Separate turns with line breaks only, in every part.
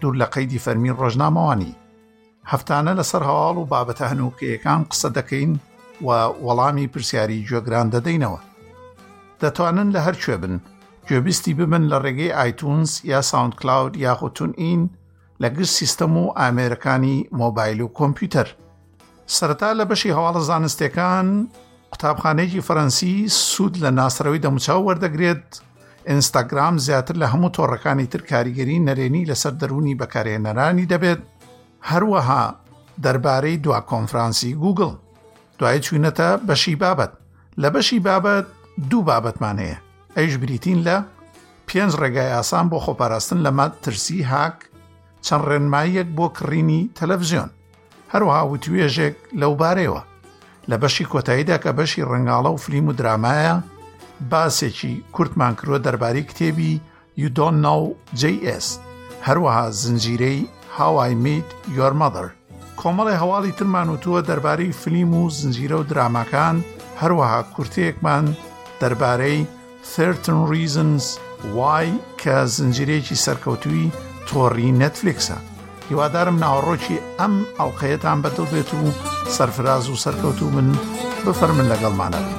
دوور لە قەیدی فەرمی ڕۆژنامەوانی هەفتانە لەسەر هەواڵ و بابەتە هەنووکەیەکان قسە دەکەین و وەڵامی پرسیاری گوێگران دەدەینەوە دەتوانن لە هەر کوێ بن گوێبیستی ببن لە ڕێگەی ئایتونس یا ساوند کلااود یاخوتون ئین لە گشت سیستەم و ئامێرەکانی مۆبایل و کۆمپیوتەر سەرەتا لە بەشی هەواڵە زانستەکان قوتابخانەیەکی فەرەنسی سوود لە ناسرەوەی دەموچاو وەردەگرێت ئینستاگرام زیاتر لە هەموو تۆڕەکانی تر کاریگەری نەرێنی لەسەر دەروونی بەکارێنەرانی دەبێت هەروەها دەربارەی دوا کۆنفرانسی گوگل دوای چوینەتە بەشی بابەت لە بەشی بابەت دوو بابەتمان هەیە ئەیش بریتین لە پێنج ڕێگای ئاسان بۆ خۆپاراستن لە ماد ترسی هاک چەند ڕێنماییەک بۆ کڕینی تەلەڤزیۆن هەروەها وتوێژێک لەو بارەیەوە لە بەشی کۆتاییدا کە بەشی ڕنگاڵە و فلیم و درامایە باسێکی کورتمان کرۆ دەربارەی کتێبی یودۆن ناو JS هەروەها زنجیرەی هاوای میت یۆرمەدەر کۆمەڵێ هەواڵی ترمان وتووە دەربارەی فلیم و زنجیرە و دراماکان هەروەها کورتێکمان دەربارەی ثرتن ریزنس وای کە زنجیرەیەکی سەرکەوتوی تۆڕی نەتفلکسە هیوادارم ناوەڕۆکی ئەم ئەڵلقەیەتان بەدڵ بێت و سەرفراز و سەرکەوتو من بفەرمن لەگەڵمانە بن.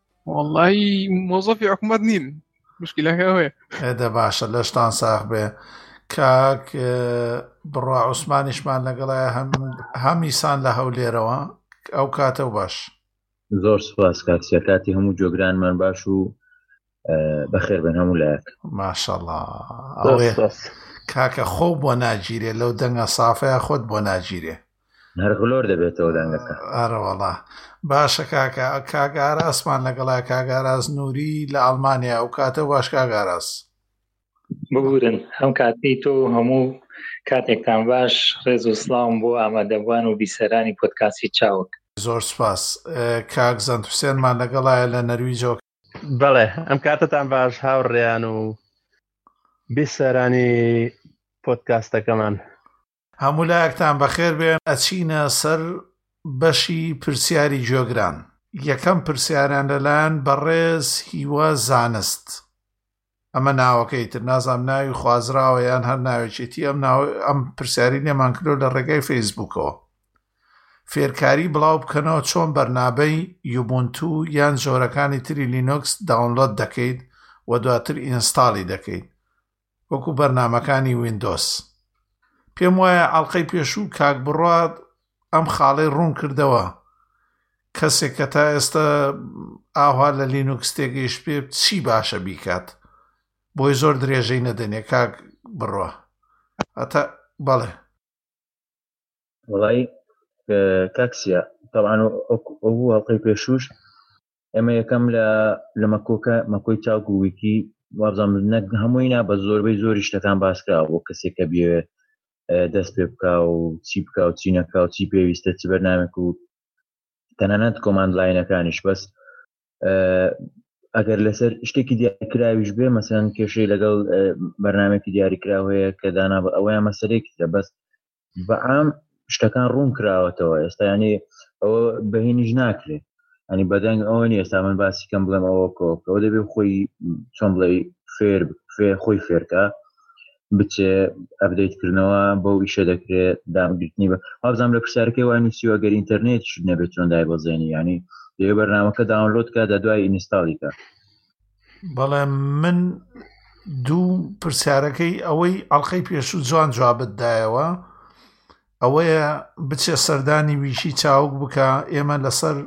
وەڵی مۆزەفی حکوومەت نین مشکلەکە هەیە
ئێدە باشە لەشتان ساخ بێ کاک بڕوا عوسمانیشمان لەگەڵای هەم هەمیسان لە هەولێرەوە ئەو کاتە و باش
زۆر سپاس کاکسە کاتی هەموو جۆگرانمان باش و بەخێر بن هەموو لایەک
ماشەڵا ئەوێ کاکە خۆ بۆ ناگیرێ لەو دەنگە سافەیە خۆت بۆ ناگیرێ
هەرغلۆر دەبێتەوە دەنگەکە
ئارەوەڵا باشە کاکە کاگاراسمان لەگەڵا کاگاراز نووری لە ئەڵمانیا ئەو کاتە باش کاگاراز
ببورن ئەم کاتی تۆ هەموو کاتێکتان باش ڕێز و سلااوم بۆ ئامادەبووان و بیسەرانی پۆتکاسی چاوک
زۆر سپاس کاک زەند حوسێنمان لەگەڵایە لە نەروی جۆک
بەڵێ ئەم کاتتان باش هاوڕێیان و بیسەرانی پۆتکاستەکەمان
هەموو لایەکتان بەخێر بێن ئەچینە سەر بەشی پرسیاری گوێگران یەکەم پرسیاریان لەلایەن بەڕێز هیوا زانست ئەمە ناوەکەی تر نازام ناوی خوازراوە یان هەر ناوێکێتی ئەم ناو ئەم پرسیاری لێمان کردو لە ڕێگای فەیسبوکەوە فێرکاری بڵاو بکەنەوە چۆن بەرنابەی یوبنتو یان جۆرەکانی تری لینوکس داونلۆد دەکەیت و دواتر ئینستاڵی دەکەیت وەکو بەرنامەکانی ویندۆس پێم وایە ئەڵلقەی پێشوو کاک بڕات ئەم خاڵەی ڕوون کردەوە کەسێک کە تا ئێستا ئاوا لە لینوکس تێگەیش پێ چی باشە بیکات بۆی زۆر درێژەی نەدەنێ کاک بڕە ئەتا بەڵێ
وڵی کاکسیا تاوان ئەو هەڵلقەی پێشوش ئێمە یەکەم لە لە مەکۆکە مەکۆی چاوک و ویکی وابزانم نەک هەمووی نا بە زۆربەی زۆری شتەکان باسکرا بۆ کەسێک کە بێ دەست پێ بکا و چی بکا و چی نەکا و چی پێویستە چی بەرنمێک و تەنانەت کۆماند لاینەکانیش بەس ئەگەر لەسەر شتێکی دیاریکراویش بێ مەسەن کێشەی لەگەڵ بەرنمێکی دیاریکراو هەیە کە دانا بە ئەوەیان مەسەرێکی ترە بەس بەعام شتەکان ڕوون کراوەتەوە ئێستا ینی ئەوە بەهێنیش ناکرێت ئەنی بەدەنگ ئەوە نیە ئێستا من باسی کەم بڵێم ئەوە کۆکەوە دەبێت خۆی چۆن بڵێ فێر فێر خۆی فێرکە بچێ ئەبدەیتکردنەوە بەو ئیشە دەکرێت دامگرتنی بە هاوزان لە پرسیارکەی وای نووسیوە گەر ئینتەرنێت نەبێت چۆن دای بەزێنی ینی دێ بەرنمەکە داونلۆدکە دە دوای ئینستاڵیکە
بەڵێ من دوو پرسیارەکەی ئەوەی ئەڵلقەی پێشوو جوان جوابت دایەوە ئەوەیە بچێ سەردانی ویشی چاوک بکە ئێمە لەسەر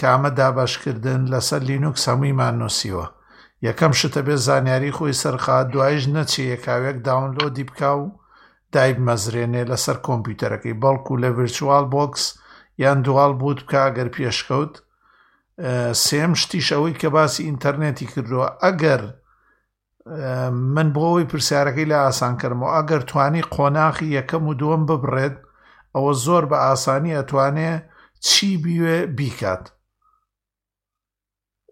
کامە دابشکردن لەسەر لینوک سەمویمان نووسیوە یەکەم شتە بێ زانیاری خۆی سەرخا دوایش نەچەیە کاوێک داونلۆدی بکە و دایب مەزرێنێ لەسەر کۆمپیوتەرەکەی بەڵکو لە ڤرچوال بۆکس یان دوال بوت بکە گەر پێشکەوت سێیەم شتیش ئەوەی کە باسی ئینتەرنێتی کردووە ئەگەر من بۆ ئەوی پرسیارەکەی لە ئاسان کردمەوە ئەگەر توانی قۆناخی یەکەم و دووەم ببڕێت ئەوە زۆر بە ئاسانی ئەتوانێ چی بیوێ بیکات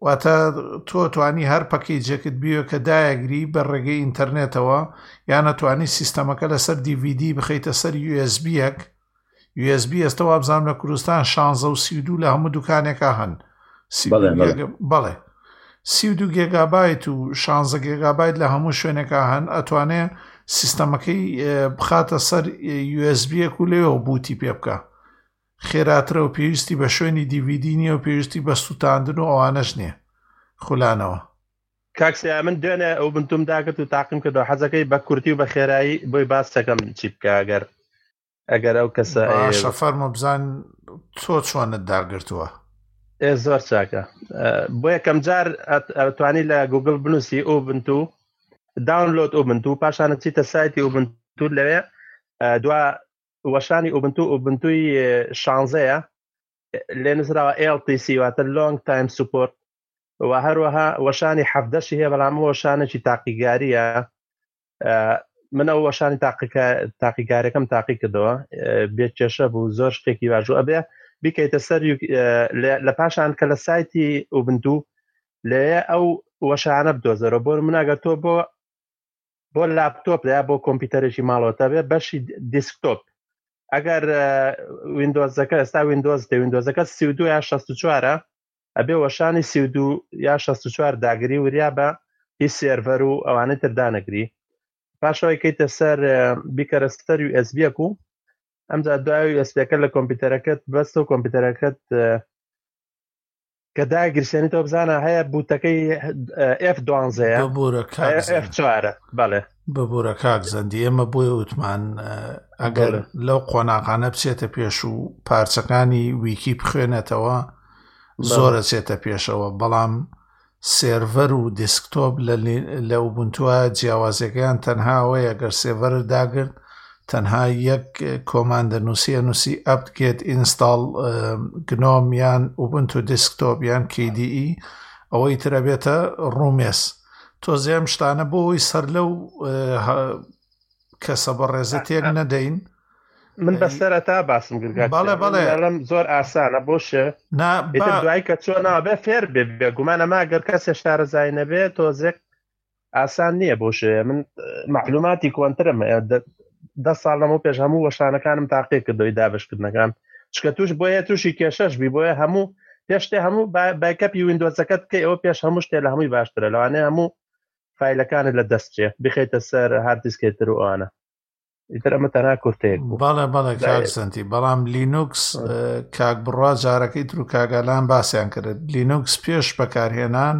واتە تۆ توانی هەر پەکەی جەکت بیوە کە دایەگری بە ڕێگەی ئینتەرنێتەوە یان نەتوانی سیستەمەکە لەسەر دیVD بخیتە سەر USBەک یو ئێس بی ئێستا وابزانم لە کوردستان شانزە و سی و دوو لە هەموو دوکانێکا هەن سی و دوو بەڵێ، بەڵێ. گێگە- بەڵێ سی و دوو گێگابایت و شانزە گێگابایت لە هەموو شوێنێکا هەن ئەتوانێ سیستەمەکەی ئێ، بخاتە سەر یو ئێس بییەک و لەوێوە بووتی پێ بکا خێراترە و پێویستی بە شوێنی دی ڤی دی نییە و پێویستی بە سووتاندن و ئەوانەش نییە خولانەوە.
کاک سیا من دوێنێ ئەو بنتوم داکرد و تاقیم کردەوە حەزەکەی بە کورتی و بە خێرایی بۆی باس دەکەم چی بکە ئەگەر ئەگەر ئەو کەسە
باشە فەرمە بزان تۆ چۆنت داگرتووە ئێ
زۆر چاکە بۆ یەکەم جار ئەتوانی لە گوگل بنووسی ئەو بنتو داونلۆد ئەو بنتو پاشانە چیتە سایتی ئەو بنتو لەوێ دوا وەشانی ئۆبنتو ئۆبنتوی شانزەیە لێ نووسراوە LTC واتە لۆنگ تایم سوپۆرت و هەروەها وەشانی حەفدەشی هەیە بەڵام وەشانێکی تاقیگاریە من ئەو وەشانی تاقیگارەکەم تاقی کردەوە بێت کێشە بوو زۆر شتێکی واژوو ئەبێ بیکەیتە سەر لە پاشان کە لە سایتی ئوبنتو لێ ئەو وەشانە بدۆزەرە بۆ مناگە تۆ بۆ بۆ لاپتۆپ لە بۆ کۆمپیوتەرێکی ماڵەوەتە بێ بەشی دیسکتۆپ ئەگەر وینندۆزەکە ئێستا وینندۆز دە وینندۆزەکە سی دو یا 64 ئەبێ وەشانی سی و دوو یا شەست و چوار داگری وریا بە هی سێرڤەر و ئەوانەی تر دانەگری پاشەوەی کەیتە سەر بیکەرە سەر و ئەسبیەک و ئەمجا دوای ئەسپەکە لە کۆمپیوتەرەکەت بەستە و کۆمپیوتەرەکەت کە داگرسێنی تۆ بزانە هەیە بوتەکەی F دوانزەیە بۆرە F چوارە بەڵێ
ببورە کاک زەندی ئێمە بۆیە وتمان ئەگەر لەو قۆناغانە بچێتە پێش و پارچەکانی ویکی بخوێنێتەوە زۆرە چێتە پێشەوە بەڵام سێرڤەر و دیسکتۆپ لە وبنتووە جیاوازەکەیان تەنهاوەیە گەر سێڤەر داگرت تەنها یەک کۆماندە نووسە نووسی ئەپکێت ئینستاڵ گنۆمیان وبنت و دیسکتۆپیان کیدی ئەوەی ترە بێتە ڕومێس تۆزێ ئەم شتانە بۆ ئەوی سەر لەو کەسە بە ڕێزە تێک نەدەین
من بە سەرەتا باسم گرگات
بەڵێ بەڵێ
لەم زۆر ئاسانە بۆشێ دوای کە چۆ نابێ فێر بێ بێ گومان ئەما گەر کەس هێشتارە زای نەبێت تۆزێک ئاسان نییە بۆشێ من معلوماتی کۆنترم دە ساڵ لەمە پێش هەموو وەشانەکانم تاقی کردەوەی دابشکردنەکان چکە توش بۆیە تووشی کێشەش بی بۆیە هەموو پێشتێ هەموو بایکەپی وینندۆزەکەت کە ئەوە پێش هەموو شتێ لە هەمووی باشترە لەوانێ هەموو فیلەکانت لە دەستچێ بخیتە سەر هاردیسکێتر و ئەوانە ئیتر ئەمە تەنها کورتێک
بەڵێ بەڵێ کاکسەنتی بەڵام لینوکس کاک بڕوا جارەکەی تر و کاگالان باسییان کرد لینوکس پێش بەکارهێنان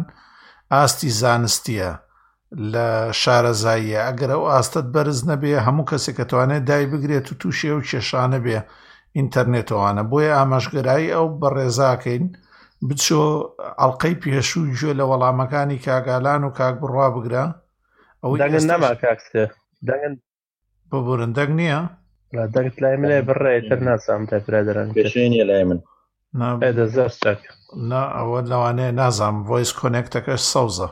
ئاستی زانستیە لە شارەزاییە ئەگەر ئەو ئاستت بەرز نەبێ هەموو کەسێک کە توانێت دای بگرێت و تووشی ئەو کێشانە بێ ئینتەرنێتەوانە بۆیە ئاماژگەرایی ئەو بەڕێزاکەین بچۆ ئەڵلقەی پێشوو گوێ لە وەڵامەکانی کاگالان و کاک بڕوا بگرە
ئەوەی نەما کاکسێ
دەنگن بۆ بۆرن دەنگ نییە
دەنگت لای منێ بڕێ تر ناسام تا برادران
پێشێنە لای من
دەزار چاک نا
ئەوە لەوانەیە نازام ڤۆیس کۆنێکتەکەش سەوزە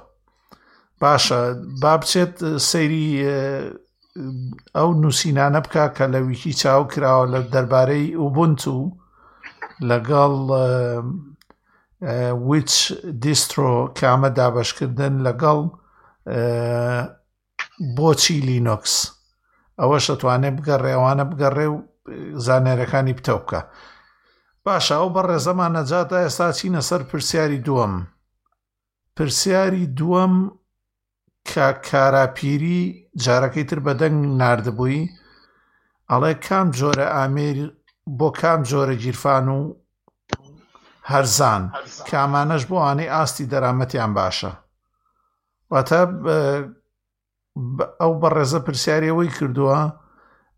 باشە با بچێت سەیری ئەو نووسینانە بکە کە لە ویکی چاو کراوە لە دەربارەی ئوبنت و لەگەڵ ویچ دیسترۆ کامە دابشکردن لەگەڵ بۆچی لینۆکس ئەوەش ئەتوانێ بگەڕێ ئەوانە بگەڕێ و زانیارەکانی پتەو بکە باشە ئەو بە ڕێزەمان نەجاتە ئێستا چینە سەر پرسیاری دووەم پرسیاری دووەم کە کاراپیری جارەکەی تر بە دەنگ نردبووی ئەڵێ کام جۆرە ئامێر بۆ کام جۆرە گیرفان و هەرزان کامانەش بۆ ئەوانەی ئاستی دەرامەتیان باشە واتە ئەو بەڕێزە پرسیاری ئەوەی کردووە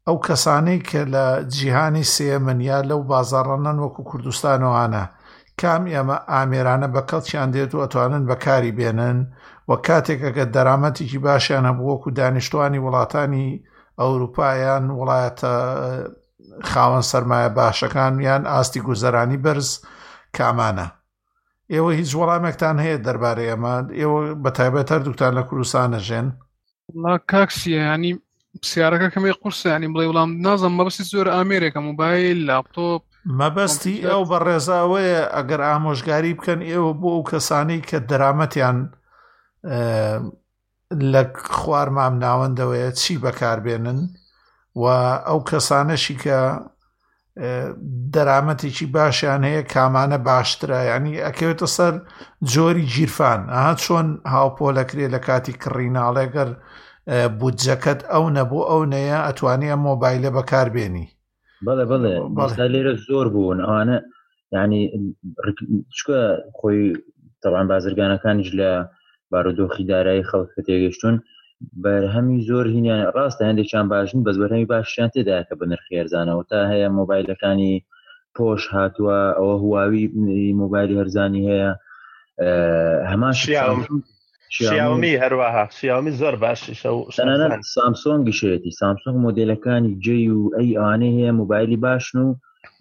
ئەو کەسانەی کە لە جیهانی سێمن یا لەو بازاڕەنەن وەکو کوردستانەوانە کام ئێمە ئامێرانە بە کەڵکیان دێت و ئەتوانن بەکاری بێنن و کاتێک ئەگە دەرامەتێکی باشیانە بوو وەکو دانیشتوانی وڵاتانی ئەوروپایان وڵاتە خاوەن سرمایە باشەکان یان ئاستی گوزەرانی بەرز کامانە ئێوە هیچ وەڵامێکتان هەیە دەربارەی ئەمە ئێوە بە تایبەت هەردووکتان لە کوردستان نەژێن
کاکسیە ینی پرسیارەکە کەمی قورسە ینی بڵێ وڵام نازم مەبستی زۆر ئامێرێکە موبایل لاپتۆپ
مەبەستی ئەو بە ڕێزاوەیە ئەگەر ئامۆژگاری بکەن ئێوە بۆ ئەو کەسانی کە دەرامەتیان لە خوار مامناوەندەوەیە چی بەکار بێنن و ئەو کەسانەشی کە دەرامەتێکی باشیان هەیە کامانە باشترە ینی ئەکەوێتە سەر جۆری گیرفان ئا چۆن هاوپۆ لەکرێ لە کاتی کڕیناڵێگەر بودجەکەت ئەو نەبوو ئەو نەیە ئەتوانی ئە مۆبایلە بەکاربێنی
بەڵێ بەڵێ بەڵێ لێرە زۆر بوون ئەوانە ینی چکە خۆی تەوان بازرگانەکانیش لە بارودۆخی دارایی خەڵک کە تێگەشتون بەرهەمی زۆر هینیان ڕاستە هەندێکیان باشن بەس بەرهەمی باشیان تێدا کە بە نرخێرزانەوە تا هەیە مۆبایلەکانی پۆش هاتووە ئەوە هواوی مۆبایلی هەرزانی هەیە هەمان
شیاوم شیاومی هەروەها شیاومی زۆر باشی شەو
سامسۆنگی شێتی سامسۆنگ مۆدلەکانی جێ و ئەی ئەوانەی هەیە موبایلی باشن و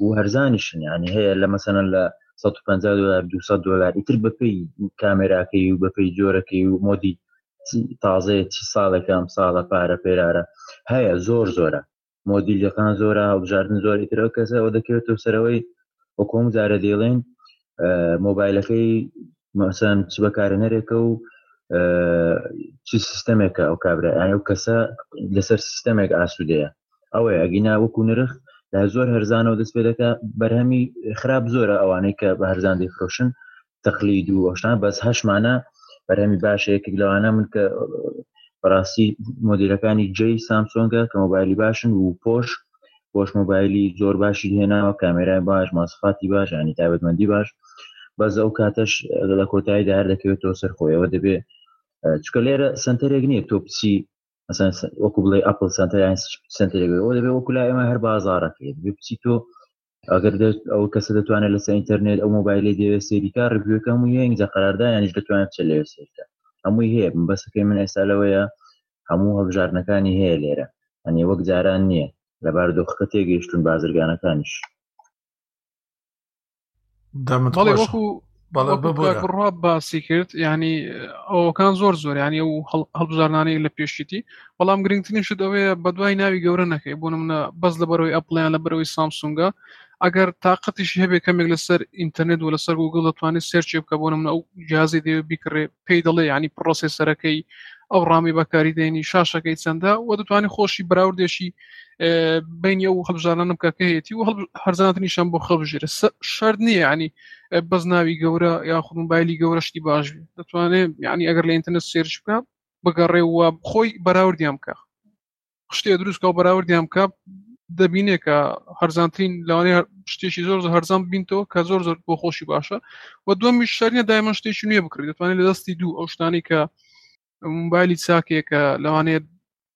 و هەرزانیشن ینی هەیە لە مەسەن لە 150 دلار 200 دلار ئیتر بەپی کامێراکەی و بەپی جۆرەکەی و مۆدی تازەیە چی ساڵێکە ئەم ساڵە پارە پێرارە هەیە زۆر زۆرە مۆدیلەکان زۆرە هەڵبژاردن زۆری ترەوە کەسە ئەو دەکەوێت و سەرەوەی وەکۆم جارە دەڵێن مۆبایلەکەی مەسەن چ بەکارێنەرێکە و چ سیستەمێکە ئەو کابرا ئەو کەسە لەسەر سیستەمێک ئاسوودەیە ئەوەی ئەگینا وەکو نرخ لە زۆر هەرزانەوە دەست پێ دەکە بەرهەمی خراپ زۆرە ئەوانەی کە بە هەرزان دەیفرۆشن تەقلید و ئەوشتان بەس هەشمانە بەرهەمی باشە یەکێک لەوانە من کە بەڕاستی مۆدیلەکانی جێی سامسۆنگە کە مۆبایلی باشن و پۆش پۆش مۆبایلی زۆر باشی هێناوە کامێرای باش ماسفاتی باش ینی تابەتمەندی باش بەز ئەو کاتەش لە کۆتایی دار دەکەوێتەوە سەر خۆیەوە دەبێ چکە لێرە سنتەرێک نییە تۆ بچی وەکو بڵێ ئەپل سنتەر سنتەرێک دەبێ وەکو لای ئەمە هەر بازارەکەێت بچی تۆ ئەگەر دەست ئەو کەسە دەتوانێت لەسەر ئینتەرنێت ئەو مۆبایلی دەوێ سێریکا ڕبیەکە هەموو یەنگ جە قراردایانش دەتوانێت چ لەوێ سێرکە هەمووی هەیە بەسەکەی من ئێستا لەوەیە هەموو هەبژاردنەکانی هەیە لێرە ئەنێ وەک جاران نییە لەبار دۆخەکە تێگەیشتون بازرگانەکانیش بەڵێ
وەکو بڕوا باسی کرد ینی ئەوکان زۆر زۆر ینی ئەو هەڵبژارنانەی لە پێشیتی بەڵام گرنگترین شت ئەوەیە بە دوای ناوی گەورە نەکەی بۆ منە بەس لە بەرەوەی ئەپلیان لە بەرەوەی سامسونگە ئەگەر تااقەتیش هەبێ کەمێک لەسەر ئینتەرنێت و لەسەر گوگل دەتوانێت سێرچێ بکە بۆ منە ئەو جیازی دێ بیکڕێ پێی دەڵێ ینی پرۆسێ سەرەکەی ئەو ڕامی بەکاری دێنی شاشەکەی چەندە و دەتوانانی خۆشی براوردێکی بینە و هەبژانانم کاکەهەیەتی و هەرزانتنیشان بۆ خەبژێرە شەر نییە ینی بەس ناوی گەورە یا خودمبایلی گەورەشتی باش دەتوانێت ینی ئەگەر لە ئینتەرنت سێرش بکە بگەڕێ و خۆی بەراوردیان بکە شتێ دروستکە و بەراوردیان بکە دەبینێ کە هەرزانترین لەوانێ شتێکی زۆر هەرزان بینتەوە کە زۆر زۆر بۆ خۆشی باشە و دومی شەرینە دایمە شتێکی نوێ بکرێت دەتوانێت لە دەستی دوو ئەو شتانی کە موبایلی چاکێکە لەوانێت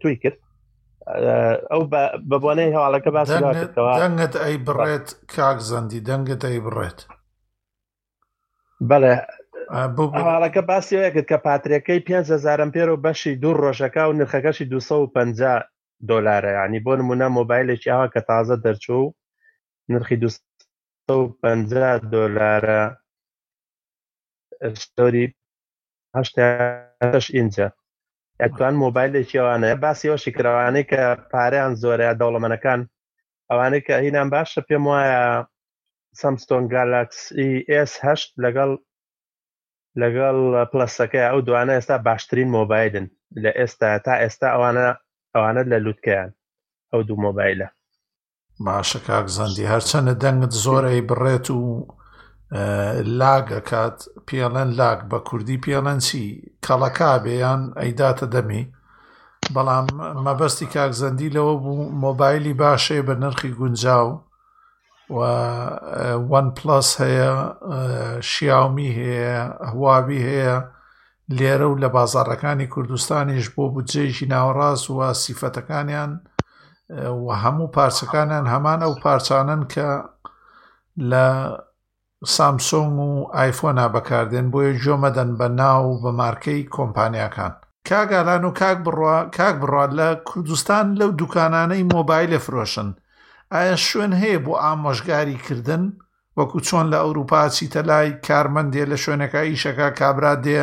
توی کرد ئەو بە بۆنەی هەواڵەکە باسەوە
دەنگت ئەی بڕێت کاک زەندی دەنگت ئەی بڕێت
بەڵێ هەواڵەکە باسیەوە کرد کە پاترەکەی 5هزارم پێرە و بەشی دوو ڕۆژەکە و نرخەکەشی 250 دلارە ینی بۆ نمونە مۆبایلێکی ئاوا کە تازە دەرچوو نرخی 250 دلارە ستۆری هەشتش ئینجا ئەتوان مۆبایلێکی ئەوانەیە باسیەوەشی کراوانەی کە پاریان زۆرە دەوڵەمەنەکان ئەوانەی کە هینان باشە پێم وایە سەمستۆن گالاکسی S8 لەگەڵ لەگەڵ پلسەکە ئەو دوانە ئێستا باشترین مۆبایلن لە ئێستا تا ئێستا ئەوانە ئەوانە لە لووتکەیان ئەو دوو مۆبایلە
باشە کاک زەندی هەرچەنە دەنگت زۆر ئەی بڕێت و لاگەکات پێڵەن لاک بە کوردی پێڵەن چی کەڵەکا بێیان ئەیداتە دەمی بەڵام مەبەستی کاک زەندی لەوە بوو مۆبایلی باشێ بە نرخی گونجاو وەن پلس هەیە شیاومی هەیە هواوی هەیە لێرە و لە بازاڕەکانی کوردستانیش بۆ بودجەیەکی ناوەڕاست و سیفەتەکانیان و هەموو پارچەکانیان هەمان ئەو پارچانن کە لە سامسۆنگ و ئایفۆنا بەکاردێن بۆیە جۆمەدەن بە ناو و بە مارکەی کۆمپانیاکان کاگالان و کاک بڕوا کاک بڕوا لە کوردستان لەو دوکانانەی مۆبایلە فرۆشن ئایا شوێن هەیە بۆ ئامۆژگاری کردن وەکو چۆن لە ئەوروپا ئەچیتە لای کارمەندێ لە شوێنەکە ئیشەکە کابرا دێ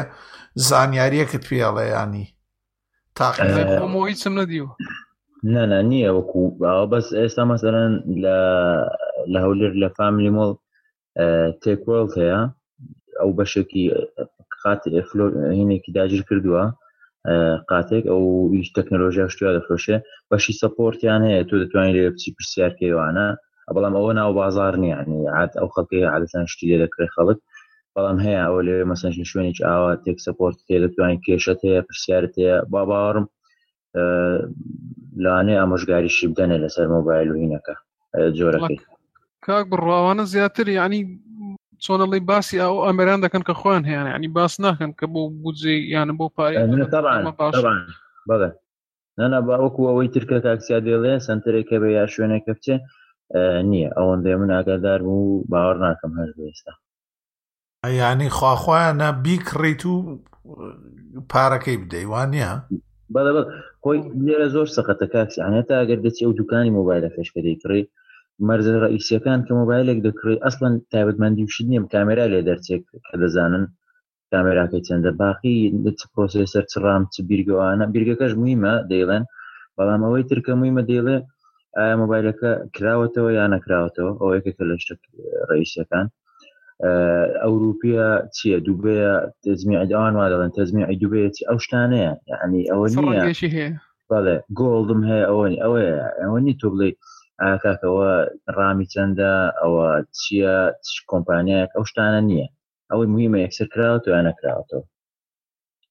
زانیاریەکت پێڵێ ینی
تاقیچم نەدیوە
نانا نییە وەکو باوە بەس ئێستا مەسەرەن لە لە هەولێر لە فامیلی مۆڵ تێکۆڵ هەیە ئەو بەشێکی قات فلۆر هینێکی داگیر کردووە قاتێک ئەو هیچ تەکنەلۆژیا شتیا دەفرۆشێ بەشی سەپۆرتیان هەیە تۆ دەتوانین لێ بچی پرسیارکەیوانە بەڵام ئەوە ناو بازار نیانی عاد ئەو خەڵکی عادەتان شتی لێ دەکرێ خەڵک بەڵام هەیە ئەوە لێ مەسەنج لە شوێنێک ئاوا تێک سەپۆرت تێ دەتوانین کێشت هەیە پرسیارت هەیە با باوەڕم لەوانەیە ئامۆژگاریشی بدەنێ لەسەر مۆبایل و هینەکە جۆرەکەی
کاک بڕواوانە زیاتر یعنی چۆنەڵی باسی ئەو ئەمران دەکەن کە خوان هەیە ینی باس ناکەن کە بۆ بودجێ یانە بۆ پارێ
بەڵێ نانا باوەکو ئەوەی ترکە تاکسیا دێڵێ سنتەرێکە بە یا شوێنێکە بچێ نییە ئەوەندێ من ئاگادار بوو باوەڕ ناکەم هەر بێستا
یعنی خواخوایانە بیکڕیت و پارەکەی بدەی وانە
بەڵێ خۆی لێرە زۆر سەقەتە کاکسیانێتە ئەگەر دەچی ئەو دوکانی مۆبایلە فێشکە دەیکڕی مەرزە ڕئیسیەکان کە مۆبایلێک دەکڕی ئەسڵەن تایبەتمەندی وشت نیم کامێرا لێ دەرچێک کە دەزانن کامێراکەی چەندە باقی چ پرۆسسەر چ ڕام چ بیرگەوانە بیرگەکەش مویمە دەیڵێن بەڵام ئەوەی ترکە مویمە دەیڵێ ئایا مۆبایلەکە کراوەتەوە یان نەکراوەتەوە ئەو یەکێکە لە شتە ڕئیسەکان ئەوروپیە چییە دوبەیە تەزمیعد ئەوان وا دەڵێن تەزمیعی دوبەیەتی ئەو شتانەیە یعنی ئەوە نیەشی هەیە بەڵێ گۆڵدم هەیە ئەوەنی ئەوەیە ئەوە نی تۆ بڵێ ئاکاکەەوە ڕامی چەندە ئەوە چییە کۆمپانیایەک ئەو شتانە نییە ئەوەی مهمە یەکسەر
کراوەتەوە نەکراوەتەوە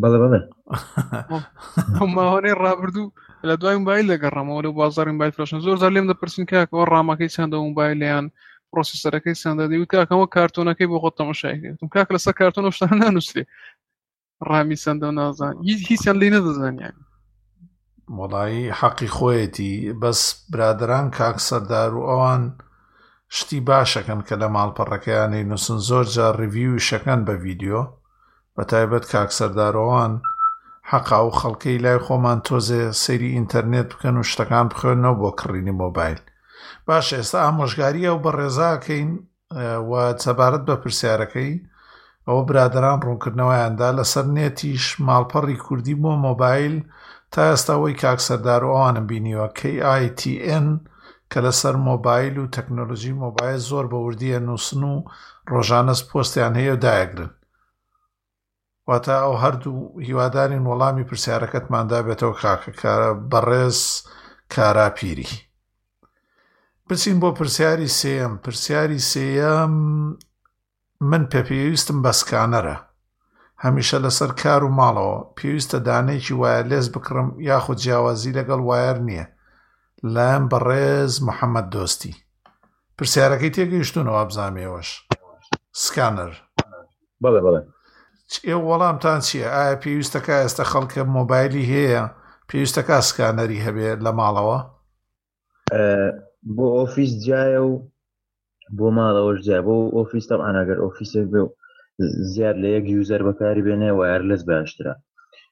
بەڵێ
بەڵێ ئەو
ماوەێ ڕابردوو لە دوای موبایل دەگەڕامەوە لە بازاری موبایل فرۆشن زۆر زار لێم دەپرسین کاکەوە ڕامەکەی چندە موبایلیان پرۆسیسەرەکەی چندە دەوت کاکەمە کارتۆنەکەی بۆ خۆ تەمەشای کرێتم کاک لەسەر کارتۆن شتان نانووسێ ڕامی چندە نازان هیچ هیچیان لی نەدەزانیان
وەڵایی حەقی خۆیەتی بەس برادران کاک سەردار و ئەوان شتی باشەکەن کە لە ماڵپەڕەکەیانی نووسن زۆر جار ڕیڤیوی شەکەن بە ڤیددیو بە تایبەت کاک سەردارۆوان حەقا و خەڵکەی لای خۆمان تۆزێ سەیری ئینتەرنێت بکەن و شتەکان بخوێنەوە بۆ کڕینی مۆبایل باش ئێستا ئامۆژگاری ئەو بە ڕێزاکەین و سەبارەت بە پرسیارەکەی ئەوە برادران ڕوونکردنەوەیاندا لەسەر نێتیش ماڵپەڕی کوردی بۆ مۆبایل تا ئێستاەوەی کاک سەردار و ئەوانم بینیوە KITN کە لەسەر مۆبایل و تەکنۆلژی مۆبایل زۆر بە وردیە نووسن و ڕۆژانەس پۆستیان هەیە و دایگرن واتە ئەو هەردوو هیوادارین وەڵامی پرسیارەکەتماندا بێتەوە کاکەکارە بەڕێز کاراپیری بچین بۆ پرسیاری سێم پرسیاری سێم من پێ پێویستم بە سکانەرە هەمیشە لەسەر کار و ماڵەوە پێویستە دانێکی وایە لێز بکڕم یاخود جیاوازی لەگەڵ وایەر نییە لایەن بەڕێز محەممەد دۆستی پرسیارەکەی تێگەیشتونە وابزانم ئێوەش سکانەر.
بەڵێ بەڵێ.
ئێوە وەڵامتان چییە ئایا پێویستە کا ئێستا خەڵکە مۆبایلی هەیە پێویستە کا سکانەری هەبێ لە ماڵەوە
بۆ ئۆفیس جایە و بۆ ماڵەوەش جای بۆ ئۆفیس تەعاان ئەگەر ئۆفیسێک بێ و زیاد لە یەک یوزەر بەکاری بێنێ وایرلس باشترە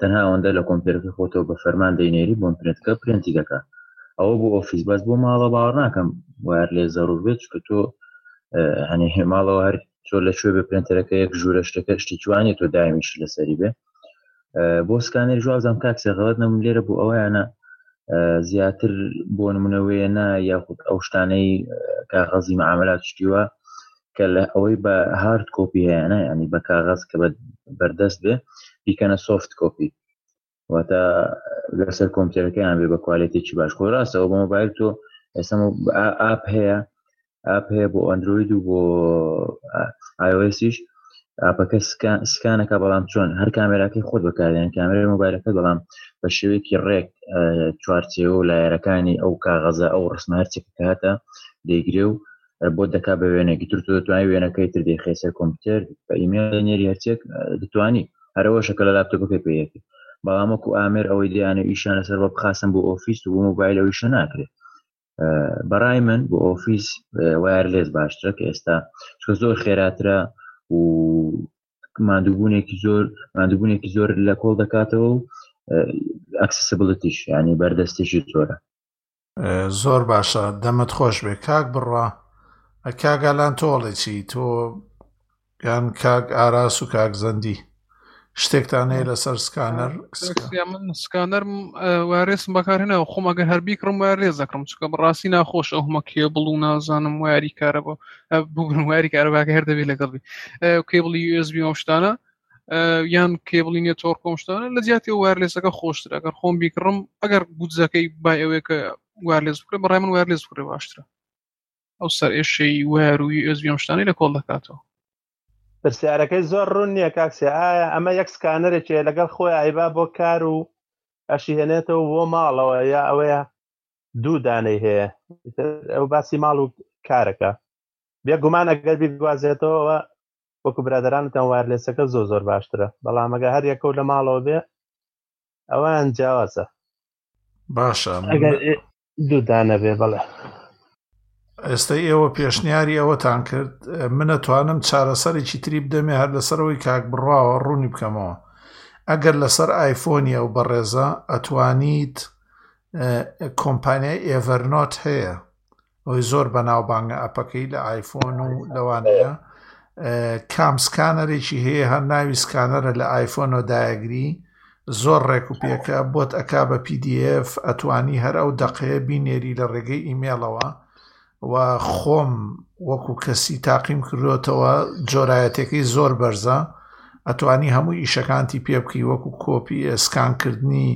تەنها ئەوەندە لە کۆمپیۆرەکەی خۆتەوە بە فەرمان دەینێری بۆم پرنتکە پرنتی دەکا ئەوە بۆ ئۆفیس بەس بۆ ماڵە باوەڕ ناکەم وار لێ زەرور بێت چکە تۆ هەنێ هێماڵەوە هەر تۆ لە شوێ بە پرنتەرەکە یەک ژوورە شتەکە شتی جوانی تۆ دامیش لەسەری بێ بۆ سکانەر جوازم کاکسێ غڵت نەم لێرە بۆ ئەویانە زیاتر بۆ نمونەوەیە نا یاخود ئەو شتانەی کاغەزی معاملات شتیوە کە لە ئەوەی بە هارد کۆپی هەیەە ینی بە کاغەز کە بە بەردەست بێ بیکەنە سۆفت کۆپی واتە لەسەر کۆمپیوتەرەکەیان بێ بە کوالێتێکی باش خۆ ڕاستەوە بە مۆبایل تۆ ئێستا ئاپ هەیە ئاپ هەیە بۆ ئەندروید و بۆ ئایۆسیش ئاپەکە سکانەکە بەڵام چۆن هەر کامێراکەی خۆت بەکاریان کامێرای مۆبایلەکە بەڵام بە شێوەیەکی ڕێک چوارچێوە و لایەرەکانی ئەو کاغەزە ئەو ڕسمە هەرچێککاتە دەیگرێ و بۆ دەکا بە وێنێکی تر تۆ دەتوانانی وێنەکەی تر دەیخی سەر کۆمپیوتەر بە ئیمێل نێری هەرچێک دەتوانی هەرەوەشە کە لە لاپتۆپەکەی پێیەتی بەڵامەکو ئامێر ئەوەی دیانە ئیشان لەسەر بە بخاستن بۆ ئۆفیس و بۆ مۆبایل ئەو شە ناکرێت بەڕای من بۆ ئۆفیس وایەر لێز باشترە کە ئێستا چکە زۆر خێراترە و مادووبوونێکی زۆر مادووبوونێکی زۆر لە کۆڵ دەکاتەوە و ئەکسسبلتیش ینی بەردەستێکی زۆرە
زۆر باشە دەمت خۆش بێ کاک بڕە کاگالان تۆڵێ چی تۆ یان کاک ئاراس و کاک زەندی شتێکتان هەیە لەسەر سکانەر
من سکانەر وارێسم بەکارهێنا و خۆم ئەگەر هەربی کڕم وای رێز دەکڕم چکە بەڕاستی ناخۆش ئەو هەمە کێ بڵ و نازانم واری کارەبە بگرم واری کارەباکە هەر دەبێت لەگەڵبی کێ بڵی USB ئەو شتانە یان کێبڵی نێتۆر کۆمشتانە لە جیاتی وارلێسەکە خۆشتر ئەگەر خۆم بیکڕم ئەگەر گوزەکەی بای ئەوەیە کە وارلێز بکرێ بەڕای من وارلێز بکرێ باشترە ئەو سەر ئێشەی وەروی ئەزویەم شتانی لە کۆڵ دەکاتەوە
پرسیارەکەی زۆر ڕوون نییە کاکسێ ئایا ئەمە یەک سکانەرێکێ لەگەڵ خۆی ئایبا بۆ کار و ئەشی هێنێتەوە بۆ ماڵەوە یا ئەوەیە دوو دانەی هەیە ئەو باسی ماڵ و کارەکە بێگومان ئەگەر بیگوازێتەوە وەکو برادەرانتان وایەرلێسەکە زۆر زۆر باشترە بەڵام ئەگە هەر یەکەو لە ماڵەوە بێ ئەوان جیاوازە
باشە ئەگەر
دوو دانە بێ بەڵێ
ئێستا ئێوە پێشنیاری ئەوەتان کرد منە توانم چارەسەرێکی تری بدەمێ هەر لەسەرەوەی کاک بڕواوە ڕوونی بکەمەوە ئەگەر لەسەر ئایفۆنی ئەو بەڕێزە ئەتوانیت کۆمپانیای ئێڤەرنۆت هەیە ئەوەی زۆر بەناوبانگە ئەپەکەی لە ئایفۆن و لەوانەیە کام سکانەرێکی هەیە هەر ناوی سکانەرە لە ئایفۆنەوە دایگری زۆر ڕێک و پێکە بۆت ئەکا بە PDF ئەتوانی هەر ئەو دەقەیە بینێری لە ڕێگەی ئیمێڵەوە و خۆم وەکو کەسی تاقیم کردوێتەوە جۆرایەتەکەی زۆر بەرزە ئەتوانی هەموو ئیشەکانتی پێ بکەی وەکو کۆپی ئێسکان کردنی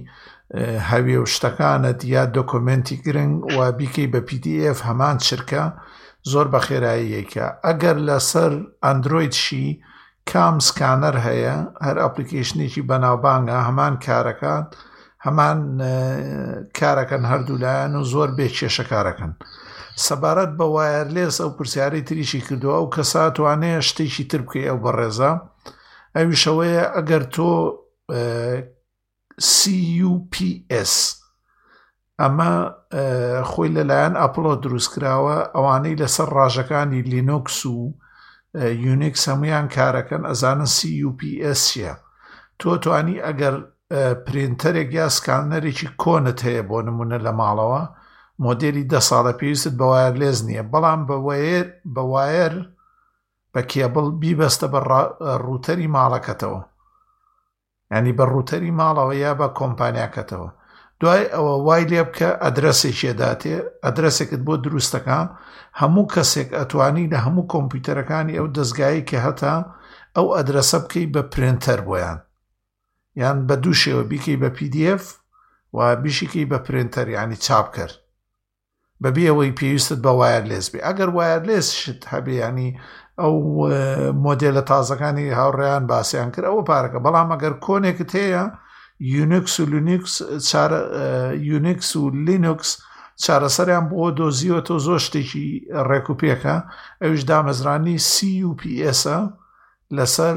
هەوێ و شتەکانت یا دۆکۆمنتی گرنگ و بیکەی بە PDF هەمان چرکە زۆر بە خێراییەکە ئەگەر لەسەر ئەندرویدشی کام سکانەر هەیە هەر ئەپلیکیشنێکی بەناوبانگە هەمان کارەکان هەمان کارەکەن هەردوولایەن و زۆر بێ کێشەکارەکەن سەبارەت بە وایەر لێس ئەو پرسیارەی تریشی کردووە ئەو کە ساتوانەیە شتێکی تر بکەی ئەو بەڕێزە ئەویشەوەیە ئەگەر تۆ CUPS ئەمە خۆی لەلایەن ئەپلۆ دروست کراوە ئەوانەی لەسەر ڕاژەکانی لینوکس و یونیکس هەمویان کارەکەن ئەزانن CUPS چیە تۆ توانی ئەگەر پرینتەرێک یا سکانەرێکی کۆنت هەیە بۆ نمونە لە ماڵەوە مۆدێلی دە ساڵە پێویستت بە وایەر لێز نییە بەڵام بە وەیەر بە وایەر بە کێبڵ بیبەستە بە ڕوتەری ماڵەکەتەوە ینی بە ڕوتەری ماڵەوە یا بە کۆمپانیاکەتەوە دوای ئەوە وای لێ بکە ئەدرسێکێداتێ ئەدرسێکت بۆ دروستەکە هەموو کەسێک ئەتوانی لە هەموو کۆمپیوتەرەکانی ئەو دەستگایی کە هەتا ئەو ئەدرسە بکەی بە پرینتەر بۆیان یان بە دوو شێوە بیکەی بە پی دی ئێف و بیشیکەی بە پرنتەر یعنی چاپکەر بەبێ ئەوەی پێویستت بە وایەرلێز بێ ئەگەر وایەرلێز شت هەبێ ینی ئەو مۆدلە تازەکانی هاوڕێیان باسییان کرد ئەوە پارەکە بەڵام ئەگەر کۆنێکت هەیە یونکس و لینکس یونکس و لینوکس چارەسەریان بۆ دۆزیوە تۆ زۆر شتێکی ڕێک و پێکە ئەوش دامەزرانی CUPS لەسەر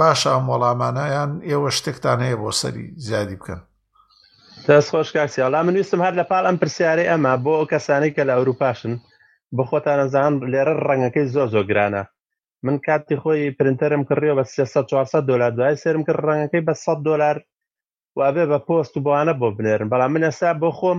باشە ئەم وەڵامانە یان ئێوە شتێکتان هەیە بۆ سەری زیادی بکەن؟
دەست خۆش کاک سیاڵا من ویستم هەر لە پاڵ ئەم پرسیارەی ئەمە بۆ ئەو کەسانەی کە لە ئەوروپاشن بۆ خۆتان ئەزان لێرە ڕەنگەکەی زۆر زۆر گرانە من کاتی خۆی پرنتەرم کڕیەوە بە 300 400 دلار دوای سێرم کرد ڕەنگەکەی بە 100 دلار وابێ بە پۆست و بۆانە بۆ بنێرن بەڵام من ئێستا بۆ خۆم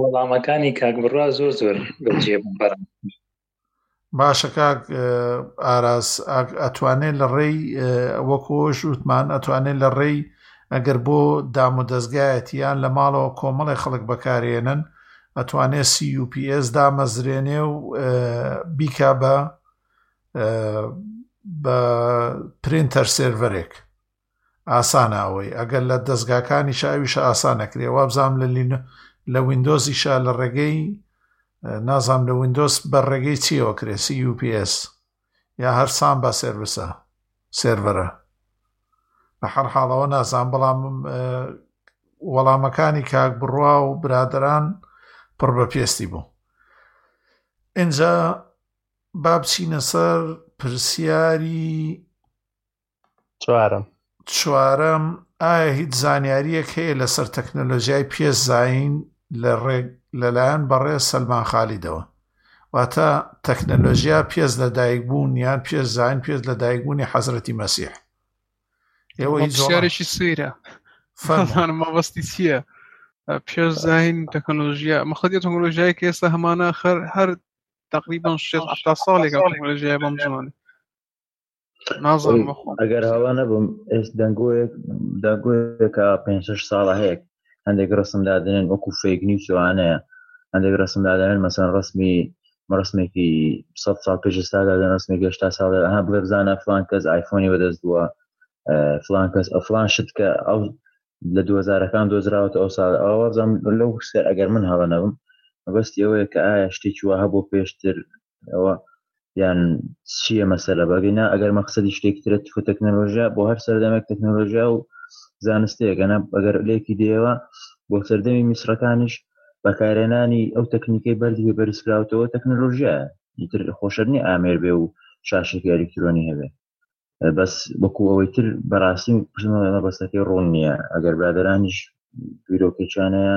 وەڵامەکانی کاک بڕا زۆر
زۆر بەجێ بەڕ
باشە کاک ئاراس ئەتوانێت لە ڕێی وەکۆش وتمان ئەتوانێت لە ڕێی ئەگەر بۆ دام و دەستگایەتیان لە ماڵەوە کۆمەڵی خەڵک بەکارێنن ئەتوانێت CUPS دامەزرێنێ و بیکا بە بە پرینتەر سێرڤەرێک ئاسانە ئەوەی ئەگەر لە دەزگاکانیشە ئەویشە ئاسانە کرێ وابزانام لە لین لە وینندۆزیشە لە ڕێگەی نازام لە وینندۆز بە ڕێگەی چیەوە کرێسی یوPS یا هەر سام بە سرویسە سێرڤەرە لە هەر حاڵەوە نازان بەڵام وەڵامەکانی کاک بڕوا و برادران پڕ بە پێستی بوو ئینجا با بچینە سەر پرسیاری
چوارم
چوارم ئایا هیچ زانیاریەک هەیە لەسەر تەکنەلۆژیای پێ زین لە ڕێک لەلایەن بەڕێ سەلمان خالیدەوە واتە تەکنەلۆژیا پێز لە دایک بوون یان پێ زین پێز لە دایک بوونی حەزرەتی مەسیح
ئێوە هیچ شارێکی سەیرە فەرمانمەبەستی چییە؟ پێش زین تەکنۆلژیا مەخەتی تەکنۆلژیای کە ئێستا هەمانە خەر هەر تقریبان شێ ساڵێک تەکنۆلژیای بەم زمانێ
ئەگەر هەوا نەبم ئێس دەنگۆیەک دەنگۆیەکە پێ ساڵە هەیە هەندێک ڕسم دادنێن وەکو فێگنی سوانەیە هەندێک ڕسم دادنێن مەسەن ڕسمی ڕسمێکی سە ساڵ پێش ستا دادن ڕسمی گەشتا ساڵ ها بڵێ بزانە فلان کەس ئایفۆنی بەدەست بووە فلان کەس ئەفلان شت کە ئەو لە دوزارەکان دۆزراوەت ئەو ساڵ ئاوازم لەو سەر ئەگەر من هەڵە نەبم مەبەستی ئەوەیە کە ئایا شتێکی وە هەبوو پێشتر ئەوە یان چییە مەسەلە بەگەی نا ئەگەر مەخصدی شتێکی ترە تفە تەکنەلۆژیا بۆ هەر سەردەمێک تەکنەلۆژیا و زانستەیەگەنە ئەگەر لێکی دێەوە بۆ سەردەمی میسرەکانیش بەکارێنانی ئەو تەکنیکەی بەردی بە بەرزکراوتەوە تەکنەلۆژیایە ئیتر خۆشەرنی ئامێر بێ و شاشێکی ئەلکترۆنی هەبێ بەس وەکو ئەوەی تر بەڕاستی پشمەڵێمە بەستەکەی ڕوون نییە ئەگەر برادرانیش
بیرۆکەچانەیە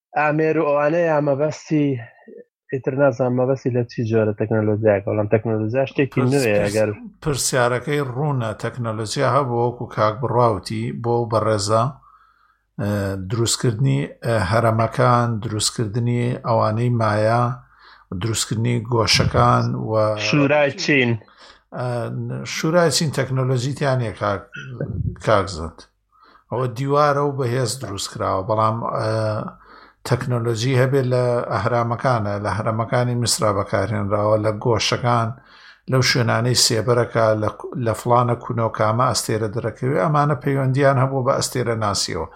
ئامێر و ئەوانە یا مەبەستی ئیتر نازان مەبەستی لە چی جۆرە تەکنەلۆژیاکە بەڵام تەکنەلۆژیا شتێکی نوێ ئەگەر
پرسیارەکەی ڕوونە تەکنەلۆژیا هەبوو وەکو کاک بڕاوتی بۆ بەڕێزە دروستکردنی هەرەمەکان دروستکردنی ئەوانەی مایە دروستکردنی گۆشەکان و
شورای چین
شورای چین تەکنۆلۆژیتیانە کاکزت ئەوە دیوارە و بەهێز دروست کراوە بەڵام تەکنۆلۆژی هەبێت لە ئەهرامەکانە لە هەرەمەکانی میسرا بەکارهێنراوە لە گۆشەکان لەو شوێنانەی سێبەرەکە لە فلانە کونۆکامە ئەستێرە دەرەکەوێت ئەمانە پەیوەندیان هەبوو بە ئەستێرە ناسیەوە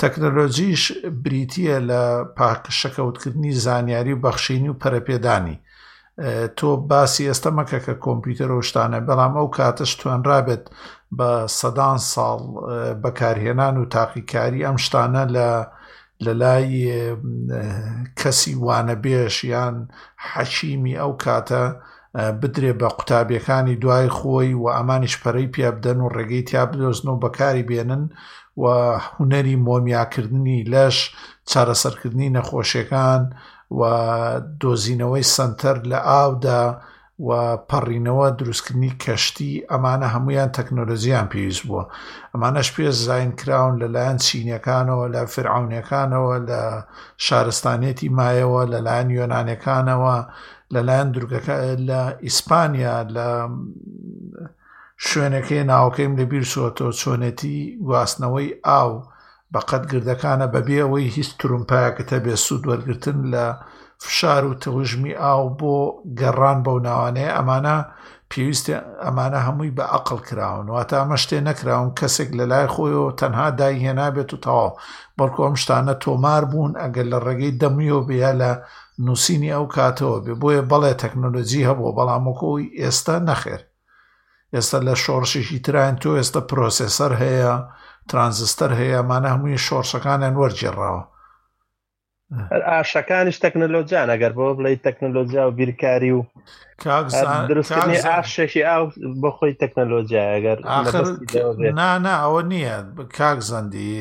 تەکنەلۆژیش بریتە لە پاکشەکەوتکردنی زانیاری و بەخشینی و پەرەپێدانی تۆ باسی ئێستە مەکە کە کۆمپیوتەر و شتانە بەڵام ئەو کاتەش توانرابێت بە سەدان ساڵ بەکارهێنان و تاقیکاری ئەم شتانە لە لە لای کەسی وانەبێش یان حەکیمی ئەو کاتە بدرێ بە قوتابیەکانی دوای خۆی و ئەمانیش پەرەی پیا بدەن و ڕێگەی تیا بدۆزن و بەکاری بێنن و هوەری مۆمیاکردنی لەش چارەسەرکردنی نەخۆشیەکان و دۆزینەوەی سەنتەر لە ئاودا و پەڕینەوە دروستکردنی کەشتی ئەمانە هەمویان تەکنۆلۆژیان پێویست بووە ئەمانەش پێ زین کراون لەلایەن چینەکانەوە لە فرعونەکانەوە لە شارستانێتی مایەوە لەلایەن یۆنانەکانەوە لەلایەن دورگەکە لە ئیسپانیا لە شوێنەکەی ناوکەیم لە بیرسوەتەوە چۆنێتی گواستنەوەی ئاو بەقەد گردەکانە بەبێ ئەوەی هیچ ترومپایەکت هەبێ سوود وەرگتن لە فشار و تەوژمی ئاو بۆ گەڕان بەو ناوانەیە ئەمانە پێویستە ئەمانە هەمووی بە ئەقل کراون واتە ئەمە شتێ نەکراون کەسێک لە لای خۆیەوە تەنها دایهێنابێت و تەواو بەڵکو ئەم شتانە تۆمار بوون ئەگەر لە ڕێگەی دەمیەوە بێ لە نووسینی ئەو کاتەوە بێ بۆیە بەڵێ تەکنۆلۆجی هەبوو بەڵام وەکۆی ئێستا نەخێر ئێستا لە شۆڕشێکی تراین تۆ ئێستا پرۆسێسەر هەیە ترانزستەر هەیە مانە هەمووی شۆڕشەکانیان وەرجێڕاوە
ئاشەکانیش تەکنەلۆجیان ئەگەر بۆ بڵێ تەکنەلۆجیا و بیرکاری و دروستنی ئاشێکی ئاو بۆ خۆی تەکنەلۆجیا ئەگەر
نانا ئەوە نییە کاک زەندی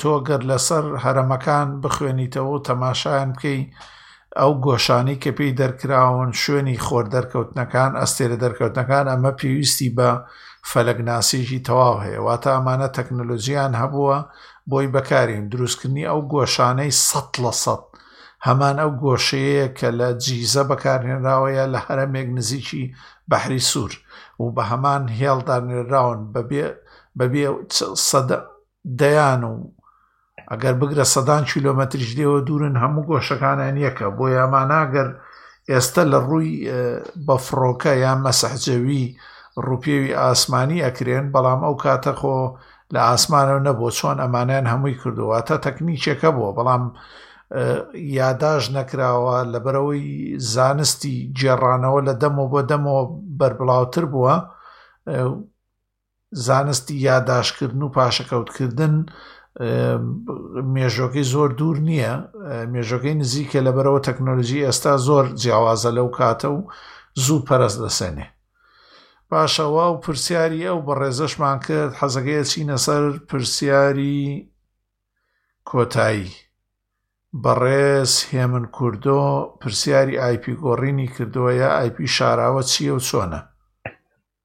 تۆ گەر لەسەر هەرەمەکان بخوێنیتەوە و تەماشایان بکەی ئەو گۆشانەی کە پێی دەرکراون شوێنی خۆر دەرکەوتنەکان ئەستێرە دەرکەوتنەکان ئەمە پێویستی بە فەلەگناسیژی تەواو هەیە واتە ئەمانە تەکنەلۆژیان هەبووە بۆی بەکارین دروستکردنی ئەو گۆشانەی سە لە سەد هەمان ئەو گۆشەیە کە لە جیزە بەکارهێنراوەیە لە هەرمێک نزیکی بەحری سوور و بە هەمان هێڵدانێراون بەبێ بەبێ سەدە دەیان و ئەگەر بگرە سەدان کیلۆمەتریش لێوە دوورن هەموو گۆشەکانیان یەکە بۆ یاماناگەر ئێستا لە ڕووی بە فڕۆکە یان مەسەحجەوی ڕوپێوی ئاسمانی ئەکرێن بەڵام ئەو کاتەخۆ لە ئاسمانەوە نەبوو چۆن ئەمانیان هەمووی کردووە تا تەکنیکێکە بووە بەڵام یاداش نەکراوە لەبەرەوەی زانستی گێڕانەوە لە دەمەوە بۆ دەمەوە بەربڵاوتر بووە زانستی یاداشتکردن و پاشەکەوتکردن مێژۆکەی زۆر دوور نییە مێژۆکەی نزیکە لەبەرەوە تەکنۆلژی ئێستا زۆر جیاوازە لەو کاتە و زوو پەرست دەسێنێ باشەوا و پرسیاری ئەو بە ڕێزەشمان کرد حەزەکەی چینە سەر پرسیاری کۆتایی بەڕێز هێمن کوردۆ پرسیاری ئایپی گۆڕینی کردووە یا ئایپی شاراوە چییە و چۆنە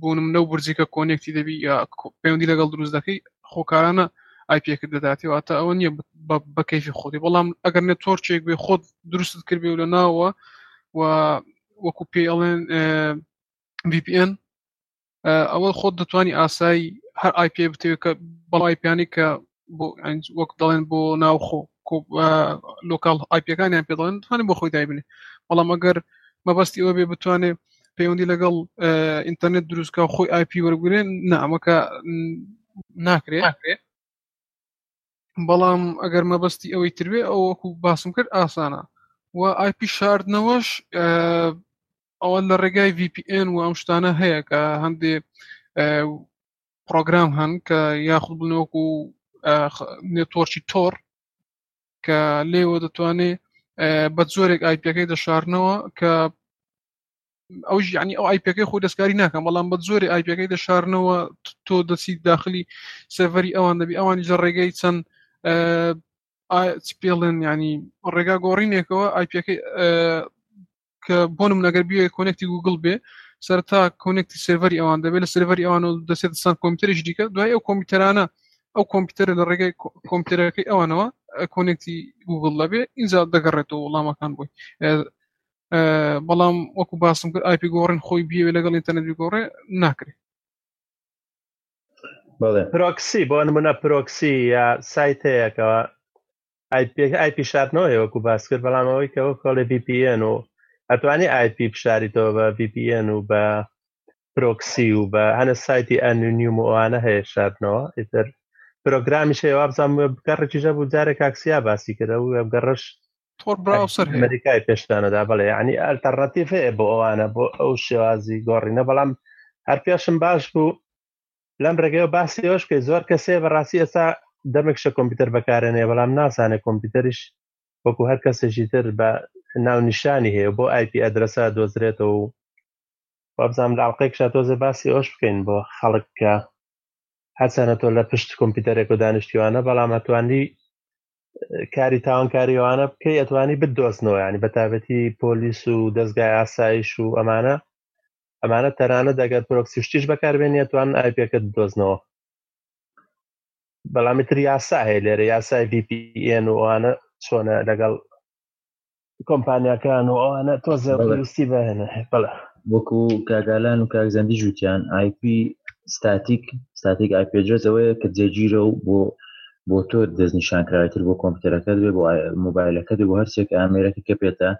بوونم لەو برجێکە کۆنێکتی دەبی یا پەیوەندی لەگەڵ دروست دەکەی خۆکارانە ئایپەکە دەداتێ واتە ئەوە نییە بە کەیفی خۆتی بەڵام ئەگەر نە تۆرچێک بێ خۆت دروستت کردێ و لە ناوە و وەکو پێ ئەڵێن VPN ئەوە خۆت دەتوانانی ئاسایی هەر ئایپێ بتێکە بەڵای پیانی کە بۆ ئەنج وەک دەڵێن بۆ ناوخۆ لۆکال ئایپەکانیان پێ دەڵێن دەتوانێت بۆ خۆی دایبنێ بەڵام ئەگەر مەبەستی ئەوە بێ بتوانێت پەیوەندی لەگەڵ ئینتەرنێت دروستکە و خۆی ئایپی وەرگێن نامەکە ناکرێت ناکرێت بەڵام ئەگەر مەبەستی ئەوەی تروێ ئەو وەکو باسم کرد ئاسانە و ئایپی شاردنەوەش ئەوە لە ڕێگای VPN و ئەم شتانە هەیە کە هەندێ پرۆگرام هەن کە یاخود بنۆک و نێتۆرکی تۆر کە لێوە دەتوانێ بە زۆرێک ئایپەکەی دەشارنەوە کە ئەو ژیانی ئەو ئایپەکەی خۆی دەستکاری ناکەم بەڵام بە زۆری ئایپەکەی دەشارنەوە تۆ دەسی داخلی سەڤری ئەوان دەبی ئەوانی جە ڕێگەی چەند پێڵێن ینی ڕێگا گۆڕینێکەوە ئایپەکەی کە بۆ نمونە گەر بێ کۆنێکتی گوگل بێ سەرتا کۆنێکتی سێڤەری ئەوان دەبێت لە سێڤەری ئەوان و دەسێت سان کۆمپیوتەرش دیکە دوای ئەو کۆمپیوتەرانە ئەو کۆمپیوتەر لە ڕێگەی کۆمپیوتەرەکەی ئەوانەوە کۆنێکتی گوگل لەبێ ئینجا دەگەڕێتەوە وڵامەکان بووی بەڵام وەکو باسم کرد ئایپی گۆڕین خۆی بیوێ لەگەڵ ئینتەرنێت بگۆڕێ ناکرێت
پرۆکسی بۆ نمونە پرۆکسی یا سایتەیەکەوە ئای پی ئای پی شاردنەوەی وەکو باس کرد بەڵام ئەوەی کە وەک هەڵێ بی پی ئێن و ئەتوانی ئای پی بشاریتەوە بە بی پی ئێن و بە پرۆکسی و بە هەنە سایتی ئەنونیوم و ئەوانە هەیە شاردنەوە ئیتر پرۆگرامی شێ وابزان گەڕێکیژە بوو جارێک کاکسیا باسی کرە و گەڕش
تۆر براوسەر هەیە
ئەمریکای پێشتانەدا بەڵێ یعنی ئەلتەرناتیڤ هەیە بۆ ئەوانە بۆ ئەو شێوازی گۆڕینە بەڵام هەر پێشم باش بوو لەم ڕێگەیەوە باسی ئەوش کە زۆر کەسێ بەڕاستی ئێستا دەمێکشە کۆمپیوتەر بەکارێنێ بەڵام ناسانێ کۆمپیوتەریش وەکو هەر کەسێکی تر بە ناو نیشانی هەیە بۆ آیپی ئەدرسە دۆزرێتەوە و وابزانام لە ئاڵلقەی شاتۆزە باسی ئەوش بکەین بۆ خەڵک کە هەچەنە تۆ لە پشت کۆمپیوتەرێک و دانیشتیوانە بەڵام ئەتوانی کاری تاوانکاریوانە بکەی ئەتوانی بدۆستنەوە ینی بەتابەتی پۆلیس و دەستگای ئاسایش و ئەمانە ئەمانە تەنانەت ئەگەر پرۆکسی شتیش بەکاربێنێت توان ئایپەکە دۆزنەوە بەڵامی تر یاسا هەیە لێرە یاسای VPN و ئەوانە چۆنە لەگەڵ کۆمپانیەکان و ئەوانە تۆ زەویستی بەێنە بەڵە
وەکو کاگالان و کاکزەندی جووتیان آیP ستاتیک ستاتیک آیپێجرس ئەوەیە کە جێگیرە و بۆ بۆ تۆ دەستنیشان کراوەتر بۆ کۆمپیوتەرەکەت بێ بۆ مۆبایلەکەت بۆ هەرسێک ئامێرەکە کە پێێتە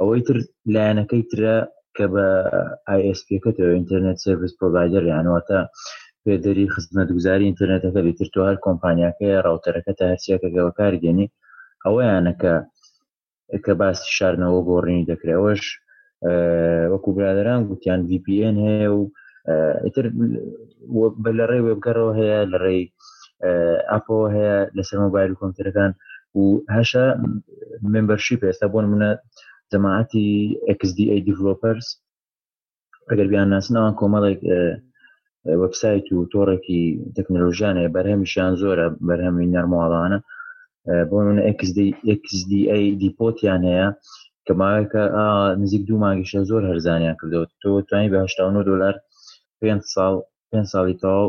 ئەوەی تر لایەنەکەی ترە کە بە ISP کەتەوە ئینتەرنێت سرویس پرۆڤایدەر یان واتە پێدەری خزمەتگوزاری ئینتەرنێتەکە بیتر تۆ هەر کۆمپانیاکە ڕاوتەرەکە تا هەرچیەکەکە بەکارگەێنی ئەوەیانەکە کە باسی شارنەوە گۆڕینی دەکرێت ئەوەش وەکو برادران گوتیان VPN هەیە و ئیتر بە لە ڕێ وێبگەڕەوە هەیە لە ڕێی ئاپەوە هەیە لەسەر مۆبایل و کۆمپیوتەرەکان و هەشە ممبەرشی پێستا بۆن منە جەماعەتی XDA Developers ئەگەر بیان ناسن ئەوان کۆمەڵێک وەبسایت و تۆڕێکی تەکنەلۆژیانە بەرهەمیشیان زۆرە بەرهەمی نەرمواڵانە بۆ من XDA دیپۆتیان هەیە کە ماوەیەکە نزیک دوو مانگیشە زۆر هەرزانیان کردەوە تۆ توانی بە 19 دلار پێ ساڵ پێ ساڵی تەواو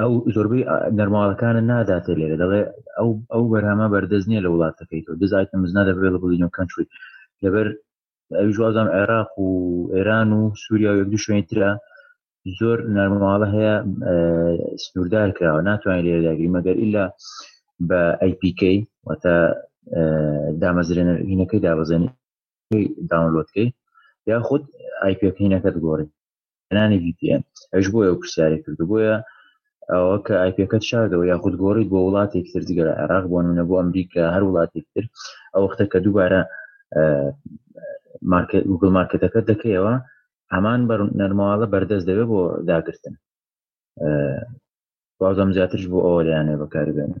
ئەو زۆربەی نەرماڵەکانە ناداتێ لێرە دەڵێ ئەو ئەو بەرهەمە بەردەست نییە لە وڵاتەکەی تۆ دزایت مزنا دەبێڵبڵینەوە کەنتری لەبەر ئەوی جوازام عێراق و ئێران و سووریا و یەکدو شوێنی تررا زۆر نەرماڵە هەیە سنووردار کراوە ناتوانین لێرە داگری مەگەر ئیلا بە ئەیPK واتە دامەزرێنەرینەکەی دابەزێنی داونلۆدکەی یاخود ئایپەکەینەکەت گۆڕی هێنانی ڤی پی ئێن ئەویش بۆیە ئەو پرسیارەی کردو بۆیە ئەوە کە ئایپیەکەت شاردەوە یاخود گۆڕیت بۆ وڵاتێکی تر جگە لە عێراق بۆ نمونە بۆ ئەمریکا هەر وڵاتێکی تر ئەو وەختە کە دووبارە مارکێت گوگل مارکێتەکە دەکەیەوە هەمان نەرمەواڵە بەردەست دەبێت بۆ داگرتن بازم زیاترش بۆ ئەوە لەیانێ بەکاری
بێنن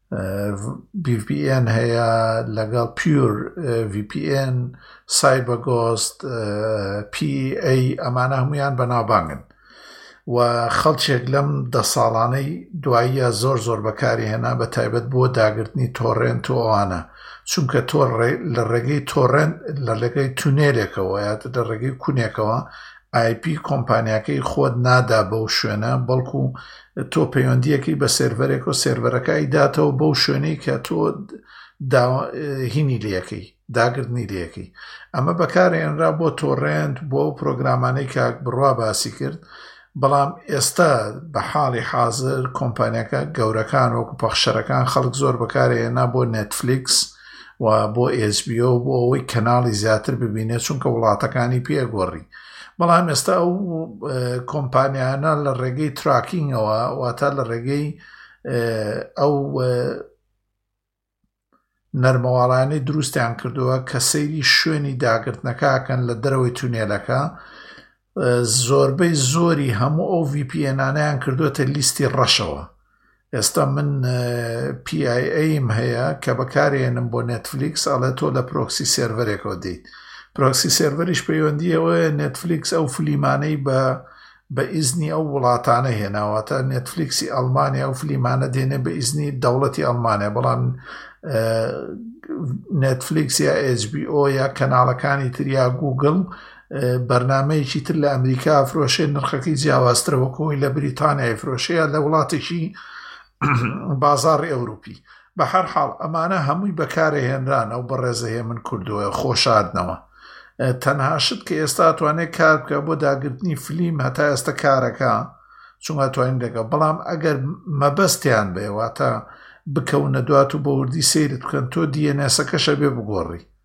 VPN هەیە لەگەڵ پیور VPN سایبە گۆست PA ئەمانە هەمویان بەناوبانگن و خەڵچێک لەم دە ساڵانەی دواییە زۆر زۆر بەکاری هێنا بە تایبەت بۆ داگرتنی تۆڕێنت و ئەوانە چونکە تۆ لە ڕێگەی تۆڕێن لە لەگەی تونێلێکەوە یاتر لە ڕێگەی کونێکەوە IP کۆمپانیاکەی خۆت نادا بەو شوێنە بەڵکو تۆ پەیوەندیەکەی بە سێرڤەرێک و سێرڤەرەکەی داتەوە بەو شوێنەی کە تۆ هینی لەکەی داگرنی لەکەی ئەمە بەکارێنرا بۆ تۆڕێنند بۆ ئەو پرۆگرامانەی کاک بڕوا باسی کرد بەڵام ئێستا بە حاڵی حاضر کۆمپانیەکە گەورەکان وەکو پەخشەرەکان خەڵک زۆر بەکارێنا بۆ نێتفلیکس و بۆ ئێسبیۆ بۆ ئەوەی کەناڵی زیاتر ببینێت چونکە وڵاتەکانی پێگۆڕی بەڵام ئێستا ئەو کۆمپانیانە لە ڕێگەی تراکینگەوە واتە لە ڕێگەی ئەو نەرمەواڵانی دروستیان کردووە کە سەیری شوێنی داگرتنەکەکەن لە دەرەوەی تونێلەکە زۆربەی زۆری هەموو ئەو VPNانیان کردوێتە لیستی ڕەشەوە ئێستا من PIAم هەیە کە بەکارێنم بۆ نێتفلیکس ئەڵێ تۆ لە پرۆکسی سێرڤەرێکەوە دیت پرۆکسی سێرڤەریش پەیوەندیەوە نێتفلیکس ئەو فلیمانەی بە بە ئیزنی ئەو وڵاتانە هێناوەتە نێتفلیکسی ئەلمانیا و فلیمانە دێنێ بە ئیزنی دەوڵەتی ئەلمانیا بەڵام نێتفلیکس یا ئسBO یا کەناڵەکانی تریا گوگل بەرنامەیەکی تر لە ئەمریکا فرۆشێ نرخەکەی جیاوازترە وەکۆی لە بریتانیای فرۆشەیە لە وڵاتێکی بازاڕی ئەوروپی بە هەر حاڵ ئەمانە هەمووی بەکارهێنران ئەو بەڕێزەیە من کردووە خۆشادنەوە تەنها شت کە ئێستا توانێت کار بکە بۆ داگرتنی فلیم هەتا ئێستا کارەکە چونگە توانین دەگە بەڵام ئەگەر مەبەستیان بێواتە بکەونە دوات و بەوردی سیرت بکەن تۆ دیەنێسەکەشە بێ بگۆڕی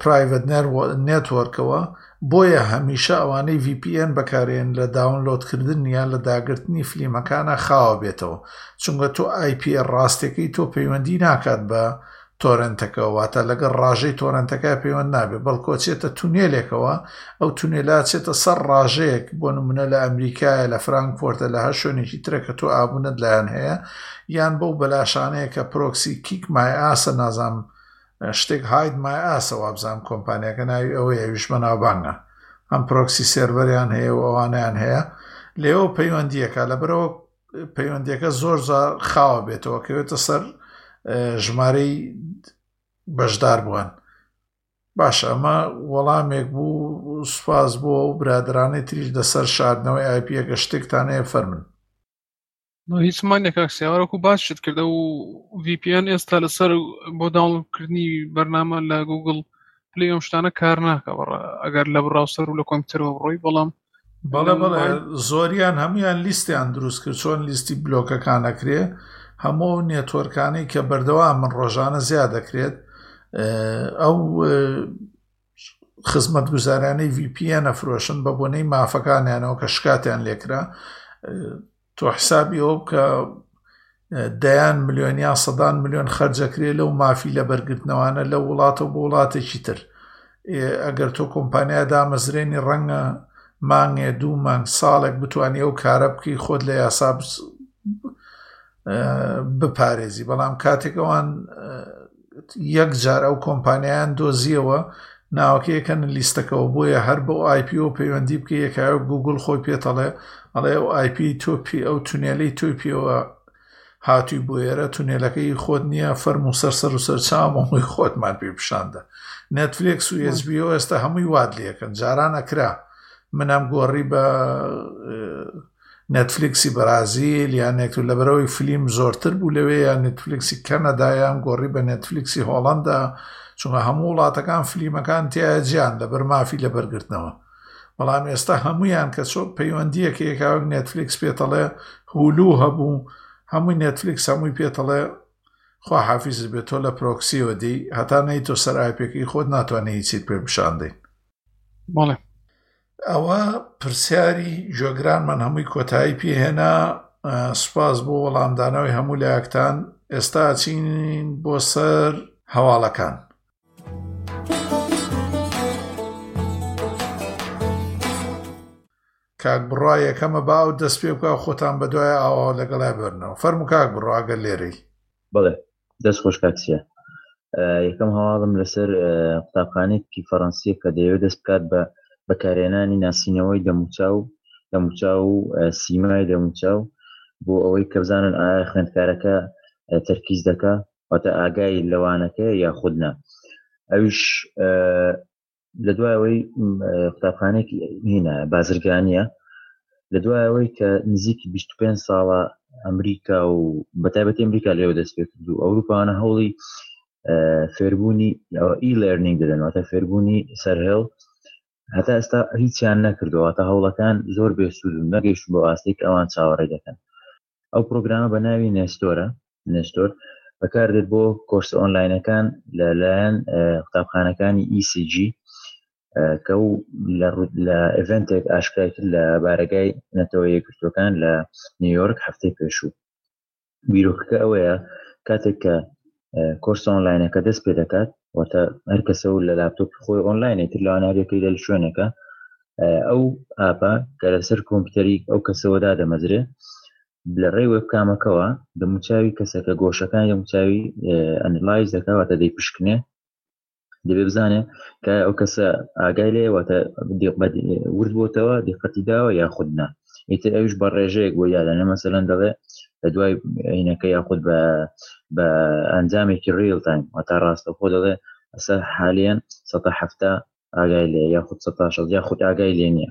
پرایڤەت نێتوەرکەوە بۆیە هەمیشە ئەوانەی VPN بەکارێن لە داونلۆدکردن یان لە داگرتنی فلیمەکانە خاوە بێتەوە چونگە تۆ آیP ڕاستەکەی تۆ پەیوەندی ناکات بە تۆرنتەکە واتە لەگەڵ ڕژەی تۆرنتەکە پەیوەند نابێت بەڵکۆچێتە تونێلێکەوە ئەو تونێلا چێتە سەر ڕژەیەک بۆ نمونە لە ئەمریکایە لە فرانکفۆرتە لە هەر شوێنێکی ترە کە تۆ ئابوونت لایەن هەیە یان بەو بەلاشانەیە کە پرۆکسی کیک مای ئاسە نازانم شتێک هاید مای ئاسە وابزانم کۆمپانیاکە ناوی ئەوەیە ئەویش بەناوبانگە ئەم پرۆکسی سێرڤەریان هەیە و ئەوانیان هەیە لێەوە پەیوەندیەکە لە برەوە پەیوەندەکە زۆر زار خاوە بێتەوە کەوێتە سەر ژمارەی بەشدار بووان باش ئەمە وەڵامێک بوو سوپاس بۆ ئەو برادرانەی تریش دەسەر شاردنەوەی ئایپیەکە شتێکتانەیە فەرمن
هیچمان نیە کاک سیاوەر وەکو باسشت کردە و VPN ئێستا لەسەر بۆ داونلۆدکردنی بەرنامە لە گوگل پلی ئەم شتانە کار ناکە بەڕە ئەگەر لە بڕاوسەر و لە کۆمپیوتەرەوە بڕۆی بەڵام
بەڵێ بەڵێ زۆریان هەمویان لیستیان دروست کرد چۆن لیستی بلۆکەکان ئەکرێ هەموو نێتۆرکانەی کە بەردەوام من ڕۆژانە زیاد دەکرێت ئەو خزمەتگوزارانەی VPN ئەفرۆشن بە بۆنەی مافەکانیانەوە کە شکاتیان لێکرا تۆ حسابی ئەو کە دەیان ملیۆن یا سەدان ملیۆن خەرجەکرێ لەو مافی لە بەرگرتنەوانە لە وڵاتە بۆ وڵاتێکی تر ئەگەر تۆ کۆمپانیا دامەزرێنی ڕەنگە مانگێ دوو مانگ ساڵێک بتانی ئەو کارە بکەی خۆت لە یاسا بپارێزی بەڵام کاتێکەوان یەک جار ئەو کۆمپانیایان دۆزیەوە ناوەکەیەکەن لیستەکەەوە بۆیە هەر بۆ آیPO پەیوەندی بکە یەکایە گوگل خۆی پێتەڵێ ئەڵێ ئەو آیP تۆپی ئەو تونێلی تۆی پێوە هاتووی بۆ ئێرە تونێلەکەی خۆت نییە فەرم و سەر سەر و سەر چاوەمەوەی خۆتمان پێ پیشاندە نێتفلێکس و SBO ئێستا هەمووی واد لەکەن جاران ئەکرا منم گۆڕی بە نێتفلیکسی بەرازیل یان نێتو لەبەرەوەی فلیم زۆرتر بوو لەوێ یان نێتفلیکسی کەنەدا یان گۆڕی بە نێتفلیکسی هۆڵەندا چونکە هەموو وڵاتەکان فلیمەکان تایە جیان لەبەر مافی لەبەرگرتنەوە بەڵام ئێستا هەمویان کە چۆک پەیوەندیەکە یەکاوەک نێتفلیکس پێتەڵێ هولو هەبوو هەمووی نێتفلیکس هەمووی پێتەڵێ خوا حافیز بێت تۆ لە پرۆکسیەوە دی هەتا نەی تۆ سەر ئاپێکی خۆت ناتوانێت هیچیت پێ پیشاندەین
بەڵێ
ئەوە پرسیاری جۆگرانمان هەمووی کۆتایی پێهێنا سوپاس بۆ وەڵامدانەوەی هەموو لایەکتان ئێستا چین بۆ سەر هەواڵەکان. کاک بڕا یەکەمە باو دەست پێ بکە خۆتان بە دوای ئاوا لەگەڵای بەرنەوە فەرمو کاک بڕاگە لێرەی
بەڵێ دەست خۆش کاک سیا یەکەم هەواڵم لەسەر قوتابخانەیەکی فەڕەنسیە کە دەیەوێت دەست بکات بە بەکارێنانی ناسینەوەی دەموچاو دەموچاو و سیمای دەموچاو بۆ ئەوەی کە بزانن ئایا خوێندکارەکە تەرکیز دەکە واتە ئاگای لەوانەکە یاخودنا ئەوش لە دوایەوەی قوتابخانێکی هینە بازرگانیە لە دوایەوەی کە نزیکی 25 ساڵە ئەمریکا و بەتابەتی ئەمریکا لێوە دەست پێ کرد و ئەوروپانە هەوڵی فێربوونی ئی لێرنینگ دەدەنەوەتە فێربوونی سەرهێڵ هەتا ئێستا هیچیان نەکردەوە تا هەوڵەکان زۆر بێسوود و نەگەیشت بۆ ئاستێک ئەوان چاوەڕێ دەکەن ئەو پرۆگرامە بە ناوی نێستۆرە نێستۆر بەکاردێت بۆ کۆرس ئۆنلاینەکان لەلایەن قوتابخانەکانی ECG کە و لە ئڤنتێک ئاشکرای کرد لە بارەگای نەتەوە یەکگرتوەکان لە نیویۆرک هەفتەی پێشوو بیرۆکەکە ئەوەیە کاتێک کە کۆرسە ئۆنلاینەکە دەست پێ دەکات واتە هەر کەسە و لە لاپتۆپی خۆی ئۆنلاینە تر لەوان هەرێکی لە شوێنەکە ئەو ئاپە کە لەسەر کۆمپیوتەری ئەو کەسەوە دادەمەزرێ لە ڕێ وەبکامەکەەوە دەموچاوی کەسەکە گۆشەکانی دەموچاوی ئەنلایز دەکەواتە دەی پشکنێ دەبێ بزانێ کە ئەو کەسە ئاگای لێ واتە ورد بۆتەوە دیقەتی داوە یاخود نا ئیتر ئەوش بە ڕێژەیەک بۆ یادەنە مەسەلەن دەڵێ لە دوای عینەکە یاخود بە بە ئەنجامێکی ریل تایم وتا ڕاستە خۆ دەڵێ ئەسە حالیان سە هەفتا ئاگای لێ یاخود سە شەز یاخود ئاگای لێ نییە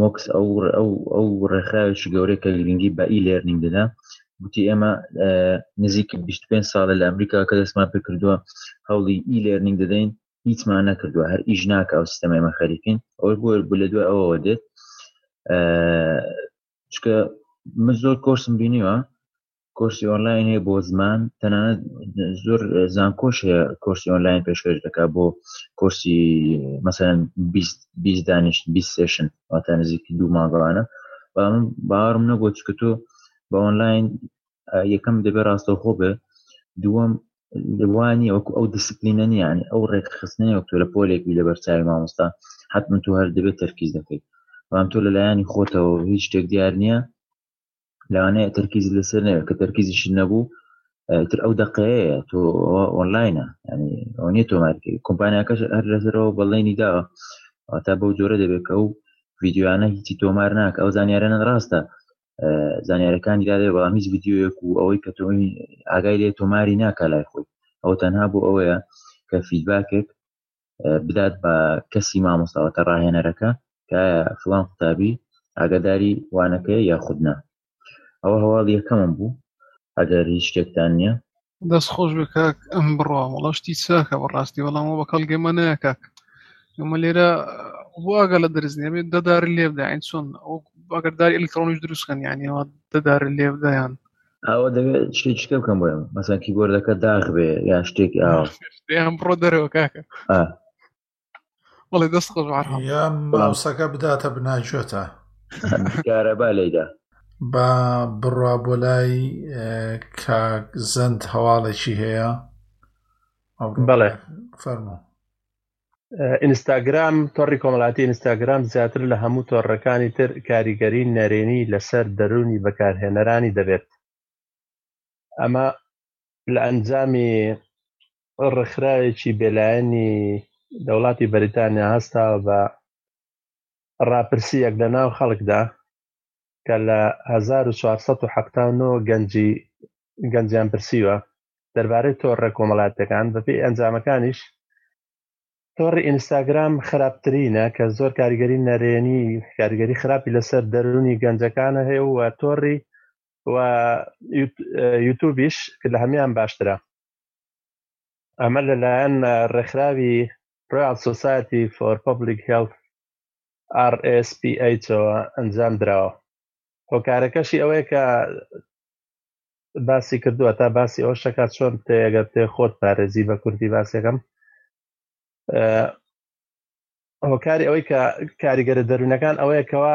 مۆکس ئەو ئەو ئەو ڕێکخراوێکی گەورەی کە گرنگی بە ئی لێرنینگ دەدا گوتی ئێمە نزیکی 25 ساڵە لە ئەمریکا کە دەستمان پێ کردووە هەوڵی ئی لێرنینگ دەدەین هیچمان نەکردووە هەر ئیش ناکە ئەو سیستەمە ئێمە خەریکین ئەوەی بۆ بوو لە دوای ئەوەوە دێت چکە من زۆر کۆرسم بینیوە کۆرسی ئۆنلاین هەیە بۆ زمان تەنانەت زۆر زانکۆش هەیە کۆرسی ئۆنلاین پێشکەش دەکات بۆ کۆرسی مەسەن 20 دانیش 20 سشن واتە نزیکی دوو ماگەوانە بەڵام باوەڕم نەبوو چکە تۆ بە ئۆنلاین یەکەم دەبێ ڕاستەوخۆ بێ دووەم لەوانی وەکو ئەو دیسپلینە نیانی ئەو ڕێکخستنی وەک تۆ لە پۆلێکی لەبەر چاوی مامۆستا حتممە تۆ هەر دەبێت تەرکیز دەکەیت بەڵام تۆ لەلایەنی خۆتەوە هیچ شتێک دیار نییە لەوانەیە تەرکیزی لەسەر نەوێت کە تەرکیزیشت نەبوو تر ئەو دقەیە تۆ ئۆنلاینە ینی ئەو نیە تۆمارکە کۆمپانیاکەش هەر لەسەرەوە بەڵێنی داوە تا بەو جۆرە دەبێت کە ئەو ڤیددیوانە هیچی تۆمار ناکە ئەو زانیارەنە ڕاستە زانیارەکانی دادێ بەڵام هیچ ڤیددیوەک و ئەوەی کە تۆی ئاگای لێ تۆماری ناکە لای خۆی ئەو تەنها بۆ ئەوەیە کە فیدباکێک بدات بە کەسی مامۆستاوەکە ڕاهێنەرەکە کە فلان قوتابی ئاگاداری وانەکە یاخودنا ئەوە هەواڵ یەکەمم بوو ئەگەر هیچ شتێکتان نییە
دەست خۆش بێ کاک ئەم بڕوا وڵاشتی چاکە بەڕاستی بەڵامەوە بە کەڵگەمە نایە کاک ئەمە لێرە بۆ ئاگە لە دەرز نیە بێت دەدار لێبداین چۆن ئەو بەگەرداری ئەلکترۆنیش دروستکەن یانیەوە دەدار لێبدایان
ئەوە دەبێت شتێک شتێ بکەم بۆ ئێمە مەسەن کیبۆردەکە داغ بێ یا شتێک
ئاوە یان بڕۆ دەرەوە کاکە بەڵێ دەست خۆش
یا ماوسەکە بداتە بناجوێتە
کارەبا لێدا
با بڕوا بۆ لای کاک زەند هەواڵێکی هەیە
بەڵێ
فەرمو
ئینستاگرام تۆڕی کۆمەڵاتی ئینستاگرام زیاتر لە هەموو تۆڕەکانی تر کاریگەری نەرێنی لەسەر دەرونی بەکارهێنەرانی دەبێت ئەمە لە ئەنجامی ڕێکخراوێکی بێلایەنی لە وڵاتی بەریتانیا هەستاوە بە ڕاپرسیەک لە ناو خەڵکدا کە لە هەزار و چوار سەد و حەفتا و نۆ گەنجی گەنجیان پرسیوە دەربارەی تۆڕە کۆمەڵاتەکان بەپێی ئەنجامەکانیش تۆڕی ئینستاگرام خراپترینە کە زۆر کاریگەری نەرێنی کاریگەری خراپی لەسەر دەرونی گەنجەکانە هەیە و تۆڕی و یوتوبیش کە لە هەمان باشترە ئەمە لەلایەن ڕێکخراوی ڕال سوسایەتی فۆر پبلیک هێڵ RSPH ەوە ئەنجام دراوە هۆکارەکەشی ئەوەیە کە باسی کردووە تا باسی ئەو شەکە چۆن تێگەر تێ خۆت پارێزی بە کوردی باسەکەم هۆکاری ئەوەی کە کاریگەرە دەروونەکان ئەوەیە کەەوە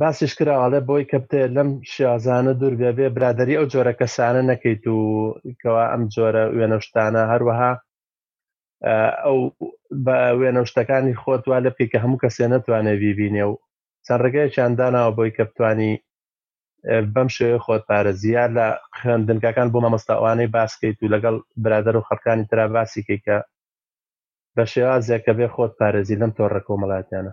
باسیش کراوەڵێ بۆی کە بتێ لەم شێوازانە دوور بێ برادری ئەو جۆرە کەسانە نەکەیت و کەوا ئەم جۆرە وێنەشتانە هەروەها ئەو بە وێنە شتەکانی خۆت وا لە بکە هەموو کەسێ نەتوانێت بیبینێ و چەند ڕێگەیەکیان داناوە بۆی کە بتانی بەم شێوێ خۆت پارێزیار لە خوێندنکەکان بۆ مامۆستاوانەی باسکەیت و لەگەڵ برادەر و خەڵکانی تررا باسیکەی کە بە شێوازێک کە بێ خۆت پارێزی لەم تۆڕە کۆمەڵاتیانە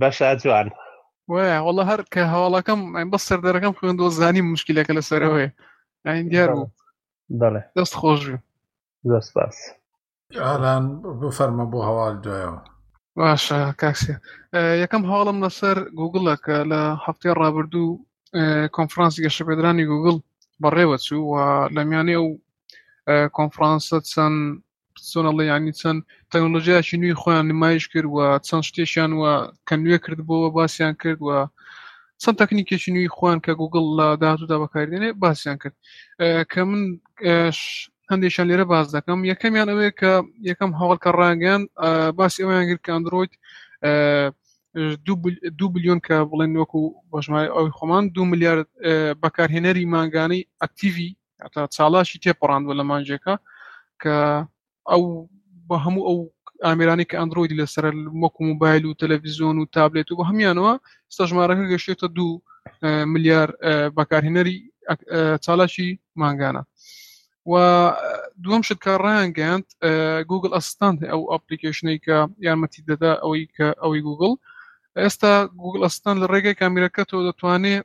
بەشا جوان
وایە وەڵە هەر کە هەواڵەکەم بە سەردەرەکەم خوێندۆ زانی مشکلەکە لە سەرەوەی ئاین دیار بوو بەڵێ دەست خۆش
بوو زۆر
سپاس ئاران بفەرمە بۆ هەواڵ دوایەوە
باشە کاکسێ یەکەم هەواڵم لەسەر گوگڵە کە لە هەفتەی ڕابردوو کۆنفرانسی گەشەپێدرانی گوگڵ بەڕێوە چوو و لە میانەی ئەو کۆنفرانسە چەند سۆنەڵی ینی چەند تەکنۆلۆژیایکی نوێی خۆیان نمایش کرد و چەند شتێکیان وە کە نوێ کردبووەوە باسییان کرد و چەند تەکنیکێکی نوێی خوان کە گوگل لە داهاتوودا بەکاردێنێ باسییان کرد کە من هەندێکیان لێرە باز دەکەم یەکەمیان ئەوەیە کە یەکەم هەواڵکە ڕاگەیان باسی ئەویان گرت کە ئەندروید دو بلیۆن کە بڵێن وەکو بەژمای ئەوی خۆمان دو میلیارد بەکارهێنەری مانگانەی ئەکتیڤی تا چاڵاشی تێپەڕاندوە لە مانجێکە کە ئەو بە هەموو ئەو ئامرانی کە ئەندرۆیدی لەسەر وەکو موبایل و تەلەڤیزیۆن و تابلێت و بە هەمیانەوە ستەژمارەکە گەشتێتە دوو ملیار بەکارهێنەری چالاکی مانگانە و دوم شت کە ڕایانگەیاند گوگل ئەستان ئەو ئەپلیکیشنەی کە یارمەتی دەدا ئەوەی کە ئەوەی گوگل ئێستا گوگل ئەستان لە ڕێگەی کامیرەکەەوە دەتوانێت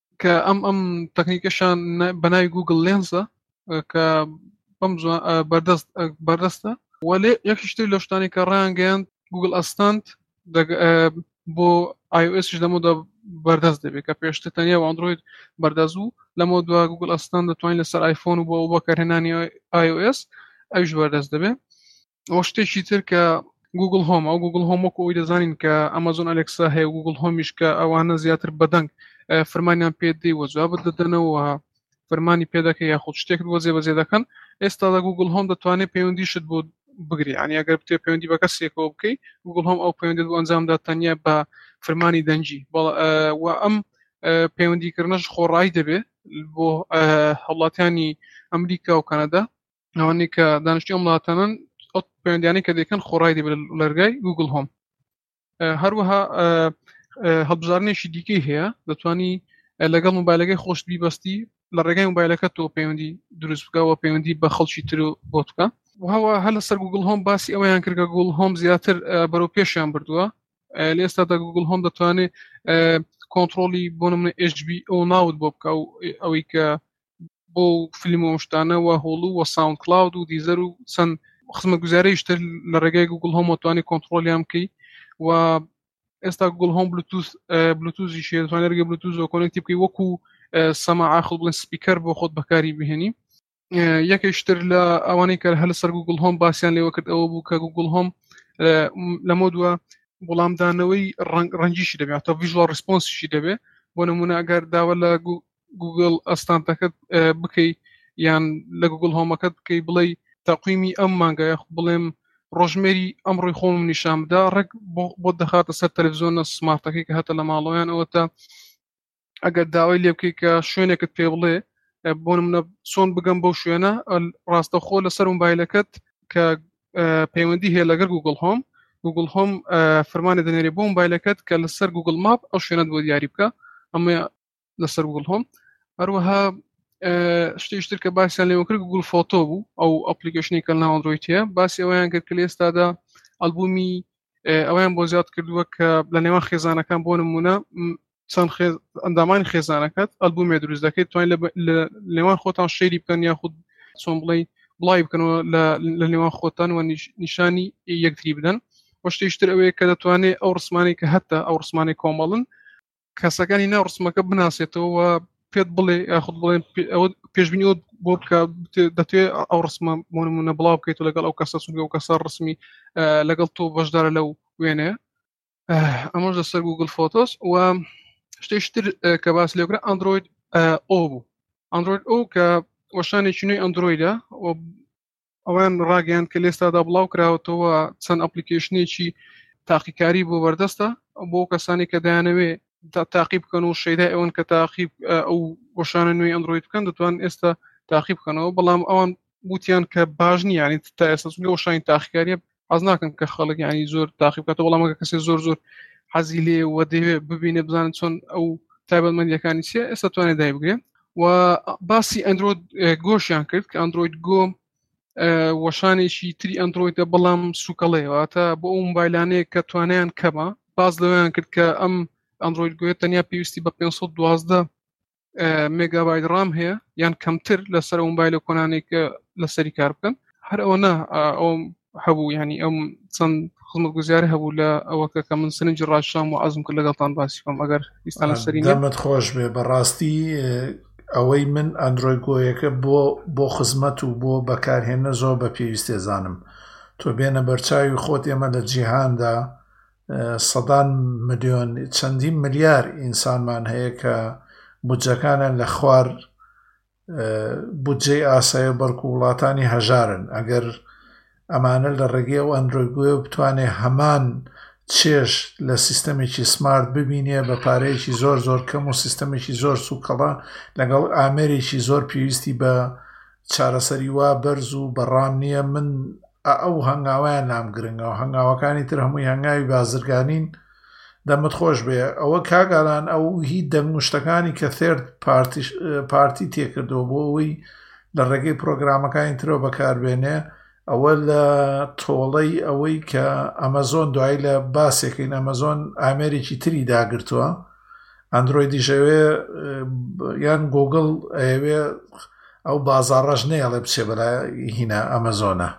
کە ئەم ئەم تەکنیکەشان بەناوی گوگل لێنزە کە بەم بەردەست بەردەستە وەێ یەکیشتر لە شتانی کە ڕیانگەیاند گوگل ئەستاند بۆ iOS لەمەدا بەردەست دەبێت کە پێشتە تەنیا و ئەندروید بەردەست و لەمە دوا گوگل ئەستان دەتوانین لەسەر آیفۆن و بۆ بەکارهێنانی iOS ئەوش بەردەست دەبێت ئەو شتێکی تر کە گوگل هۆم ئەو گوگل هۆم وەکو ئەوی دەزانین کە ئەمازۆن ئەلکسا هەیە گوگل هۆمیش کە ئەوانە زیاتر بەدەنگ فرمانیان پێ دی وە جوابت دەدەنەوە فرمانی پێ دەکە یاخود شتێکت بۆ جێبەجێ دەکەن ئێستا دە گوگل هۆم دەتوانێت پەیوەندیشت بۆ بگری ئەنی ئەگەر بتێ پەیوەندی بە کەسێکەوە بکەیت گوگل هۆم ئەو پەیوەندێت بۆ ئەنجامدا تەنیا بە فرمانی دەنجی بەڵ و ئەم پەیوەندیکردنەش خۆڕایی دەبێت بۆ هەڵاتانی ئەمریکا و کەنەدا ئەوانەی کە دانیشتی ئەم وڵاتانن ئەو پەیوەندیانەی کە دەکەن خۆڕای دەبێت لەرگای گوگل هۆم هەروەها هەڵبژارنێکی دیکەی هەیە دەتانی لەگەڵ موبایلەکەی خۆش بیبستی لە ڕێگای موبایلەکە تۆ پەیوەندی دروست بکەوە پەیوەندی بە خەڵکی تر و بۆ بکە وهوە هەل سەر گوگل هۆم باسی ئەویان کردگە گوگل هۆم زیاتر بەرەو پێشیان بردووە لێستادا گوگل هۆم دەتوانێت کۆنتترۆلی بۆ منە HB ئەو ناوت بۆ بکە و ئەوەی کە بۆ فیلم و شتانە و هۆڵو و ساوند کلااود و دیزەر و چەند خزمە گوزارەیشتر لە ڕێگای گوگل هۆم توانی کۆنتترۆلیان بکەی و ئێستا گوگل هۆم بلوتوس بلوتوزی شێتوانێرگە بلوتوز و کۆنکتی بکەی وەکو سەما ئاخڵ بڵێن سپیکەر بۆ خۆت بەکاری بهێنی یەکێشتر لە ئەوانەی کە هەل سەر گوگل هۆم باسییان لێوە کرد ئەوە بوو کە گوگل هۆم لەمە دووە وڵامدانەوەی ڕەنگیشی دەبێت تا ڤژوال ڕسپۆنسیشی دەبێت بۆ نمونە ئەگەر داوا لە گوگل ئەستانتەکەت بکەی یان لە گوگل هۆمەکەت بکەی بڵێ تاقیمی ئەم مانگایە بڵێم ڕۆژمێری ئەم ڕووی خۆم نیشان بدا ڕێک بۆ دەخاتە سەر تەلەڤزیۆنە سمارتەکەی کە هەتە لە ماڵۆیان ئەوە تا ئەگەر داوای لێ بکەیت کە شوێنێکت پێ بڵێ بۆ منە چۆن بگەم بەو شوێنە ڕاستەخۆ لەسەر مبایلەکەت کە پەیوەندی هەیە لەگەر گوگل هۆم گوگل هۆم فەرمانە دەنێری بۆ مبایلەکەت کە لەسەر گوگل ماپ ئەو شوێنەت بۆ دیاری بکە ئەمە لەسەر گوڵ هۆم هەروەها شتیشتر کە باسیان لێوە کرد گوگل فۆتۆ بوو ئەو ئەپلیکیشنی کە ناوەندڕۆیت هەیە باسی ئەویان کرد کە لە ئێستادا ئەلبومی ئەویان بۆ زیاد کردووە کە لە نێوان خێزانەکان بۆ نمونە چەند ئەندامانی خێزانەکەت ئەلبومێ دروست دەکەیت توان لە نێوان خۆتان شێری بکەن یاخود چۆن بڵی بڵی بکەنەوە لە نێوان خۆتان و نیشانی یەکتری بدەن وەشتیشتر ئەوەیە کە دەتوانێت ئەو ڕسمانی کە هەتا ئەو ڕسمانی کۆمەڵن کەسەکانی ناو ڕسمەکە بناسێتەوە و پێت بڵێ یاخود بڵێن ئەوە پێشبینی ئەوت بۆ بکە دەتێ ئەو ڕسمە مۆنمونە بڵاو بکەیت و لەگەڵ ئەو کەسە سوگە و کەسە ڕسمی لەگەڵ تۆ بەشدارە لەو وێنێ ئەمەش لەسەر گوگل فۆتۆس و شتێشتر کە باس لێکرا ئەندروید ئەو بوو ئەندروید ئەو کە وەشانێکی نوێی ئەندرویدە ئەوان ڕاگەیان کە لێستادا بڵاو کراوەتەوە چەند ئەپلیکیشنێکی تاقیکاری بۆ بەردەستە بۆ کەسانی کە دایانەوێ تاقی بکەن و شەیدا ئەوەن کە تاقیب ئەو وەشانە نوێی ئەندروید بکەن دەتوان ئێستا تاقی بکەنەوە بەڵام ئەوان بوتیان کە باش نیانی تا ئێستا چونگە وەشانی تاقیکاریە حەز ناکەم کە خەڵک ینی زۆر تاقی بکاتەوە بەڵام ئەگە کەسێ زۆر زۆر حەزی لێ وە دەوێ ببینێ بزانن چۆن ئەو تایبەتمەندیەکانی چیە ئێستا توانێت دای بگرێ و باسی ئەندرۆید گۆشیان کرد کە ئەندروید گۆ وەشانێکی تری ئەندرویدە بەڵام سوکەڵەیەواتە بۆ ئەو موبایلانەیە کە توانیان کەمە باز لەوەیان کرد کە ئەم ئەندروید گوێت تەنیا پێویستی بە 512 مێگابایت ڕام هەیە یان کەمتر لەسەر ئەو مبایلە کۆنانێک کە لەسەری کار بکەن هەر ئەوە نا ئەو هەبوو ینی ئەم چەند خزمەت گوزیار هەبوو لە ئەوە کە کە من سنج ڕاشام و عزم کرد لەگەڵتان باسی بم ئەگەر ئیستا لەسەری
دەمت خۆش بێ بەڕاستی ئەوەی من ئەندرۆی گۆیەکە بۆ بۆ خزمەت و بۆ بەکارهێنە زۆر بە پێویستێزانم تۆ بێنە بەرچاوی خۆت ئێمە لە جیهاندا سەدان ملیۆن، چەندین ملیار ئینسانمان هەیە کە بودجەکانیان لە خوار بودجەی ئاسایە و بەڵکو وڵاتانی هەژارن، ئەگەر ئەمانە لە ڕێگەی ئەو ئەندرۆیدبووەوە بتوانێ هەمان چێژ لە سیستەمێکی سمارت ببینێ بە پارەیەکی زۆر زۆر کەم و سیستەمێکی زۆر سوکەڵە لەگەڵ ئامێرێکی زۆر پێویستی بە چارەسەری وا بەرز و بە ڕان نییە من ئە ئەو هەنگاویان نام گرنگەوە هەنگاوەکانی تر هەمووی هەنگاوی بازرگانین دەمت خۆش بێ ئەوە کاگالان ئەو هی دەنگشتەکانی کە ثێرد پارتی تێکردەوە بۆ ئەوی لە ڕێگەی پرۆگرامەکانی ترۆ بەکاربێنێ ئەوە لە تۆڵەی ئەوەی کە ئەمەزۆن دوایی لە باسێکین ئەمەزۆن ئامێرێکی تری داگرتووە ئەندرۆیدیش ئەوێ یان گۆگل ئەوێ ئەو بازاڕەش نێڵێ بچێ بەلا هینا ئەمەزۆنە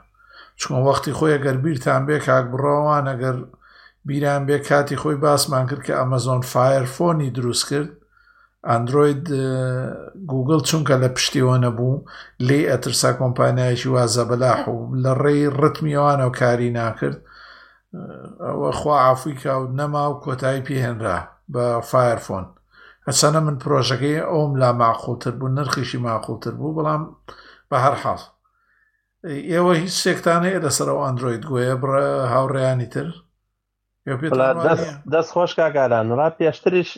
چون وەختی خۆی گەر بیرتان بێ کاک بڕەوان ئەگەر بیران بێ کاتی خۆی باسمان کرد کە ئەمەزۆن فایرفۆنی دروست کرد ئەندروید گوگل چونکە لە پشتیەوە نەبوو لێ ئەترسا کۆمپانایکی وازە بەلاح و لە ڕێی ڕتمیەوانەوە کاری ناکرد ئەوە خوا عافوی کا و نەما و کۆتایی پێ هێنرا بە فایەر فۆن هەرچەنە من پرۆژەکەی ئەوم لا ماقوڵتر بوو نرخیشی ماقوڵتر بوو بەڵام بە هەر حاڵ ئێوە هیچ سێکتانە هەیە لەسەر ئەو ئەندروید گوۆیە بڕە هاوڕێیانی تر یا پێ وڵا
دەست وانە دەست خۆش کاگالان وڵا پێشتریش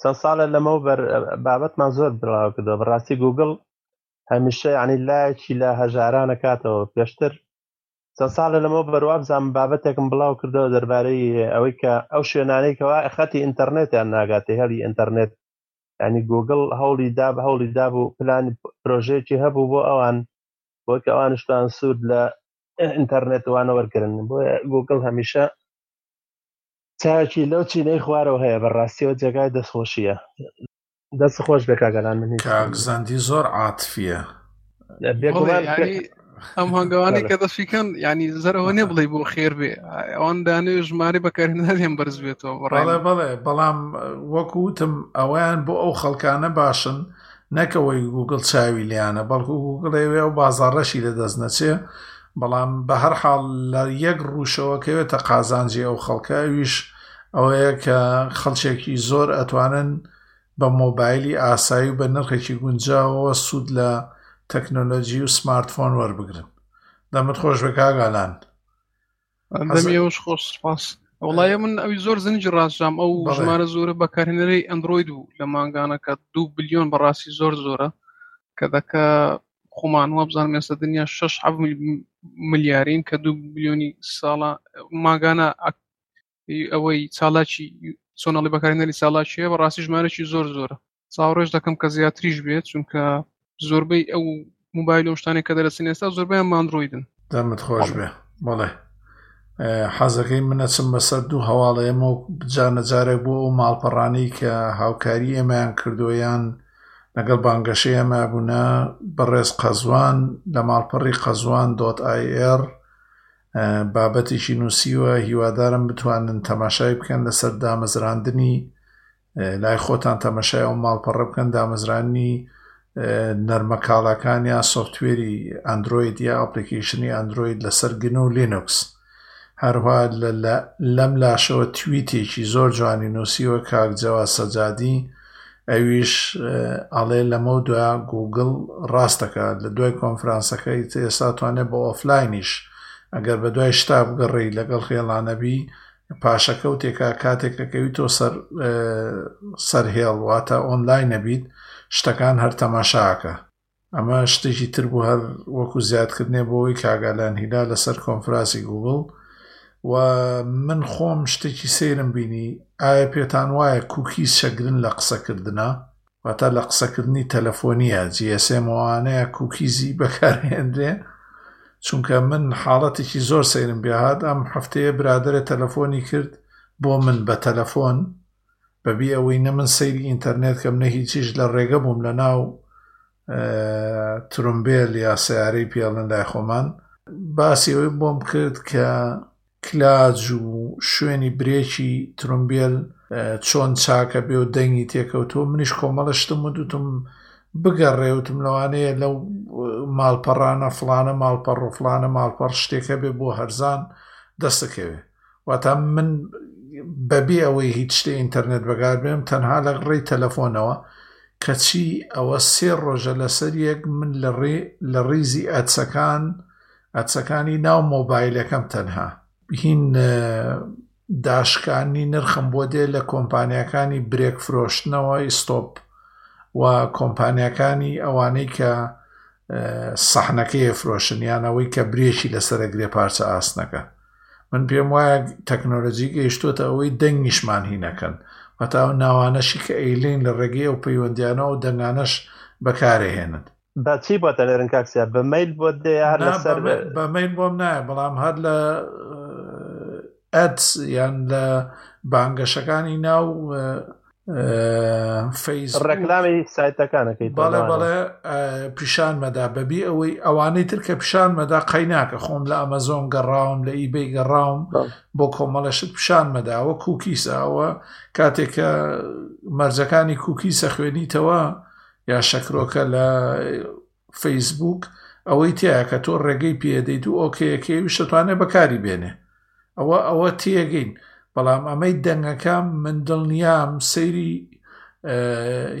چەند ساڵە لەمە و بەر بابەتمان زۆر بڵاو کردەوە بەڕاستی گوگڵ هەمیشە یعنی لایەکی لە هەژارانە کاتەوە پێشتر چەند ساڵە لەمە بەروابزان بابەتێکم بڵاو کردەوە دەربارەی ئەوەی کە ئەو شوێنانەی کەوا خەتی ئینتەرنێتیان ناگاتێ هێڵی ئینتەرنێت ینی گوگل هەوڵی داب هەوڵی دابوو پلانی پرۆژێکی هەبوو بۆ ئەوان بۆی کە ئەوانشتان سوود لە ئینتەرنێت وانە وەرگن بۆ گوگل هەمیشە چاکی لەو چینەی خوارەوە هەیە بەڕاستیەوە جێگای دەستخۆشیە دەست خۆش بێ کاگەلان من
کاک زەندی زۆر عاتفیە
ئەم هەنگەوانی کە دەشیکەن ینی زەرەوە نێ بڵێ بۆ خێر بێ ئەوان دانێ ژماری بەکارهێنا لێم بەرز بێتەوە
بەڵێ بەڵێ بەڵام وەکوتم ئەویان بۆ ئەو خەڵکانە باشن نەکەوەی گوگل چاوی لیانە بەڵکو گوگڵێوێ ئەو بازارڕەشی لە دەست نەچێ بەڵام بە هەر حاڵ لە یەک ڕووشەوەکەوێتە قازانجی ئەو خەڵکە ئەویش ئەوەیە کە خەڵکێکی زۆر ئەتوانن بە مۆبایلی ئاسایی و بە نرخێکی گونجاوەوە سوود لە تەکنۆلۆجی و سمارتفۆن وەربگرن دەمت خۆش بە کاگالان
دەمیەوەش خۆش سپاس وڵایە من ئەوی زۆر زنجی ڕاستجام ئەو ژمارە زۆرە بەکارهێنەری ئەندروید و لە مانگانەکە دو بلیۆن بەڕاستی زۆر زۆرە کە دەکە خۆمان وابزان مێستا دنیا 6 ملیارین کە دو بلیۆنی ساڵە ماگانە ئەوەی چالاکی چۆنەڵی بەکارێنەری چالاکیە بە ڕاستی ژمارەی زۆر زۆرە چاوەڕێش دەکەم کە زیاتریش بێت چونکە زۆربەی ئەو موبایل و شتانێک کە دەرەچین ئێستا زۆربیان ماندڕۆیدن
دەمت خۆش بێ بەڵێ حەزەکەی منەچم بەسەر دوو هەواڵەیەمە و بجانەجارێک بۆ ئەو ماڵپەڕانی کە هاوکاری ئێمەیان کردویان لەگەڵ بانگەشەی ئەمە بوونە بەڕێز قەزوان لە ماڵپەڕی قەزوان دۆت آیR بابەتێکی نووسیوە هیوادارم بتوانن تەماشای بکەن لەسەر دامەزراندنی لای خۆتان تەمەشای ئەو ماڵپەڕە بکەن دامەزرانی نەرمە کاڵاکان یا سوفتوێری ئەندروید یا ئەپلیکیشنی ئەندروید لەسەر گن و لینوکس هەروە لەم لاشەوە تویتێکی زۆر جوانی نووسیوە کاک جەوا سەجادی ئەویش ئەڵێ لەمەو دویا گوگل ڕاست دەکات لە دوای کۆنفرانسەکەی ئێستا توانێت بە ئۆفلاینیش ئەگەر بە دوای شتا بگەڕێی لەگەڵ خێڵانەبی پاشەکەوتێکا کاتێک کە کەویتۆ سەر سەر هێڵ واتە ئۆنلاین نەبیت شتەکان هەر تەماشاکە ئەمە شتێکی تر بوو هەر وەکو زیادکردنێ بۆ ئەوەی کاک ئالان هیلال لەسەر کۆنفراسی گووگڵ و من خۆم شتێکی سەیرم بینی ئایا پێتان وایە کوکیز شەگرن لە قسەکردنا واتا لە قسەکردنی تەلەفۆنیە جیسمۆوانەیە کوکیزی بەکارهێنرێ چونکە من حاڵەتێکی زۆر سەیرم بێهات ئەم هەفتەیە برادرە تەلەفۆنی کرد بۆ من بە تەلەفۆن بەبی ئەوەی نە من سەیری ئینتەرنێت کەم نە هیچیش لە ڕێگە بووم لە ناو ترمبێل یا سیارەی پێڵن لای خۆمان باسی ئەوەی بۆم کرد کە کلاج و شوێنی برێکی ترمبیل چۆن چاکە بێ و دەنگی تێکەوتووە منیش کۆمەڵە شتم و دوتم بگەڕێوتم لەوانەیە لەو ماڵپەڕانە فلانە ماڵپەڕ و فلانە ماڵپەڕ شتێکە بێ بۆ هەرزان دەستەکەوێ واتا من بەبێ ئەوەی هیچ شتێ ئینتەرنێت بەگار بێم تەنها لە ڕێی تەلەفۆنەوە کەچی ئەوە سێ ڕۆژە لەسەر یەک من لە ڕێ لە ڕیزی ئەچەکان ئەچەکانی ناو مۆبایلەکەم تەنها هین داشکانی نرخم بۆ دێ لە کۆمپانیەکانی برێک فرۆشتنەوە ئیسۆپ و کۆمپانیەکانی ئەوانەی کە سەحنەکەی فرۆشنیانەوەی کە برێکی لەسەرەگرێ پارچە ئاسنەکە من پێم وایە تەکنۆلۆجی گەیشتوتە ئەوەی دەنگیشمان هینەکەن هەتا و ناوانەشی کە ئەیلین لە ڕێگەی ئەو پەیوەندیانە و دەنگانەش بەکارێهێنن
بە چی بۆ دەلێرن کاکسیا بە میل بۆ دێ هەر لەسەر
بە میل بۆم نایە بەڵام هەر لە ئەدس یان لە بانگەشەکانی ناو
ڕێکلامی سایتەکانەکەی
بەڵێ بەڵێ پیشان مەدا بەبی ئەوەی ئەوانەی تر کە پیشان مەدا قەیناکە خۆم لە ئەمەزۆن گەڕاوم لە ئیبی گەڕاوم بۆ کۆمەڵەشت پیشان مەداوە کوکیساوە کاتێکە مەرجەکانی کوکیسە خوێنیتەوە یا شەکرۆکە لە فەیسبووک ئەوەی تیایە کە تۆ ڕێگەی پێدەیت و ئۆکەیەکەی ویش دەتوانێت بەکاری بێنێ ئەوە ئەوە تێگەین بەڵام ئەمەی دەنگەکە من دڵنیام سەیری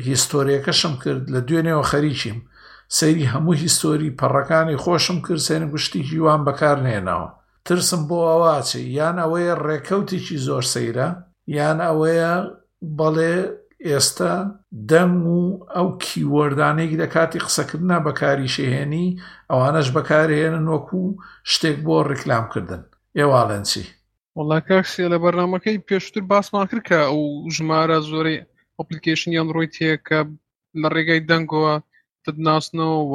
هیستۆریەکەشم کرد لە دوێنێەوە خەریکیم سەیری هەموو هیستۆری پەڕەکانی خۆشم کرد سەیرم گشتی هیوان بەکار نێنەوە ترسم بۆ ئەواچێ یان ئەوەیە ڕێکەوتێکی زۆر سەیرە یان ئەوەیە بەڵێ ئێستا دەنگ و ئەو کیوەردانێک لە کاتی قسەکردنا بەکاریشێهێنی ئەوانەش بەکارهێنن وەکو شتێک بۆ ڕیکلامکردن ئێواڵێنچی
وڵا کاکسێ لە بەرنمەکەی پێشتر باسمان کرد کە ئەو ژمارە زۆری ئۆپلیکیشن یان ڕۆی تێکە لە ڕێگای دەنگەوە دەدناسنەوە و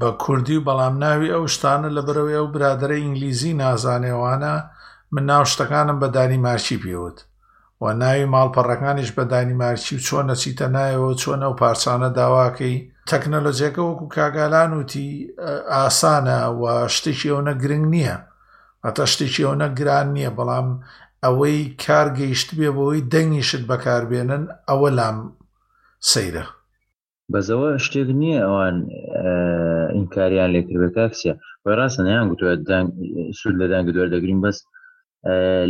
بە کوردی
و بەڵام ناوی ئەو شتانە لە بەرەوەی ئەو برادرە ئینگلیزی نازانێوانە من ناو شتەکانم بە دانی مارچی پێوت و ناوی ماڵپەڕەکانیش بە دانی مارچی و چۆن نەچیتە نایەوە چۆن ئەو پارچانە داواکەی تەکنەلۆجیەکە وەکو کاگالان وتی ئاسانە و شتێکی ئەوە گرنگ نییە ئەتە شتێکی ئەوە گران نییە بەڵام ئەوەی کار گەیشت بێ بەوەی دەنگیشت بەکاربێنن ئەوە لام سەیرە
بەزەوە شتێک نییە ئەوان ئینکاریان لێکردێت کاکسە وە ڕاستە نیان گوتوە سود لە دەنگ دوەر دەگرین بەس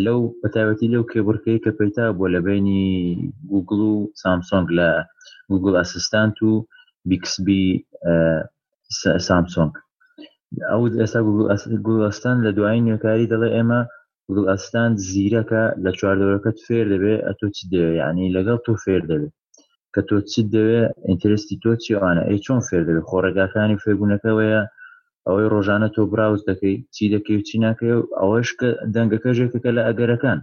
لەو بەتاوەتی لەو کێبڕکەی کە پەیتا بۆ لە بینی گوگل و سامسۆنگ لە گوگل ئەسستانت و بیکسبی سامسۆنگ ئەو ئێستا گوڵستان لە دوایین نوێکاری دەڵێ ئێمە گوڵستان زیرەکە لە چواردەوەکەت فێر دەبێت ئەتۆ چ دەوێت ینی لەگەڵ تۆ فێر دەبێت کە تۆ چیت دەوێ ئینترستی تۆ چیوانە ئەی چۆن فێر دەبێت خۆ ڕێگاکانی فێربوونەکەوەیە ئەوەی ڕۆژانە تۆ براوز دەکەی چی دەکەی چی ناکەی و ئەوەش کە دەنگەکە ژێکەکە لە ئەگەرەکان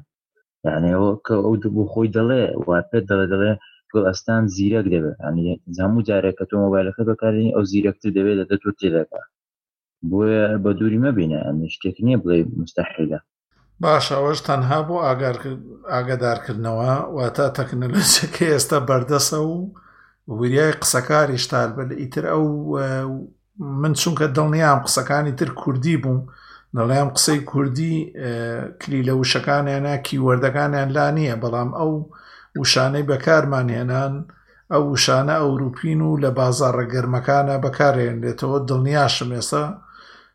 یانەوە کە ئەو دوبوو خۆی دەڵێ وا پێت دەڵێ دەڵێ گوڵ ئەستان زیرەک دەبێت ینی هەموو جارێک کە تۆ مۆبایلەکە بەکارین ئەو زیرەکتر دەبێت دە تۆ تێدەکە بۆیە بە دووری مەبینە ئەنی شتێک نییە بڵێ مستەحیلە
باش ئەوەش تەنها بۆ ئاگادارکردنەوە واتە تەکنەلۆجیەکە ئێستا بەردەسە و وریای قسەکاری شتال بل ئیتر ئەو من چونکە دڵنیام قسەکانی تر کوردی بووم دەڵیان قسەی کوردی کلی لە وشەکانیانە کیوەردەکانیان لا نییە بەڵام ئەو وشانەی بەکارمان هێنان ئەو وشانە ئەوروپین و لە بازارە گەرمەکانە بەکارێنێتەوە دڵنیاشم ێستا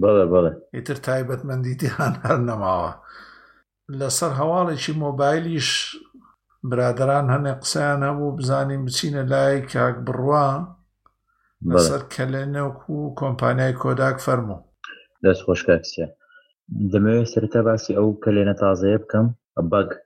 بەڵێ بەڵێ.
ئیتر تایبەتمەندیتیان هەر نەماوە. لەسەر هەواڵێکی مۆبایلیش برادەران هەنێ قسەیان هەبوو بزانین بچینە لای کاک بڕوا لەسەر کەلێنێک و کۆمپانیای کۆداک فەرموو.
دەست خۆش کاک سیا. دەمەوێت سەرەتا باسی ئەو کەلێنە تازەیە بکەم، بەگ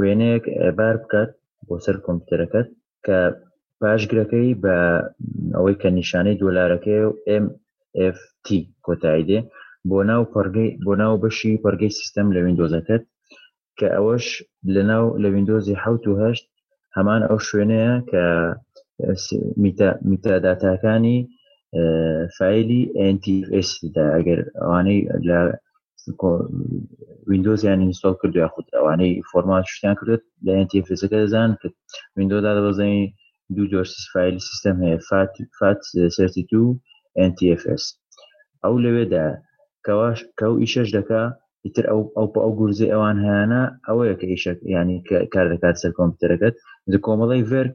وێنەیەک بار بکات بۆ سەر کۆمپیوتەرەکەت کە پاشگرەکەی بە ئەوەی کە نیشانەی دۆلارەکەی و MFT کۆتایی دێ بۆ ناو پەڕگەی بۆ ناو بەشی پەرگەی سیستەم لە وینندۆزەکەت کە ئەوەش لە ناو لە وینندۆزی حوت و هەشت هەمان ئەو شوێنەیە کە میتاداتاکانی فیلی NTFS دا ئەگەر ئەوانەی لە ویندۆزیان ئینستۆڵ کرد یاخود ئەوانەی فۆرمات شتیان کردێت لە ئەنتیفرسەکە دەزان کە ویندۆدا دەبەزێنی دوو جۆر سیسفایل سیستم هەیە فات فات سرتی تو NTFS ئەو لەوێدا کەواش کەو ئیشەش دەکا ئیتر ئەو ئەو ئەو گورزی ئەوان هەیەە ئەوەیە کە ئیشە ینی کار دەکات سەر کۆمپیوتەرەکەت کۆمەڵی ڤێرک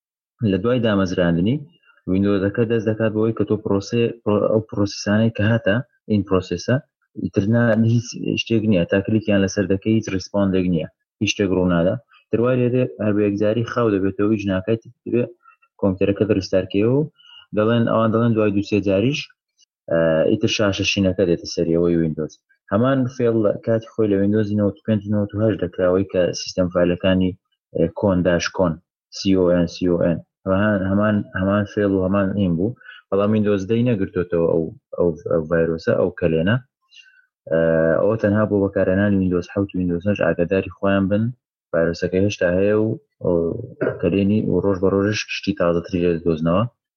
لە دوای دامەزراندنی وینندۆزەکە دەست دەکات بەوەی کە تۆ پرۆسێ ئەو پرۆسیسانەی کە هاتە این پرۆسسە ئیترنا هیچ شتێک نییە تا کلیکیان لەسەر دەکەی هیچ ڕیسپۆندێک نییە هیچ شتێک ڕوونادا دروای لێ هەر بە یەکجاری خاو دەبێتەوە هیچ ناکات دەبێت کۆمپیوتەرەکە ڕیستارکەوە و دەڵێن ئەوان دەڵێن دوای دوسێ جاریش ئیتر شاشە شینەکە دێتە سەریەوەی وینندۆز هەمان فێڵ کاتی خۆی لە وینندۆزی 95 دەکراوەی کە سیستەم فالەکانی کۆنداش کۆن CON CON هەمان هەمان هەمان فێڵ و هەمان ئیم بوو بەڵام وینندۆز دەی نەگرتوتەوە ئەو ئەو ڤایرۆسە ئەو کەلێنە ئەوە تەنها بۆ بەکارێنانی وینندۆز حوت وینندۆزنەش ئاگاداری خۆیان بن ڤایرۆسەکە هێشتا هەیە و کەلێنی و ڕۆژ بە ڕۆژش شتی تازەتری لێ دۆزنەوە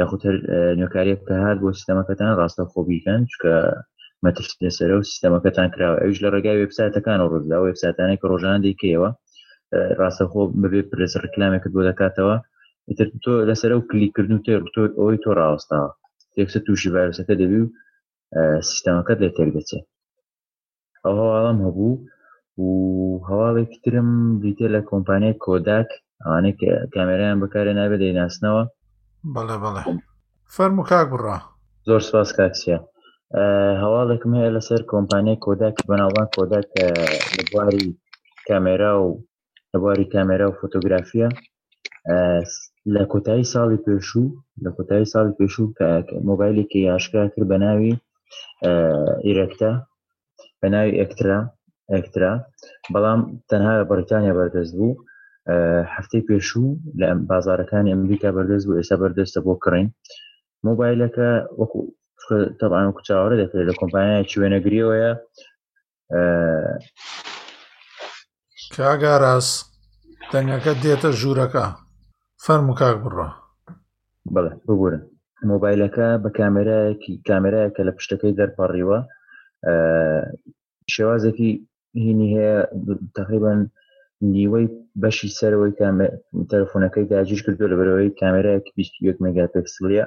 یاخود هەر نوێکاریەک کە هات بۆ سیستەمەکەتان ڕاستە خۆ بیکەن چکە مەترس لەسەر و سیستەمەکەتان کراوە ئەوش لە ڕێگای وبسایتەکان و ڕزدا وبساتانێک ڕۆژان دیکەوە ڕاستە خۆ بەبێ پرس ڕکلامێکت بۆ دەکاتەوە ئیتر تۆ لەسەر و کلیکردن تێ تۆ ئەوەی تۆ ڕاوەستاوە تێکسە تووشی ڤایرسەکە دەبی و سیستەمەکەت لێ تێک دەچێت ئەو هەواڵەم هەبوو و هەواڵێکی ترم دیتە لە کۆمپانیای کۆداک ئەوانەی کە کامێرایان بەکارێ نابێت دەیناسنەوە
بەڵێ بەڵێ فەرمو کاک بڕا
زۆر سپاس کاکسە هەواڵێکم هەیە لەسەر کۆمپانیای کۆداک بەناوان کۆداک لە بواری کامێرا و لە بواری کامێرا و فۆتۆگرافیە لە کۆتایی ساڵی پێشوو لە کۆتایی ساڵی پێشوو مۆبایلێکی یاشکرا کرد بە ناوی ئیرەکتە بە ناوی ئەکترا ئەکترا بەڵام تەنها لە بەریتانیا بەردەست بوو هەفتەی پێشوو لە بازارەکانی ئەمریکا بەردەست بوو ئێستا بەردەستە بۆ کڕین مۆبایلەکە وەکو تەبان کوچاوەڕە دەکرێت لە کۆمپانیایکی وێنەگریەوەیە
کاگاراس دەنگەکە دێتە ژوورەکە فەرمو کاک بڕە
بڵێ ببورە مۆبایلەکە بە کامێرایەکی کامێرایەکە لە پشتەکەی دەرپەڕیوە شێوازێکی هینی هەیە تقریبان نیوەی بەشی سەرەوەی تەلفۆنەکەی داگیر کردو لە بەرەوەی کامێرایەکی 21 مگاپکسلیە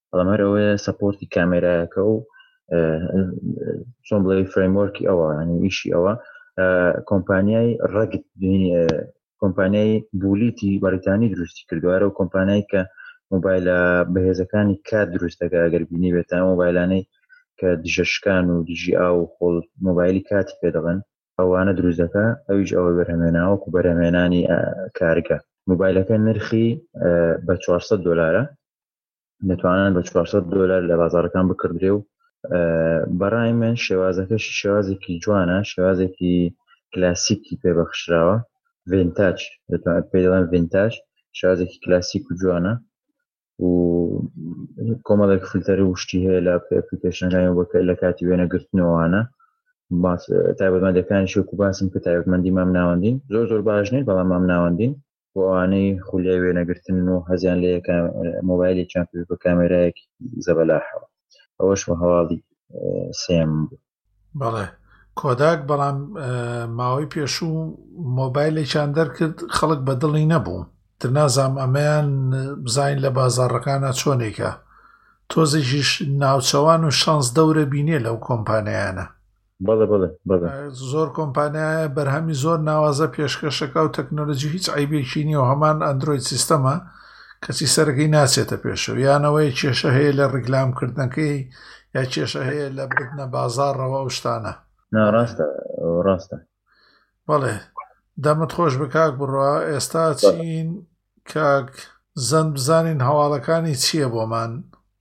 بەڵام هەر ئەوەیە سەپۆرتی کامێرایەکە و چۆن بڵێ فرەیمۆرکی ئەوە ینی ئیشی ئەوە کۆمپانیای ڕەگت کۆمپانیای بولیتی بەریتانی دروستی کردوارە و کۆمپانیای کە مۆبایلە بەهێزەکانی کات دروست دەکە ئەگەر بینی بێت مۆبایلانەی کە دژەشکان و دژی ئاو و خۆڵ مۆبایلی کاتی پێ دەڵێن ئەوانە دروست دەکە ئەویش ئەوە بەرهەمێناوەکو بەرهەمێنانی کارگە موبایلەکە نرخی بە 400 دلارە نەتوانان بە 400 دلار لە بازارەکان بکڕدرێ و بەڕای من شێوازەکەشی شێوازێکی جوانە شێوازێکی کلاسیکی پێبەخشراوە ڤنتاج دەتوانێت پێ دەڵێن ڤنتاج شازێکی کلاسیک و جوانە و کۆمەڵێک فلتەر وشتی هەیە لە ئەپلیکیشنەکانی وەکە لە کاتی وێنەگرتنەوەوانە تایبەتمەندەکانی شوک و باسم کە تایبەتمەندی مام ناوەندین زۆر زۆر باش نین بەڵام مام ناوەندین بۆ ئەوانەی خولیای وێنەگرتن و هەزیان لە مۆبایلێکیان کرد بە کامێرایەک زەبەلاحەوە ئەوەش بە هەواڵی سێم بوو
بەڵێ کۆداک بەڵام ماوەی پێشوو مۆبایلێکیان دەرکرد خەڵک بە دڵی نەبوو ترنازام ئەمەیان بزین لە بازارڕەکانە چۆنێکە تۆزێکیش ناوچەوان و شانس دەورە بینێ لەو کۆمپانیانە بەڵێ بەڵێ بەڵێ زۆر کۆمپانیایە بەرهەمی زۆر ناوازە پێشکەشەکە و تەکنۆلۆژی هیچ ئایبێکی نیە و هەمان ئەندروید سیستەمە کەچی سەرەکەی ناچێتە پێشەوە یانەوەی کێشە هەیە لە ڕیکلامکردنەکەی یا کێشە هەیە لە بدنە بازارڕەوە و شتانە
ناڕاستە ڕاستە
بەڵێ دەمت خۆش بکاک بڕە ئێستا چین کاک زەند بزانین هەواڵەکانی چییە بۆمان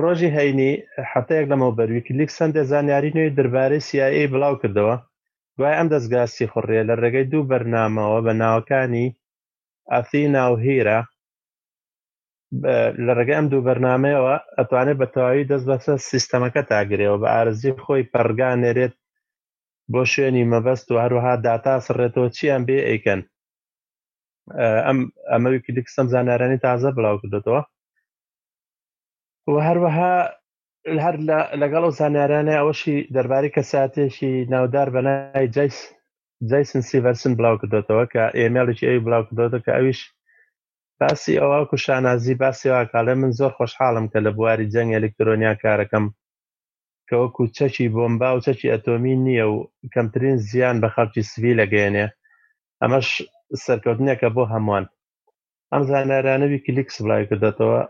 ڕۆژی هەینی هەفتەیەک لەمەو بەروی کلیک سندێ زانیاری نوێی دەربارەی CIA بڵاو کردەوە دوای ئەم دەستگا سیخوڕیە لە ڕێگەی دوو بەرنامەوە بە ناوەکانی ئەثینا و هیرا لە ڕێگەی ئەم دوو بەرنمەیەوە ئەتوانێت بە تەواوی دەست بەسە سیستەمەکە تاگرێەوە بە ئارزی خۆی پەرگا نێرێت بۆ شوێنی مەبەست و هەروها داتا سڕێتەوە چیان بێ ئەیکەن ئەم ئەمەوی کلیکسم زانارانی تازە بڵاو کردێتەوە و هەروەها هەر لەگەڵ ئەو زانارانە ئەوەشی دەربارەی کەساتێکی ناودار بەنای جیس جیسن سیڤەرسن بڵاو کردوێتەوە کە ئێمێڵێکی ئەوی بڵاو کردوێتە کە ئەویش باسی ئەوە کو شانازی باسی واکاڵێ من زۆر خۆشحاڵم کە لە بواری جەنگ ئەلکترۆنیا کارەکەم کە وەکو چەکی بۆمبا و چەکی ئەتۆمی نییە و کەمترین زیان بە خەڵکی سوی لەگەێنێ ئەمەش سەرکەوتنێکە بۆ هەمووان ئەم زانیارانە ویکیلیکس بڵاوی کردەتەوە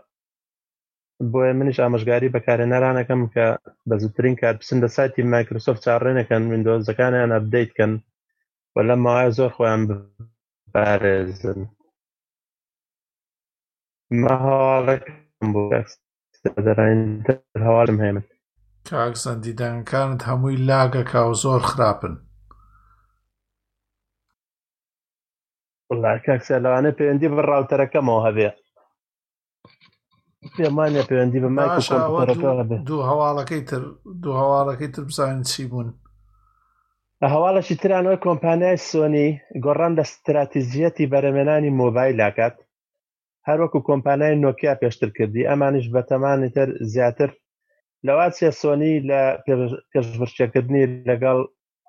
بۆیە منیش ئاماژگاری بەکارێنەرانەکەم کە بە زووترین کات بچن لە سایتی مایکرۆسۆف چاڕێنەکەن وینندۆزەکانیان ئەبدەیتکەن و لەم ماوەیە زۆر خۆیان بپارێزن ماهاواڵەکەم بۆ هەواڵم هەیە من
کاک زەندی دەنگەکانت هەمووی لاگەکە و زۆر خراپن
والله کاک سیار لەوانەیە پەیوەندی بە ڕاوتەرەکەمەوە هەبێ پێمانە پەیوەندی بە مایک و باشە ئەوە کۆمپیوتەرەکە
دوو هەبێ دوو هەواڵەکەی تر دوو هەواڵەکەی تر بزانین چی بوون
لە هەواڵەکی ترانەوەی کۆمپانیای سۆنی گۆڕان لە ستراتیزیەتی بەرەمێنانی مۆبایل لاکات هەروەکو کۆمپانیای نۆکیا پێشتر کردی ئەمانیش بەتەمانی تر زیاتر لەواتە سۆنی لە پێش- پێشبڕکێکردنی لەگەڵ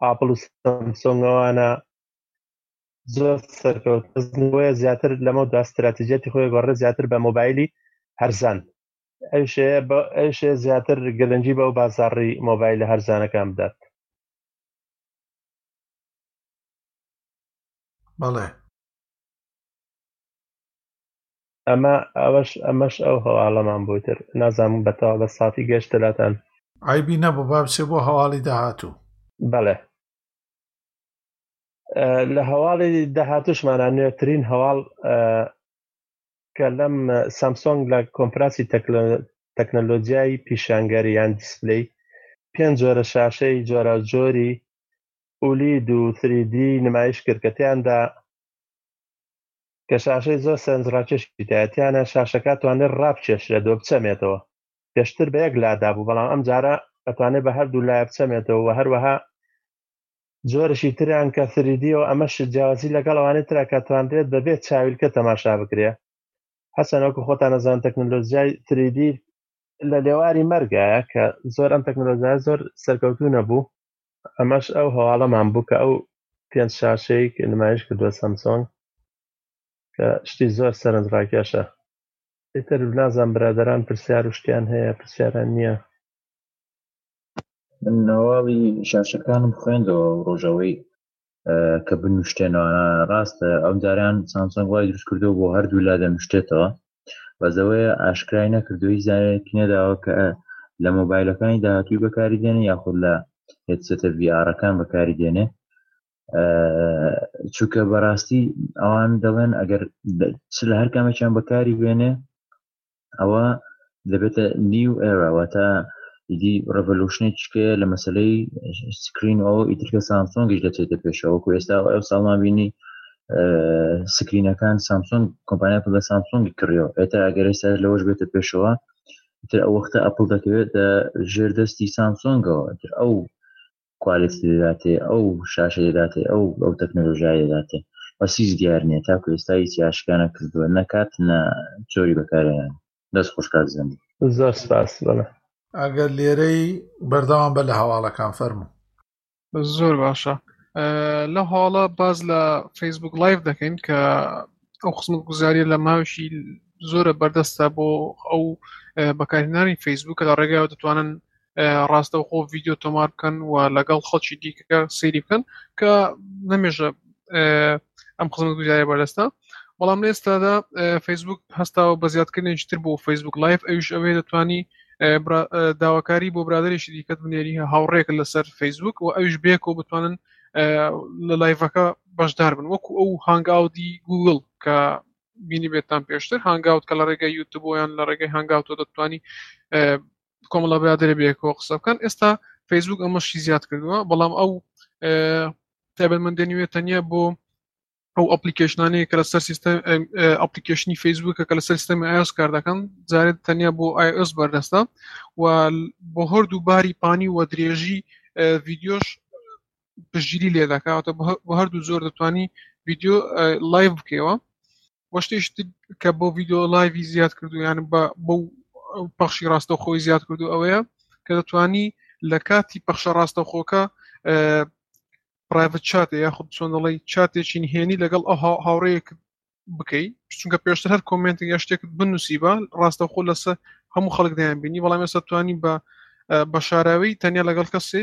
ئاپل و سامسۆنگەوانە زۆر سەرکەوت بەزنەوەیە زیاتر لەمە دا ستراتیجێتی خۆی گۆڕێ زیاتر بە مۆبایلی هەرزان ئەوشێ زیاتر گەلەنجی بەو بازاڕی مۆبایل لە هەرزانەکان بدات
بەڵێ
ئەمە ئەوەش ئەمەش ئەو هەواڵەمان بۆی تر نازانم بەتەوا بە سافی گەشتە لاتان
ئایبی نەبوو بابچێ بۆ هەواڵی داهاتوو
بەڵێ لە هەواڵی داهاتوشمانە نوێترین هەواڵ کە لەم سامسۆنگ لە کۆمپراسی تەکنەلۆجیایی پیشانگەری یان دیسپلی پێنج جۆرە شاشەی جۆرە جۆری ئولی دو سریدی نمایش کرد کە تیاندا کە شاشەی زۆر سنجڕاکێشی دایەتیانە شاشەکە توانێت ڕابچێشرە دۆ بچەمێتەوە پێشتر بە یەک لادا بوو بەڵام ئەم جارە ئەتوانێت بە هەردوو لایە بچەمێتەوە هەروەها جۆرێکی تریان کە ثریدیە و ئەمەش جیاوازی لەگەڵ ئەوانەی ترە کە توانرێت بە بێ چاویلکە تەماشا بکرێ. هەرچەند وەکو خۆتان ئەزانن تەکنەلۆجیای ثریدی لە لێواری مەرگایە کە زۆر ئەم تەکنەلۆجیایە زۆر سەرکەوتوو نەبوو. ئەمەش ئەو هەواڵەمان بوو کە ئەو پێنج شاشەی نمایش کردووە سەمسۆنگ کە شتی زۆر سەرنجڕاکێشە. ئیتر نازانم برادەران پرسیار و شتیان هەیە پرسیاران نییە.
من نواڵی شاشەکانم خوێندەوە ڕۆژەوەی کە بنوشتێنەوەە ڕاستە ئەم جاریان سامسۆنگ وای دروست کردو بۆ هەردوو لا دەنوشتێتەوە بەزەوەیە ئاشکرای نەکردوی زانێکی نەداوە کە لە مۆبایلەکانی داهاتوی بەکاری دێنێ یاخود لە هێتسێتە ڤارەکان بەکاری دێنێ چونکە بەڕاستی ئەوان دەڵێن ئەگەر چ لە هەر کامێکیان بەکاری بێنێ ئەوە دەبێتە نیو ئێرا واتە ئیدی ڕڤلوشنێک چکەیە لە مەسلەی سکرین و ئەوە ئیترکە سامسۆنگیش دەچێتە پێشەوەکو ئێستا ئەو ساڵمان بینی سکرینەکان سامسۆن کۆمپانیا پڵ لە سامسۆنگی کڕیەوە ئێتر ئەگەر ئێستا لەوەش بێتە پێشەوە تر ئەو وەختە ئەپل دەکەوێت ژێر دەستی سامسۆنگەوە تر ئەو کوالێتی دەداتێ ئەو شاشە دەداتێ ئەو ئەو تەکنەلۆژیای دەداتێ بەس هیچ دیار نییە تاکو ئێستا هیچ یاشکانە کردووە نەکات نە جۆری بەکارێنان دەست خۆش کاک زەند.
زۆر سپاس بەڵێ.
ئەگەر لێرەی بەردەوام بە لە هەواڵەکان فەرموو.
زۆر باشە لەو هەواڵە باز لە فەیسبوک لایڤ دەکەین کە ئەو خزمەت گوزاریە لە ماوشی زۆرە بەردەستە بۆ ئەو بەکارهێنانی فەیسبوک کە لە ڕێگایەوە دەتوانن ڕاستەوخۆ ڤیددیو تۆمار بکەن و لەگەڵ خەڵکی دیکە سری بکەن کە نەمێژە ئەم خزمەت گوزارە بەدەستە بەڵام لە ئێستادا فەیسبوک هەستاوە بە زیادکردنێکی تر بۆ فەیسبوک لایف ئەوش ئەوێ دەتوانی داواکاری بۆ برادێکی دیکەت بنێری هاوڕێک لەسەر فەیسبوک و ئەوش بێک و بتوانن لە لایڤەکە بەشدار بن وەکو ئەو هانگاودی گوگل کە بینی بێتان پێشتر هەنگاوت کە لە ڕێگەی یوتبۆیان لە ڕێگەی هەنگاوتۆ دەتوانی کۆمەڵە برادێ بێکەوە قسە بکەن ئێستا فەیسبوک ئەمەشی زیاد کردووە بەڵام ئەو تابەتمەندێنیوێت تەنیا بۆ ئەو ئەپلیکیشنانەیە کە لەسەر سیستم ئەپلیکیشنی فەیسبوکە کە لەسەر سیستمی ئایس کار دەکەن جارێت تەنیا بۆ ئایس بەردەستە و بۆ هەردوو باری پانی و درێژی ڤیددیۆش پشگیری لێ دەکاتە بە هەردوو زۆر دەتوانی ڤیددیو لایڤ بکەوە وەشتیش کە بۆ ڤیددیو لایڤی زیاد کردو یان بە بەو پەخشی ڕاستە خۆی زیاد کردو ئەوەیە کە دەتانی لە کاتی پەخشە ڕاستە خۆکە پرایڤت چات یاخود چۆن دەڵی چاتێکی نهێنی لەگەڵ ئەو هاوڕەیەک بکەی چونکە پێشتر هەر کۆمنتێک یا شتێک بنووسیبە ڕاستە خۆ لەسەر هەموو خەڵک دەیان بینی بەڵام ێستا توانی بە بە شاراوی تەنیا لەگەڵ کەسێ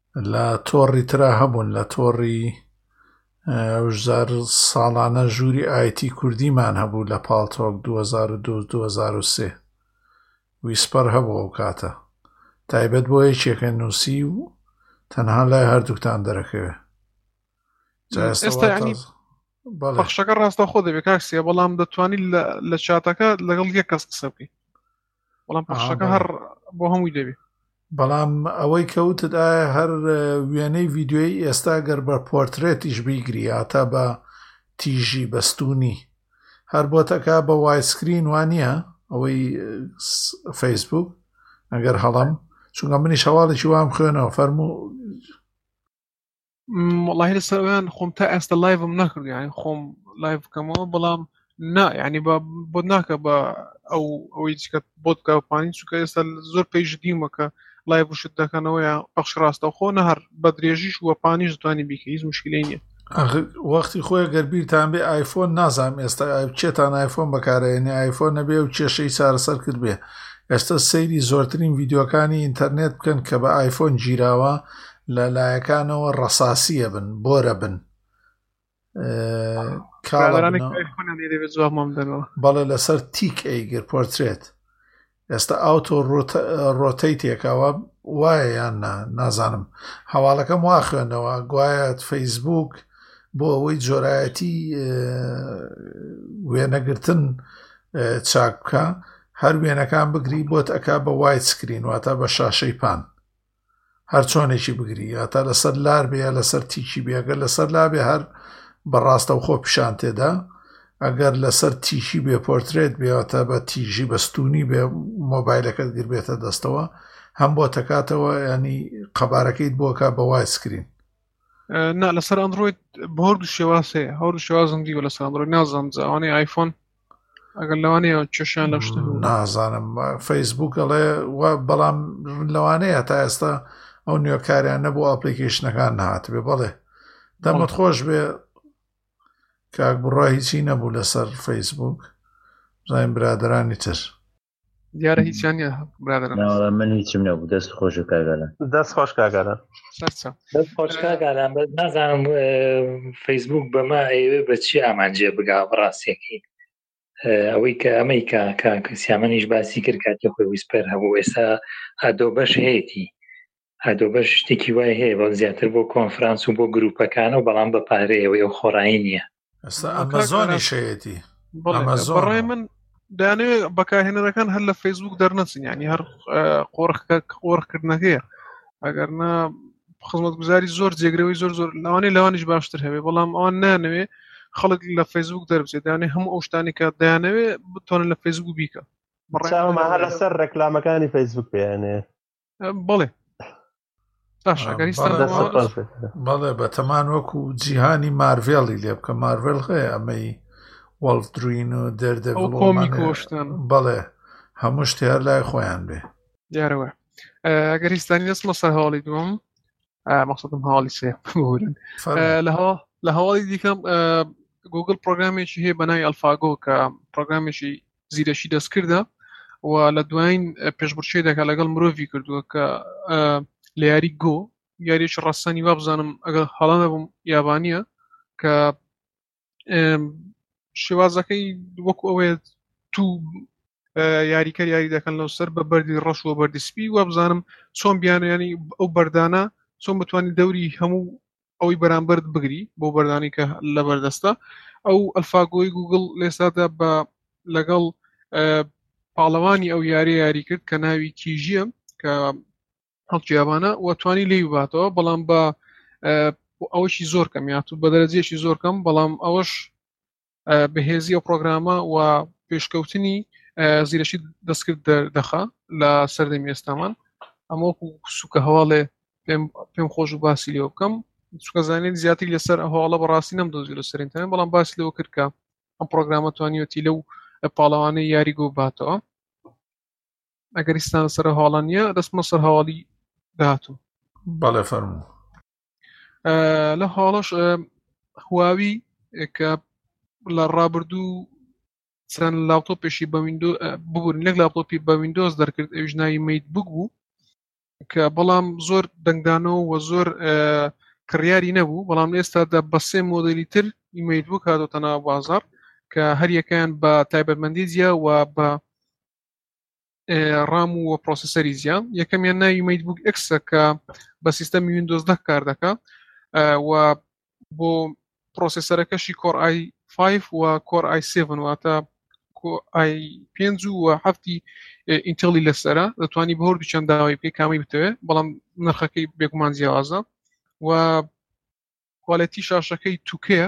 لە
تۆڕی ترا هەبوون لە تۆڕی وژار ساڵانە ژووری ئایتی کوردیمان هەبوو لە پاڵتۆک 2023 ویسپەر هەبوو ئەو کاتە تایبەت بۆ یەکێکە نووسی و تەنها لای هەردووکتان دەرەکەوێ
بەخشەکە ڕاستە خۆ دەبێت کاکسە بەڵام دەتوانیت لە چاتەکە لەگەڵ یەک کەس قسە بکەیت بەڵام پەخشەکە هەر بۆ هەمووی دەبێت
بەڵام ئەوەی کەوتت ئایا هەر وێنەی ڤیددیوی ئێستا گەر بە پۆرترێتیش بیگری ئاتا بە تیژی بەستونی هەر بۆتەکە بە وایسکرین وانە ئەوەی فەیسبوک ئەگەر هەڵم چونگە منی شەواڵێکی وام خوێنەوە فەرموو
وڵی لە سەویان خۆم تا ئێستا لایڤم نەکردیانی خۆم لایڤ بکەمەوە بەڵام نا ینی بە بۆ ناکە بە ئەو ئەوەی چکە بۆ بکەپانی چکە ئێستا زۆر پێیش دیمەکە لای بشت دەکەنەوە یا پەخش ڕاستەخۆ نە هەر بە درێژیش وە پانیش دەتوانانی بیکە هیچ مشکلی نییە
وەختی خۆی گەربیرتان بێ ئایفۆن نازانام ئێستا چێتان ئایفۆن بەکارێنێ ئایفۆن نەبێ و کێشەی چارەسەر کرد بێ ئێستا سەیری زۆرترین ڤیددیوەکانی ئینتەرنێت بکەن کە بە ئایفۆن گیراوە لە لایەکانەوە ڕساسیە بن بۆرە بن بەڵێ لەسەر تیک ئەیگر پۆرترێت ئێستا ئاوتۆ ڕۆتەی تێکەوە وایە یان نا نازانم هەواڵەکەم وا خوێندەوە گوایەت فەیسبوک بۆ ئەوەی جۆرایەتی وێنەگرتن چاک بکە هەر وێنەکان بگری بۆت ئەک بە وایت سکرین واتە بە شاشەی پان هەرچۆنێکی بگری یا تا لەسەر لار بێ لەسەر تیکی بێگە لەسەر لابێ هەر بەڕاستەوخۆ پیشان تێدا ئەگەر لەسەر تیشی بێ پۆرترێت بێتە بە تیژی بەستونی بێ مۆبایلەکەت گربێتە دەستەوە هەم بۆ تەکاتەوە ینی قەبارەکەیت بۆکە بە وای سکرین
نا لەسەر ئەندروید بۆرد شێواسێ هەور شێوازم دیوە لەسەر ئەندروید نازم جاوانەی آیفۆن ئەگەر لەوانەیە کێشیان لە شتە
نازانم فەیسبوک ئەڵێ و بەڵام لەوانەیە تا ئێستا ئەو نوێکاریان نەبوو ئاپلیکیشنەکان نهات بێ بەڵێ دەمت خۆش بێ کاک بڕای هیچی نەبوو لەسەر فەیسبوک زانین برادرانی تر
دیارە هیچیان نیە برادرم ناوەڵا
من هیچم نەبوو دەست خۆش و کاگەلان
دەست خۆش کاگەلان سەرچە
دەست خۆش کاگالان بەس نازانم اه، فەیسبوک بەمە ئەیوێ بە چی ئامانجێ بگا بەڕاستیەکەی اه، ئەوەی کە ئەمەی کە کاک سیامەنیش باسی کرد کاتی خۆی ویسپەر هەبوو ئێستا ئەدۆبەش هەیەی ئادۆبەش شتێکی وای هەیە بەڵ زیاتر بۆ کۆنفرانس و بۆ گروپەکان و بەڵام بە پارەیەوەی ئەو خۆڕایی نییە ئەستا
ئەمەزۆنی شەیەتی
بەڕای من دانێ بەکارهێنەرەکان هەر لە فەیسبوک دەرنەچن ینی هەر قۆرخکە قۆرخکردنەکەیە ئەگەر نا خزمەت گوزاری زۆر جێگرەوەی زۆر زۆر لەوانی لەوانیش باشتر هەبێ بەڵام ئەوان نانەوێ خەڵک لە فەیسبوک دەربچێت دانێ هەموو ئەو شتانی کە دایانەوێ بتوانن لە فەیسبوک بیکە بڕێمە هەر
لەسەر ڕێکلامەکانی فەیسبوک پێیانێ
بەڵێ
بەڵێ بە تەمان وەکو جیهانی مارڤێڵی لێ بکە مارڤێل هەیە ئەمەی وەڵدروین و
دەردە
بەڵێ هەموو شتێ هەر لای خۆیان بێ
دیارەوە ئەگەر هیستانی دەستمە سەر هەواڵی دوم مەقصدم هەواڵی سێ بورن لە هەواڵی دیکەم گوگل پرۆگرامێکی هەیە بە ناوی ئەلفاگۆ کە پرۆگرامێکی زیرەشی دەستکردە و لە دوایین پێشبرچێ دەکە لەگەڵ مرۆڤی کردووە کە لە یاری گۆ یاریش ڕاستانی وا بزانم ئەگەر هەڵانە بووم یابانە کە شێوازەکەی وەکو ئەوێت تو یاریکەر یاری دەکەن لەو سەر بە بەردی ڕەش و بەردی سپی وە بزانم چۆن بیانیانی ئەو بەردانە چۆن بتوانانی دەوری هەموو ئەوەی بەرامبرد بگری بۆ بەردانی کە لە بەردەستە ئەو ئەلفاگۆی گوگل لێسادا بە لەگەڵ پاڵەوانی ئەو یاری یاری کرد کە ناوی کیژیە کە هەڵکیابانە و توانی لێی باتەوە بەڵام بە ئەوەشی زۆر کەم یات و بە دەرەجێکی زۆر کەم بەڵام ئەوەش بەهێزی ئەو پرۆگرامە و پێشکەوتنی زیرەشی دەستکرد دەخا لە سەردەمی ئێستامان ئەمە وەکو سوکە هەواڵێ پێم خۆش و باسی لێ بکەم چکە زانین زیاتری لەسەر هەواڵە بەڕاستی نەم دەزی لە سەرینتان بەڵام باسی لەوە کرد کە ئەم پرۆگرامە توانیوەتی لەو پاڵەوانەی یاری گۆ باتەوە ئەگەر ئیستا سەر هەواڵە نییە دەستمە سەر هەواڵی داهاتوو
بەڵێ فەرمو
لە هاڵش هواوی کە لە ڕابردوو چەند لاپتۆ پێشی بە وینندۆ ببوون لەک لاپتۆپی بە وینندۆز دەرکرد ئەوش ناوی میت بک بوو کە بەڵام زۆر دەنگدانەوە و زۆر کڕیاری نەبوو بەڵام ئێستادا بە سێ مۆدلی تر ئیمیت بک هاتۆتەنا بازار کە هەریەکەیان بە تایبەتمەندی جیا و بە ڕام و پرۆسیسەری زییا یەکەمیان ناوی میت بوک ئکسە کە بە سیستەم وینندۆز دە کار دەکە و بۆ پرۆسیسەرەکەشی کۆر ئای 5 و کۆر ئای 7 واتە ئای پێ و هەفتی ئینتەلی لەسرە دەتوانانی بە هەردوو چەند داوای پێ کامی بتەوێ بەڵام نرخەکەی بێگومان جیاوازە و کوالەتی شاشەکەی توکەیە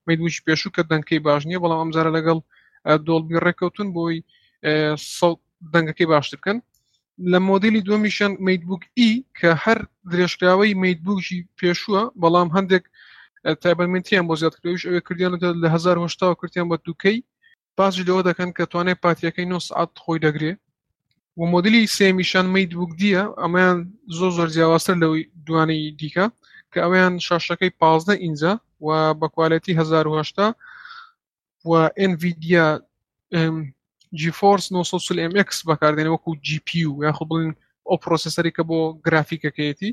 ئومێد وتی پێشوو کە دەنگکەی باش نییە بەڵام ئەمجارە لەگەڵ دۆڵبی ڕێککەوتن بۆی دەنگەکەی باشتر بکەن لە مۆدیلی دومیشن میدبوک ئی کە هەر درێژکراوەی میدبوکشی پێشووە بەڵام هەندێک تایبەتمنتیان بۆ زیادکرێویش ئەوێ کردیان لە 1970 کردیان بە دوکەی باسی لەوە دەکەن کە توانای پاتیەکەی 9 سعات خۆی دەگرێ و مۆدلی سێمیشان میت بوک دیە ئەمەیان زۆر زۆر جیاوازتر لەوەی دوانی دیکە کە ئەویان شاشەکەی پازدە ئینجا و بە کوالەتی 1970 و NVIDIA GeForce 940 MX بەکاردێن وەکو GPU یاخود بڵین ئەو پرۆسیسەری کە بۆ گرافیکەکەیەتی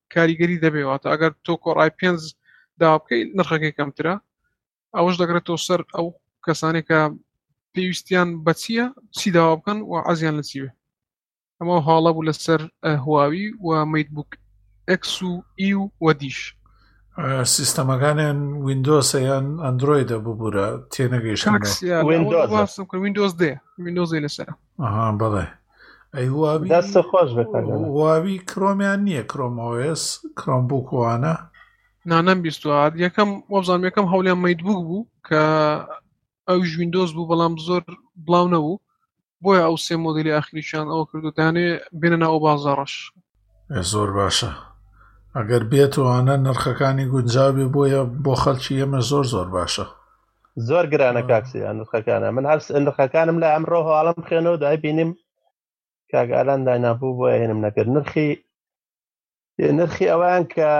کاریگەری دەبێ واتە ئەگەر تۆ کۆڕای پێنج داوا بکەیت نرخەکەی کەمترە ئەوەش دەگرێتەوە سەر ئەو کەسانێکە پێویستیان بەچیە چی داوا بکەن و عزیان لە چیوێ ئەمە هاڵە بوو لەسەر هواوی و میتبوک ئەکس و ئی و وەدیش
سیستەمەکانیان وینندۆسە یان ئەندروۆیدە ببوورە تێنەگەیشتم
وینندۆز دێ وینندۆزی لەسەر ئەها
بەڵێ ئەی هواوی
دەستە خۆش
بێت هەردەم. هواوی کرۆمیان نییە کرۆم ئۆس کرۆم بووکوانە
نانەم بیستوات یەکەم وەبزانم یەکەم هەولیان مەیدبوک بوو کە ئەو ژویندۆز بوو بەڵام زۆر بڵاو نەبوو بۆیە ئەو سێ مۆدلی ئاخریشیان ئەوە کردو دانێ بێنە ناو بازاڕەش ئێ
زۆر باشە ئەگەر بێتوانە نرخەکانی گونجاوێ بۆیە بۆ خەلکی ئێمە زۆر زۆر باشە
زۆر گرانە کاکسی نرخەکانە من هەرس نرخەکانم لە ئەمڕۆ هەواڵم بخێنەوە دوای بینیم کاگالان داینابوو بۆ هێنم نەکرد نرخی نرخی ئەوان کە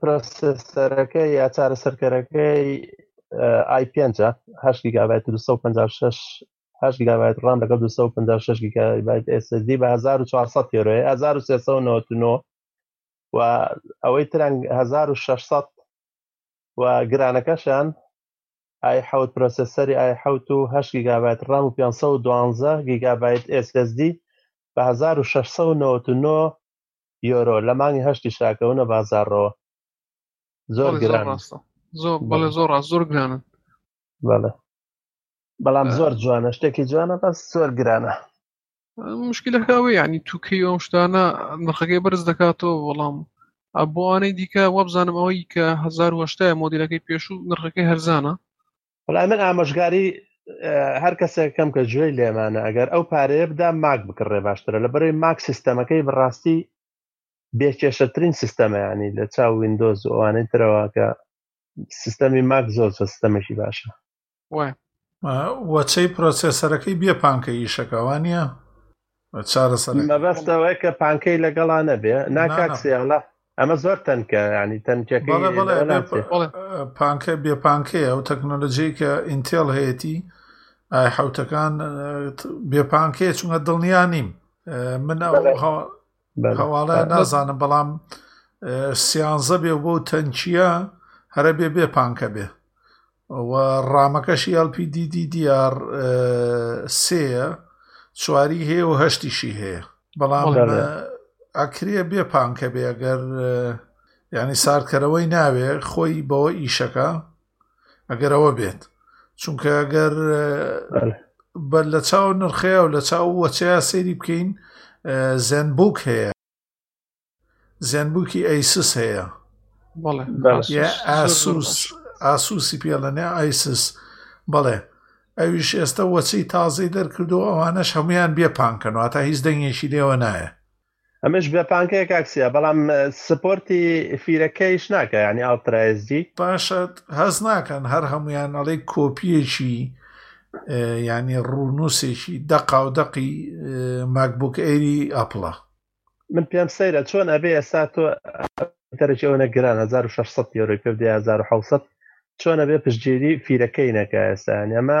پرۆسسەرەکە یا چارە سەرکەرەکەی ئای پێ هەشت گیگابایت 256 هەشت گیگابایت ڕام لەگەڵ 256 گیگابایت SSD بە 1400 تێرۆی 1399 و ئەوەی ترنگ 1600 و گرانەکەشیان ئای حەوت پرۆسسەری ئای حەوت و هەشت گیگابایت ڕام و 512 گیگابایت SSD بە 1699 یۆرۆ لە مانگی هەشتی شاکەونە بازاڕەوە زۆر بەڵێ زۆر گران ڕاستە
زۆر بەڵێ زۆر ڕاست زۆر گرانن
بەڵێ بەڵام زۆر جوانە شتێکی جوانە بەس زۆر گرانە
مشکلەکە ئەوەی یعنی توکەی ئەم شتانە نرخەکەی بەرز دەکاتەوە وەڵام بۆوانەی دیکە وابزانم ئەوەی کە هزار وەشتای مۆدیلەکەی پێشوو نرخەکەی هەرزانە
بەڵام من ئامۆژگاری هەر کەسێک کەم کە گوێی لێمانە ئەگەر ئەو پارەیە بدا ماک بکڕێ باشترە لە بەرەی ماک سیستەمەکەی بڕاستی بێکێشەترین سیستەمەیانی لە چاو وینندۆز ئەوانەی ترەوە کە سیستەمی ماک زۆر سیستەمێکی باشە
وایە
وەچەی پرۆسێسەرەکەی بێ پانکە ئیشەکەوانە چارەسەر
مەبەستەوەی کە پانکەی لەگەڵا نەبێ ناکات سیاڵە ئەمە زۆر تەنکە ینی تەنکەکە
پانکە بێ پانکەیە و تەکنۆلژی کە ئینتێڵ هەیەی ئای حوتەکان بێ پانکەیە چونگە دڵنیا نیم من هەواڵە نازانم بەڵام سیانزە بێ بۆ تەنکیە هەرە بێ بێ پانکە بێ ڕامەکەشی ئەلپی دیدی دیار سێە چواری هەیە و هەشتیشی هەیە بەڵام ئەکرێ بێ پانکە بێ ئەگەر ینی ساردکەرەوەی ناوێ خۆی بەوە ئیشەکە ئەگەر ئەوە بێت چونکە ئەگەر بە لە چاو نرخەیە و لە چاو وەچەیە سەیری بکەین زەنبوک هەیە زەنبووکی ئەیسس هەیە ئاسوسی پێڵەنێ ئایسس بەڵێ ئەویش ئێستا وەچەی تازەی دەرکردو ئەوانەش هەمویان بێ پانکەن واتا هیچ دەنگێکی لێوە نایە
ئەمەش بە پانکەیە کاکسیا بەڵام سپۆرتی فیرەکەیش ناکە ینی ئاڵترایزجی
باشە هەز ناکەن هەر هەمویان ئەڵێ کۆپیەکی ینی ڕوونووسێکی دەقا و دەقی ماکبووک ئەری ئەپڵە
من پێم سەیرە چۆن ئەبێ ئێستا تۆ تەرەکی ئەوەنە گران 1600 یۆرۆی پێ 1970 چۆنە بێ پشتگیری فیرەکەی نەکە ئێستانی ئەمە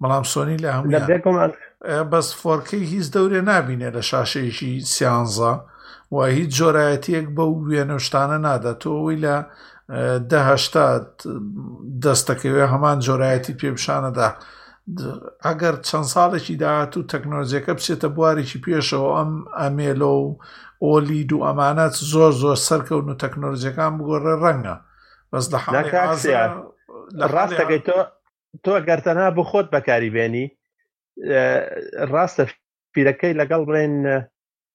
بەڵام سۆنی لە هەموو بەس فۆرکەی هیچ دەورێ نبینێ لە شاشەیەکی سیانزە و هیچ جۆرایەتیەک بە و وێنە شتانە نادا تۆ ئەوی لە دهشتا دەستەکەوێ هەمان جۆرایەتی پێپشانەدا ئەگەر چەند ساڵێکی داهات و تەکنۆلۆجیەکە بچێتە بوارێکی پێشەوە ئەم ئەمێلۆ و ئۆلید و ئەمانەت زۆر زۆر سەرکەون و تەکنۆلۆجیەکان بگۆڕێ ڕەنگە بەس
لە حاڵ ڕاستەکەی تۆ تۆ ئەگەر تەنها بۆ خۆت بەکاری بێنی ڕاستە پیرەکەی لەگەڵ بڵێن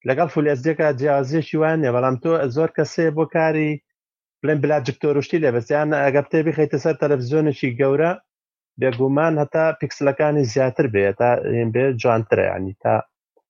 لەگەڵ فولێزیەکە جیازیەکی وانە بەڵام تۆ زۆر کەسێ بۆ کاری بڵێن بلا جکتۆرشتی لێ بەسییان ئەگە بتێ بخیتە سەر تەلەڤزیۆنێکی گەورە بێگومان هەتا پیکسلەکانی زیاتر بێت تا بێ جوانترە ینی تا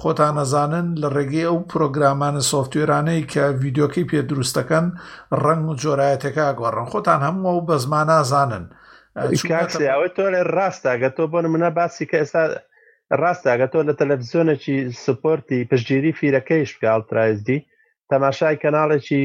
خۆتان ئەزانن لە ڕێگەی ئەو پرۆگرامانە سۆفتوێرانەی کە ڤیدۆکەی پێ دروستەکەن ڕەنگ و جۆرایەتەکە گۆڕن خۆتان هەموو ئەو بەزمان نازانن
ئەوەی تۆ لە ڕاستاگە تۆ بۆن منە باسی کە ئێستا ڕاستاگە تۆ لە تەلەڤزیۆنێکی سپۆرتی پشتگیری فیرەکەیش بکە ئەڵترایزدی تەماشای کەناڵێکی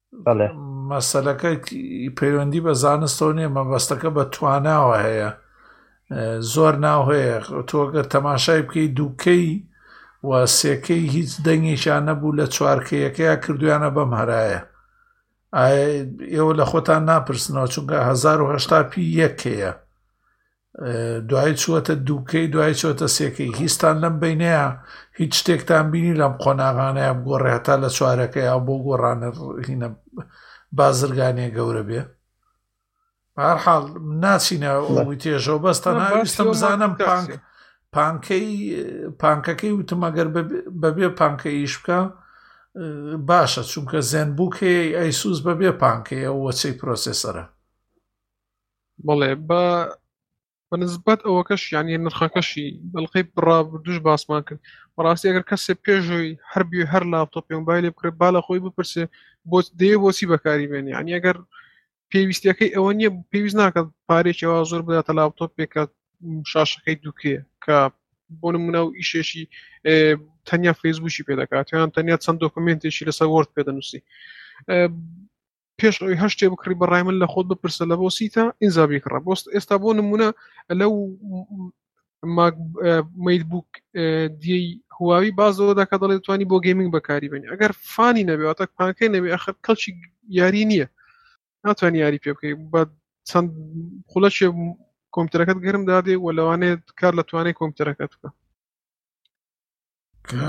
مەسەلەکە پەیوەندی بە زانستەوە نیە مەبەستەکە بە تواناوە هەیە زۆر ناو هەیە تۆگەر تەماشای بکەی دووکەی و سێکەی هیچ دەنگێکیان نەبوو لە چوارکەیەکەیە کردویانە بەم هەرایە ئێوە لە خۆتان ناپرسنەوە چونکە 1970 پی یەکەیە دوایی چووەتە دووکەی دوایی چۆتە سێکەی هیچتان لەم بینەیە هیچ شتێکتان بینی لەم قۆناغانەیە بگۆڕێ هەتا لە چوارەکەی ئەو بۆ گۆڕانە هینە بازرگانیە گەورە بێ هەرحاڵ ناچینە ئەوی تێژەوە بەس تەناویستم بزانم پانک پانکەی پانکەکەی وتمەگەر بەبێ پانکە ئیش بکە باشە چونکە زێن بووکێ ئەیسوس بەبێ پانکەیە وەچەی پرۆسسەرە
بەڵێ بە بەنسبەت ئەوەکەش یانی نرخەکەشی بەڵقەی ڕابردوش باسمان کرد بەڕاستی ئەگەر کەسێ پێشووی هەربی هەر لاپتۆپ پێمبای لێ بکرێت با لە خۆی بپرسێ بۆ دێ بۆچی بەکاری بێنی ینی ئەگەر پێویستیەکەی ئەوە نییە پێویست ناکات پارێکەوە زۆر بداتە لاپتۆپ پێکات شاشەکەی دوکێ کە بۆ نمونە و ئیشێکی تەنیا فەیسبووکی پێ دەکات یان تەنیا چەند دۆکمنتێکی لەسەر وەرد پێ دەنووسی پێش ئەوی هەر شتێ بکڕی بەڕای من لە خۆت بپرسە لە بۆ سیتە ئینجا بیکڕە بۆست ئێستا بۆ نمونە لەو میدبوک دی هواوی بازەوە دەکە دەڵێت توانی بۆ گەیمنگ بەکاری بنی ئەگەر فانی نەبێتە پانکەی نەبێ ئەخر کەلچی یاری نییە ناتوان یاری پێ بکەی بە چەند خولەشێ کۆمپیوتەرەکەت گەرم دادێ و لەوانێت کار لە توانای کۆمپیوتەرەکەت بکە کە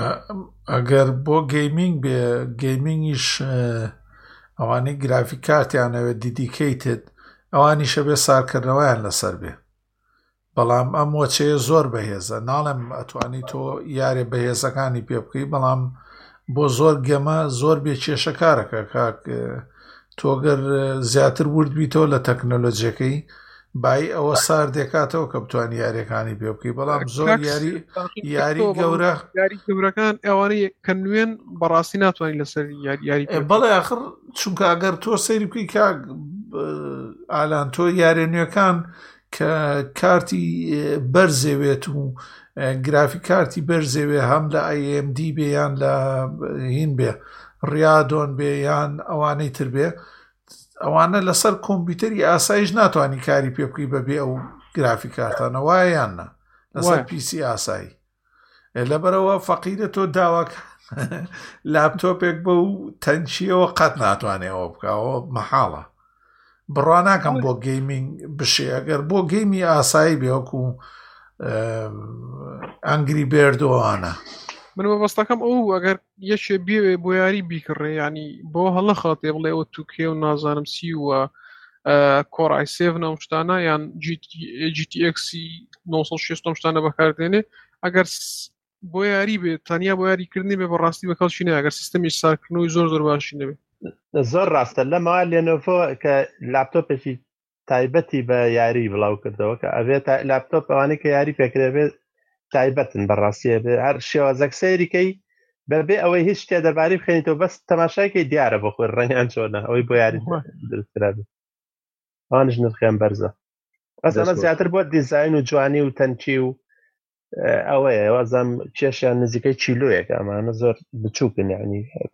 ئەگەر بۆ گەیمینگ بێ گەیمینگیش ئەوانەی گرافی کاتیانەوێت دیدیکەیتت ئەوانیشە بێ سارکردنەوەیان لەسەر بێ بەڵام ئەم وەچەیە زۆر بەهێزە ناڵێم ئەتوانی تۆ یارێ بەهێزەکانی پێ بکەی بەڵام بۆ زۆر گەمە زۆر بێ کێشەکارەکە کاک تۆ گەر زیاتر ورد بیتەوە لە تەکنەلۆجیەکەی بای ئەوە سار دێکاتەوە کە بتوان یاریەکانی پێ بکەی بەڵام زۆر یاری یاری گەورە
یاری گەورەکان ئەوانەی کە نوێن بەڕاستی ناتوانین لەسەر یاری
بەڵێ آخر چونکە ئەگەر تۆ سەیری بکەی کاک ئالان تۆ یارێ نوێەکان کە کارتی بەرزێ وێت و گرافی کارتی بەرزێ وێ هەم لە ئایMD بێ یان لە هین بێ ڕیادۆن بێ یان ئەوانەی تر بێ ئەوانە لەسەر کۆمپیوتەری ئاسایش ناتوانانی کاری پێ بکەی بەبێ ئەو گرافی کارتانەوە یاننا لەسەر پیسی ئاسایی لەبەرەوە فەقیرە تۆ داواکە لاپتۆپێک بە و تەنچیەوە قەت ناتوانێت ئەوە بکەوە مەحاڵە بڕواناکەم بۆ گەیمینگ بشێ ئەگەر بۆ گەیمی ئاسایی بێوەکو ئەنگری بێردۆوانە
من بەبستەکەم ئەو ئەگەر یەکێ بێوێ بۆ یاری بیکڕێ ینی بۆ هەڵە خاتێ بڵێ ئەوە توکێ و نازانم سی وە کۆڕای سێڤن ئەم شتانە یان جیTXی 1960 شتانە بەکاردێنێ ئەگەر بۆ یاری بێت تەنیا بۆ یاریکردنی بێ بەڕاستی بە کەڵکی نە ئەگەر سیستمی ساکردنەوەی زۆر زۆر باشی نەبێت
زۆر ڕاستە لەما لێنۆفۆ کە لاپتۆپێکی تایبەتی بە یاری بڵاو کردەوە کە ئەێ لاپتۆپ ئەوانەی کە یاری پێکرێبێت تایبەتن بەڕاستی هەر شێوازەک سەیریکەی بەبێ ئەوەی هیچ شتێ دەباری بخێنیتەوە بەس تەماشایکە دیارە بۆ خۆی ڕەنگیان چۆنە ئەوەی بۆ یاری درسترابێت ئەوانش نرخیان بەرزە بەس ئەمە زیاتر بۆ دیزین و جوانی و تەنکی و ئەوەیە وازم کێشیان نزیکەی چیلوەک ئەمانە زۆر بچووکن یعنی
هەت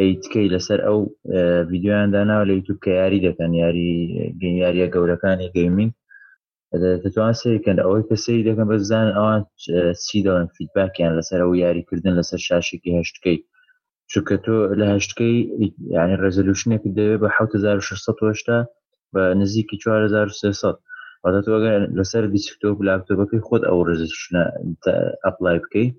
هەیتکەی لەسەر ئەو ڤیددیویان داناوە لە یوتوب کە یاری دەکەن یاری گەنیاریە گەورەکانی گەیمینگ دەتوان سەیرکەن ئەوەی کە سەیری دەکەن بەزان ئەوان چی دەڵێن فیدباکیان لەسەر ئەو یاریکردن لەسەر شاشێکی هەشتکەی چونکە تۆ لە هەشتکەی یعنی ڕێزلوشنێک دەوێت بە 1680 بە نزیکی 4300 واتە تۆ ئەگەر لەسەر دیسکتۆپ لاپتۆپەکەی خۆت ئەو ڕێزشنە ئەپلای بکەیت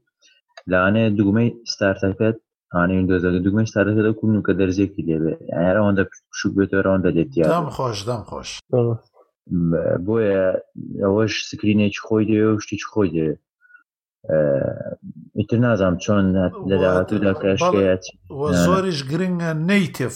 لەوانەیە دوگمەی ستارتەکەت ئانین دۆزەکە دوگمەی ستارتەکە لەو کوردن کە دەرزێکی لێبێ هەر ئەوەندە بچووک بێت هەر ئەوەندە لێت
دیار دەم خۆش دەم خۆش
بۆیە ئەوەش سکرینێکی خۆی دەوێ و شتێکی خۆی دەوێ ئیتر نازانم چۆن لە داهاتوودا کەشکەیەت
زۆریش گرنگە نەیتف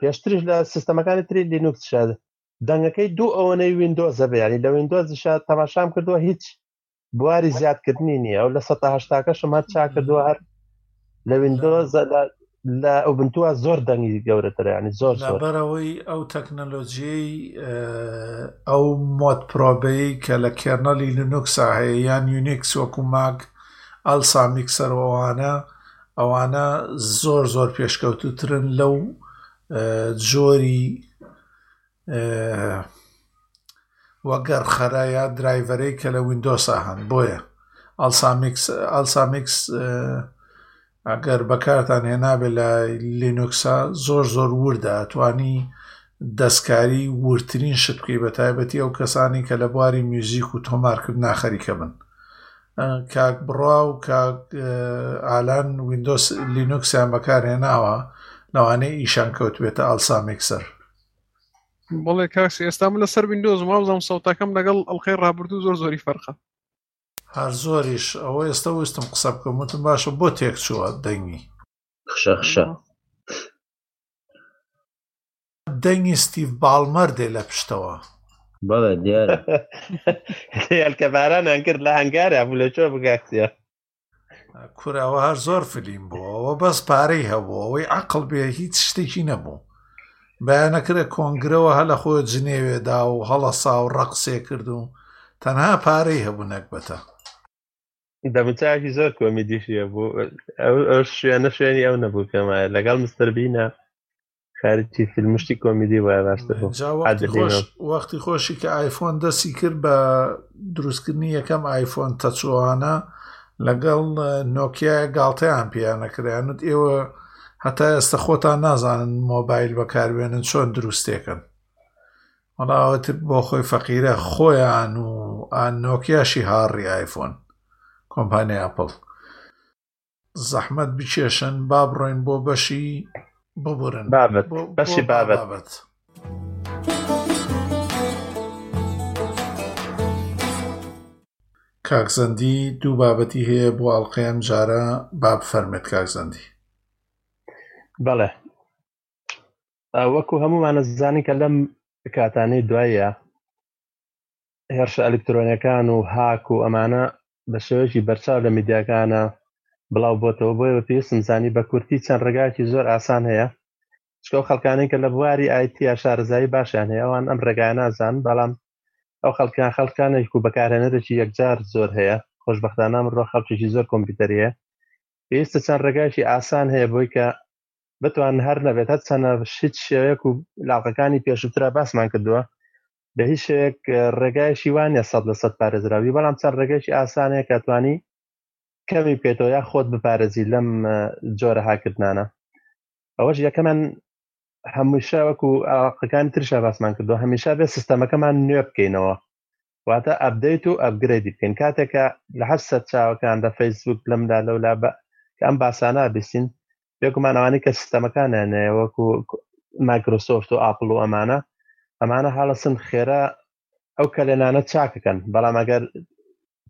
پێشتریش لە
سیستەمەکانی تری لینوکس شاد دەنگەکەی دوو ئەوەنەی وینندۆزە بێنی لە وینندۆزی شاد تەماشام کردووە هیچ بواری زیادکردنی نییە ئەو لە سەهشتاکەشم هەر چا کردووە هەر لە وینندۆز لە ئەو بنتووە زۆر دەنگی گەورەترەیانی زۆر
زۆرەوەی ئەو تەکنەلۆژیی ئەو مۆت پرۆبەی کە لە کێرنەلی لینوکسا هەیە یان یونیکس وەکو ماگ ئەلسا میکسەرەوەوانە ئەوانە زۆر زۆر پێشکەوتوترن لەو جۆری وەگەر خەرە یا درایڤەرەی کە لە وینندۆسا هەن بۆیە ئەلسامیکس ئەلسامیکس ئەگەر بەکارتان هێنابێت لە لینوکسا زۆر زۆر وردە توانی دەستکاری ورترین شت بکەی بە تایبەتی ئەو کەسانی کە لە بواری میوزیک و تۆمارکرد ناخەریکە بن کاک بڕوا و کاک ئالان وینندۆس لینوکسیان بەکارهێناوە لەوانەیە ئیشان کەوتبێتە ئەلسامێکسەر
بەڵێ کاسی ئێستا من لەسەر وینندۆز مابزانام سەوتەکەم لەگەڵ ئەڵلقەی ڕابردوو زۆر زۆری فەرقە
هەر زۆریش ئەوە ئێستا وستم قسە بکەم وتم باشە بۆ تێک چووە دەنگی
خشە خشە
دەنگی ستیڤ باڵمەر دێ لە پشتەوە
بەڵێ دیارە
هێلکە بارانیان کرد لە هەنگارە بوو لە چۆ بگاکسە
کوراوە هەر زۆر فلیم بووەوە بەس پارەی هەبوو ئەوەی عقل بێ هیچ شتێکی نەبوو بەیانەکرێت کۆنگرەوە هە لە خۆی جنێوێدا و هەڵەسا و ڕەقسێ کرد و تەنها پارەی هەبوو نەکبەتە
دەموچاکی زۆر کۆمیدیشیە بوو ئەو شوێنە شوێنی ئەو نەبوو کەمە لەگەڵ مستەربینە خارجی فیلمشتی کۆمیدی وایە باشتر بوو جا
وەختی عادل خۆش ئیمام. وەختی خۆشی کە ئایفۆن دەستی کرد بە دروستکردنی یەکەم ئایفۆن تەچوانە لەگەڵ نۆکیای گاڵتەیان پیانەکریانوت ئێوە هەتا ئێستا خۆتان نازانن مۆبایل بەکاربێنن چۆن دروستێکن وڵاوەت بۆ خۆی فەقیرە خۆیان و ئان نۆکیاشی هاڕی ئایفۆن کۆمپانیا ئەپڵ زەحمەت بکێشن با بڕۆین بۆ بەشی ببورن
بابەت بەشی بابەت. بابەت.
کاکزەندی دوو بابەتی هەیە بۆ ئەڵلقەیەم جارە باب فەرمێت کاکزەندی
بەڵێ وەکو هەمومانە زانی کە لەم کاتانەی دوایە هێرشە ئەلکترۆنیەکان و هاک و ئەمانە بە شێوەیەکی بەرچاو لە میدیاکانە بڵاو بۆتەوە بۆیە بە پێویستم زانی بە کورتی چەند ڕێگایکی زۆر ئاسان هەیە چکەو خەڵکانەی کە لە بواری ئایتیا شارەزایی باشیان هەیە ئەوان ئەم ڕێگای نازان بەڵام ئەو خەڵکیان خەڵکانێک و بەکارهێنەرێکی یەکجار زۆر هەیە خۆشببختانە مرۆ خەڵکێکی زۆر کۆمپیوتەریە پێویستە چەند ڕێگایکی ئاسان هەیە بۆی کە بتوان هەر نەبێت هەر چەنە شیت شێوەیەک و لاڵقەکانی پێشوترا باسمان کردووە بە هیچ شێک ڕێگایشی وانە سەد لە سەد پارێزراوی بەڵام چەند ڕێگەیشی ئاسانەیە کە توانی کەمی پێێتەوە یا خۆت بپارێزی لەم جۆرە هاکردانە ئەوەش یەکەمان هەمووشە وەکو ئاقەکان ترشا باسمان کردو هەمیشا بێ سیستەمەکەمان نوێ بکەینەوە واتە ئەبدەیت و ئەبگرێدی بکەین کاتێکە لە هەر سەرچاوەکان لە فەیسبوک لەمدا لەولا بە کە ئەم باسانە بیستین بێگومان ئەوانەی کە سیستەمەکانیان هەیە وەکو مایکرۆسۆفت و ئاپل و ئەمانە ئەمانە هەڵەسن خێرا ئەو کەلێنانە چاکەکەن بەڵام ئەگەر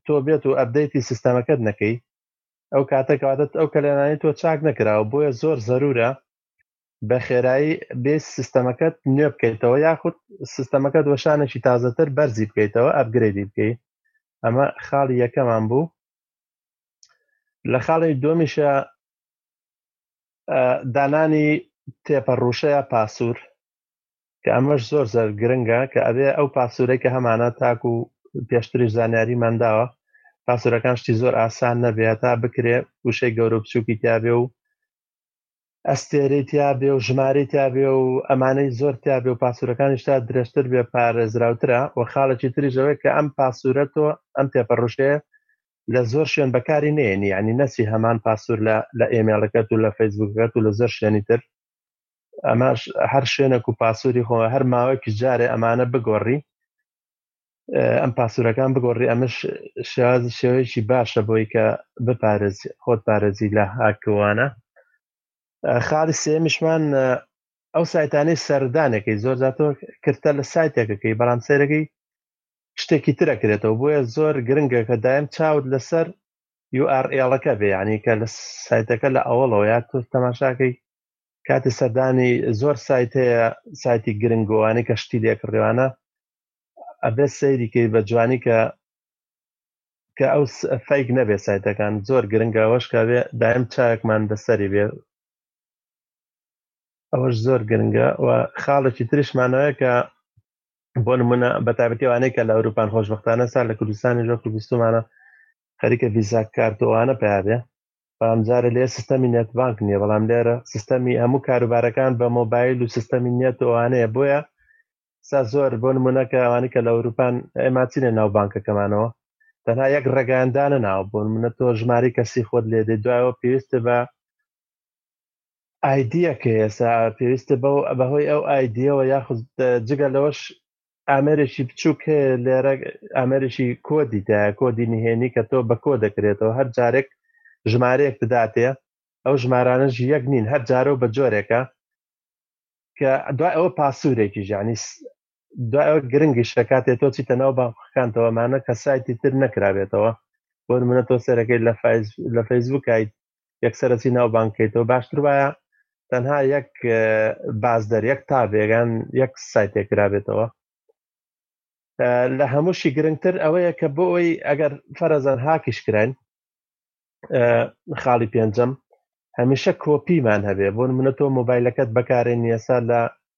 تۆ بێت و ئەبدەیتی سیستەمەکەت نەکەی ئەو کاتەکەواتت ئەو کەلێنانی تۆ چاک نەکراوە بۆیە زۆر زەرورە بە خێرایی بێ سیستەمەکەت نوێ بکەیتەوە یاخود سیستەمەکەت وەشانێکی تازەتر بەرزی بکەیتەوە ئەبگرێدی بکەیت ئەمە خاڵی یەکەمان بوو لە خاڵی دۆمیشە دانانی تێپە ڕوشەیە پاسوور کە ئەمەش زۆر زەر گرنگە کە ئەبێ ئەو پاسوورەی کە هەمانە تاکو و پێشتریش زانیاری ماداوە پاسوورەکان شتی زۆر ئاسان نەبێ تا بکرێ وشەی گەورە بچووکی تیاابێ و ئەستێرەی تیاابێ و ژمارەی تیاابێ و ئەمانەی زۆر تیاابێ و پاسوورەکانی شتا درێژتر بێ پارێزراوترە و خاڵێکی تریژەوەی کە ئەم پاسوورە تۆ ئەم تێپەڕژێ لە زۆر شوێن بەکاری نێنی ینی نەچی هەمان پاسور لە لە ئێمێڵەکەت و لە فەیسبوکەکەت و لە زۆر شوێنی تر ئەماش هەر شوێنێک و پاسووری خۆ هەر ماوەکی جارێ ئەمانە بگۆڕی ئەم پاسوورەکان بگۆڕی ئەمش شێوازی شێوەیەکی باشە بۆی کە بپارێز خۆت پارێزی لە هاکوانە خاڵی سێمیشمان ئەو سایتانەی سەردانەکەی زۆر زیاتۆ کرتە لە سایتێکەکەی بەڵام سەیرەکەی شتێکی تر ئەکرێتەوە بۆیە زۆر گرنگە کە دایم چاوت لەسەر URLەکە بێ یعنی کە لە سایتەکە لە ئەوڵەوە یا تۆ تەماشاکەی کاتی سەردانی زۆر سایت هەیە سایتی گرنگۆوانی کە شتی لێکڕێوانە ئەبێت سەیریکەی بە جوانی کە کە ئەو فیک نەبێ سایتەکان زۆر گرنگەوەشکە بێ دایم چاکمان بەسەری بێ ئەوەش زۆر گرنگە و خاڵێکی تریشمانەوەە کە بۆ نمونە بە تابەتی وانەی کە لە ئەوروپان خۆشببختانە سار لە کوردستانی ژۆ کوردستمانە خەریکە ویزا کارتۆوانە پیاێ بەمجارە لێ سیستەمی نێتبانک نییە بەڵام لێرە سیستەمی هەموو کاروبارەکان بە مۆبایل و سیستەمی نێتوانەیە بۆیە سا زۆر بۆ نمونونەکە ئەوانی کە لە ئەوروپان ئەماچینە ناو بانکەکەمانەوە تەنها یەک ڕێگەیاندانە ناوە بۆ منە تۆ ژماری کەسی خۆت لێ دێ دوایەوە پێویستە بە ئایدیەکەی ئێسا پێویستە بەو بەهۆی ئەو ئایدیەوە یاخود جگە لەوەش ئامێرێکی بچووک هەیە لێرە ئامێرێکی کۆدی دا کۆدی نهێنی کە تۆ بە کۆ دەکرێتەوە هەر جارێک ژمارەیەک بداتێ ئەو ژمارانەش یەک نین هەر جارە و بە جۆرێکە کە دوای ئەوە پاسوورێکی ژانی دوای گرنگیشە کاتێ تۆ چیتە ناو بانقەکانتەوەمانە کە سایتی تر نەکرابێتەوە بۆ منە تۆ سەرەکەی لە لە فەیسبووکیت یەکسەرەی ناو بانکەیتەوە باشتر وایە تەنها یەک باز دەر یەک تا بێگان یەک سایتێک کرابێتەوە لە هەمووشی گرنگتر ئەوەیە کە بۆ ئەوی ئەگەر فەرەزان هاکیش کراین خاڵی پێنجەم هەمیشە کۆپیمان هەبێ بۆ منە تۆ مۆبایلەکەت بەکارێن نیەسا لە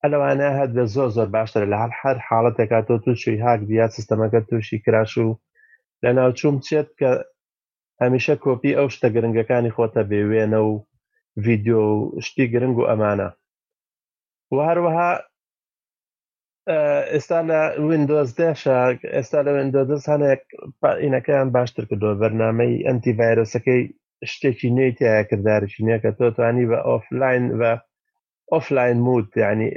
هەر لەوانەیە هەر دە زۆر زۆر باشترە لە هەر هەر حاڵەتێکا تۆ تووشی هاک دیات سیستەمەکە تووشی کراش و لە ناوچوم چێت کە هەمیشە کۆپی ئەو شتە گرنگەکانی خۆتە بێ وێنە و ڤیددیو و شتی گرنگ و ئەمانە و هەروەها ئێستا لە وینندۆز دێشە ئێستا لە وێندۆدەست هەنێک پائینەکەیان باشتر کردەوە بەرنمەی ئەنتی ڤایرۆسەکەی شتێکی نوێی تایە کردارشی نیە کە تۆ توانی بە ئۆفلاین بە ئۆفلاین مود یعنی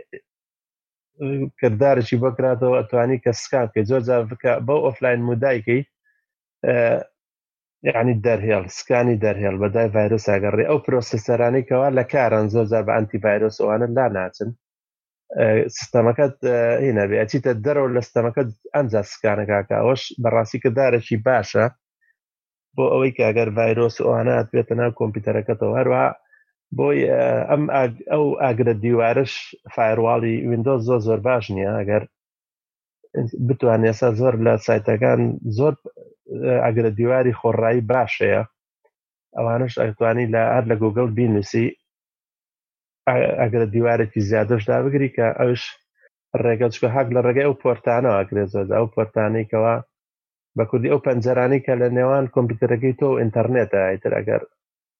کردارێکی بکراتەوە ئەتوانی کە سکان کە زۆر جار بکە بەو ئۆفلاین مودایکەی یعنی دەرهێڵ سکانی دەرهێڵ بەدای ڤایرۆس ئەگەڕێ ئەو پرۆسیسەرانی کەوا لە کارن زۆر جار بە ئەنتی ڤایرۆس ئەوانە لا ناچن سیستەمەکەت هینەبێ ئەچیتە دەرەوە لە ستەمەکە ئەمجا سکانەکەکە ئەوەش بەڕاستی کردارێکی باشە بۆ ئەوەی کە ئەگەر ڤایرۆس ئەوانە بێتە ناو کۆمپیوتەرەکەتەوە هەروە بۆی ئەم ئەو ئاگرە دیوارش فایرواڵی وینندۆز زۆر زۆر باش نییە ئەگەر بتوان ئێستا زۆر لە سایتەکان زۆر ئەگرە دیواری خۆڕایی باشەیە ئەوانش ئەتوانی لە هەر لە گوگل بینوسی ئەگرە دیوارێکی زیادەش دابگری کە ئەوش ڕێگەچکە هاک لە ڕێگەی ئەو پۆرتانەوە ئەگرێ زۆر ئەو پۆرتانەی کەەوە بە کوردی ئەو پەنجەرانەی کە لە نێوان کۆمپیوتەرەکەی تۆ و ئینتەرنێتە ئیتر ئەگەر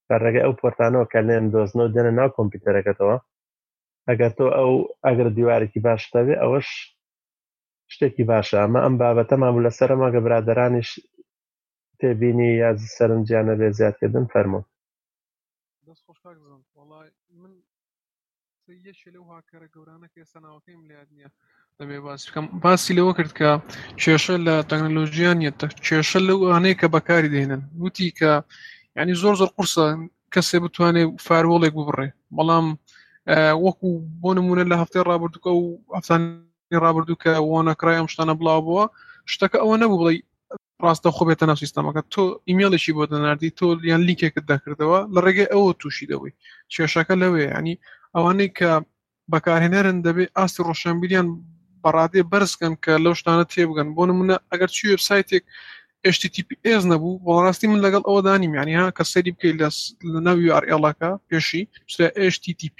بە ڕێگەی ئەو پۆرتانەوە کە لێن دۆزنە و دێنە ناو کۆمپیوتەرەکەتەوە ئەگەر تۆ ئەو ئەگرە دیوارێکی باشتەوێ ئەوەش شتێکی باشە ئەمە ئەم بابەتەمان بوو لەسەرمە گە برادرانیش تێبینی یا سەرنجیانە بێ زیادکردن فەرمو دەست خۆش کاک زەند وەڵای من
یەکێ لەو هاکەرە گەورانە کە ئێستا ناوەکەیم لە یاد نییە دەبێ باس بکەم باسی لەوە کرد کە کێشە لە تەکنەلۆژیا نیە کێشە لەو ئانەیە کە بەکاری دێنن وتی کە ینی زۆر زۆر قورسە کەسێ بتوانێت فارۆڵێک ببڕێ بەڵام وەکو بۆ نمونە لە هەفتەی ڕابردووکە و ئەفسانی ڕابردوو کە وۆنەکرای ئەم شتانە بڵاو بووە شتەکە ئەوە نەبوو بڵی ڕاستە خۆ بێتە ناو سیستەمەکە تۆ ئیمێڵێکی بۆ دەناردی تۆ یان لینکێکت دەکردەوە لە ڕێگەی ئەوە تووشی دەبووی کێشەکە لەوێ ینی ئەوانەی کە بەکارهێنەرن دەبێت ئاستی ڕۆشنبیریان بەڕادێ بەرزکەن کە لەو شتانە تێبگەن بۆ نمونە ئەگەر چی وبسایتێک HTTPS نەبوو بەڵڕاستی من لەگەڵ ئەوە دانیم یانیها کە سەری بکەیت لە ناو URLەکە پێشی HTTP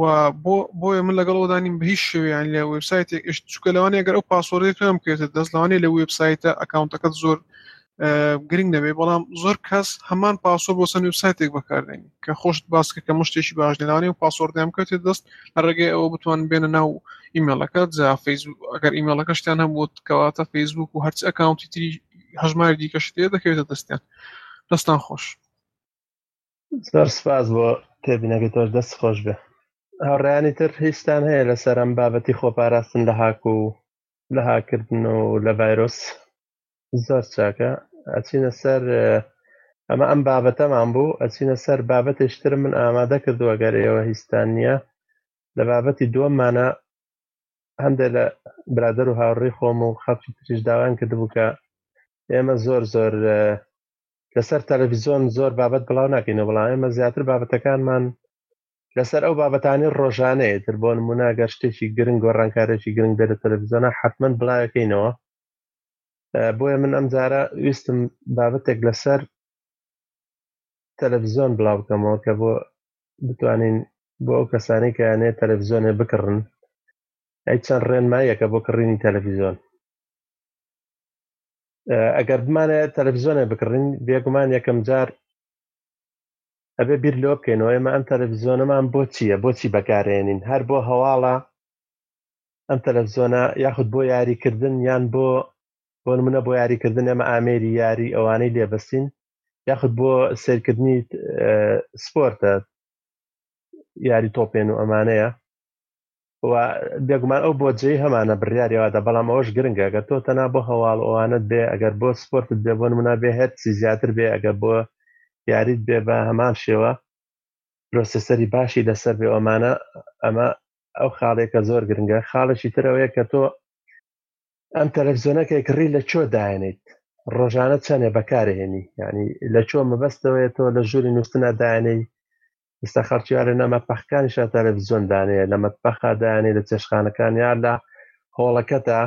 و بۆ بۆیە من لەگەڵ ئەودانیم بە هیچ شێویان لە وبسایتێک ئش چکە لەوانەیە گەر ئەو پاسۆرێت پێم کرێتە دەست لەوانەیە لە وبسایتە ئەکاونتەکەت زۆر گرنگ نەبێ بەڵام زۆر کەس هەمان پاسۆر بۆ سەن وبسایتێک بەکاردێنی کە خۆشت باس کە کە مشتێکی باش لەوانەیە و پاسۆردیان بکەێت دەست لە ڕێگەی ئەوە بتوان بێنە ناو ئیمێڵەکە جا فەیسبوک ئەگەر ئیمێڵەکەشتیان هەبووت کەواتە فەیسبوک و هەرچ ئەکاونتی تری هەژماری دیکەشت لێ دەکەوێتە دەستیان دەستان خۆش
زۆر سپاس بۆ تێبینەکە تۆش دەست خۆش بێ هاوڕیانی تر هیچتان هەیە لەسەر ئەم بابەتی خۆپاراستن لە هاک و لە هاکردن و لە ڤایرۆس زۆر چاکە ئەچینە سەر ئەمە ئەم بابەتەمان بوو ئەچینە سەر بابەتێشتر من ئامادە کردووە گەر ئێوە هیچتان نییە لە بابەتی دووەمانە هەندێک لە برادەر و هاوڕی خۆم و خەڵکی تریش داوایان کردبوو کە ئێمە زۆر زۆر لەسەر تەلەڤیزۆن زۆر بابەت بڵاو ناکەینەوە بەڵام ئێمە زیاتر بابەتەکانمان لەسەر ئەو بابەتانی ڕۆژانەیە تر بۆ نمونە گەر شتێکی گرنگ گۆڕانکارێکی گرنگ بێت لە تەلەڤیزۆنە حتمما بڵاوەکەینەوە بۆیە من ئەم جارە ویستم بابەتێک لەسەر تەلەڤزیۆن بڵاو بکەمەوە کە بۆ بتوانین بۆ ئەو کەسانی کە یانێ تەلەڤزیۆنێ بکڕن ئەی چەند ڕێنماییەکە بۆ کڕینی تەلەڤزیۆن ئەگەر بمانە تەلەڤزیۆنە بکڕین بێگومان یەکەم جار ئەبێ بیر لۆ بکەینەوە ئێمە ئەم تەلەڤزیۆنەمان بۆ چییە بۆچی بەکارێنین هەر بۆ هەواڵە ئەم تەلەڤزیۆنە یاخود بۆ یاریکردن یان بۆ بۆ منە بۆ یاریکردن ئەمە ئامێری یاری ئەوانەی لێبەستین یاخود بۆ سیرکردنی سپۆرتە یاری تۆپێن و ئەمانەیە و بێگومان ئەو بۆ جێ هەمانە بڕیارەوەدا بەڵام ئەوش گرنگە گە تۆ تەنا بۆ هەواڵ ئەوانت بێ ئەگەر بۆ سپۆرتت بێ بۆن منە بێ هەرسی زیاتر بێ ئەگەر بۆ یاریت بێ بە هەمان شێوە پرۆسیسەری باشی لەسەر بێ ئەمانە ئەمە ئەو خاڵێکە زۆر گرنگە خاڵێکی ترەوەیە کە تۆ ئەم تەلەڤزیۆنەکەی کڕی لە چۆ داێنیت ڕۆژانە چەندێ بەکارهێنی ینی لە چۆ مەبەستەوەی تۆ لە ژووری نووسنا داێنەی ئیستا خەڵکی یا لە نامەتبەخەکانی شا تەلەفزیۆن دانێ لە مەتبەخا دانێ لە چێشخانەکان یا لە هۆڵەکەتا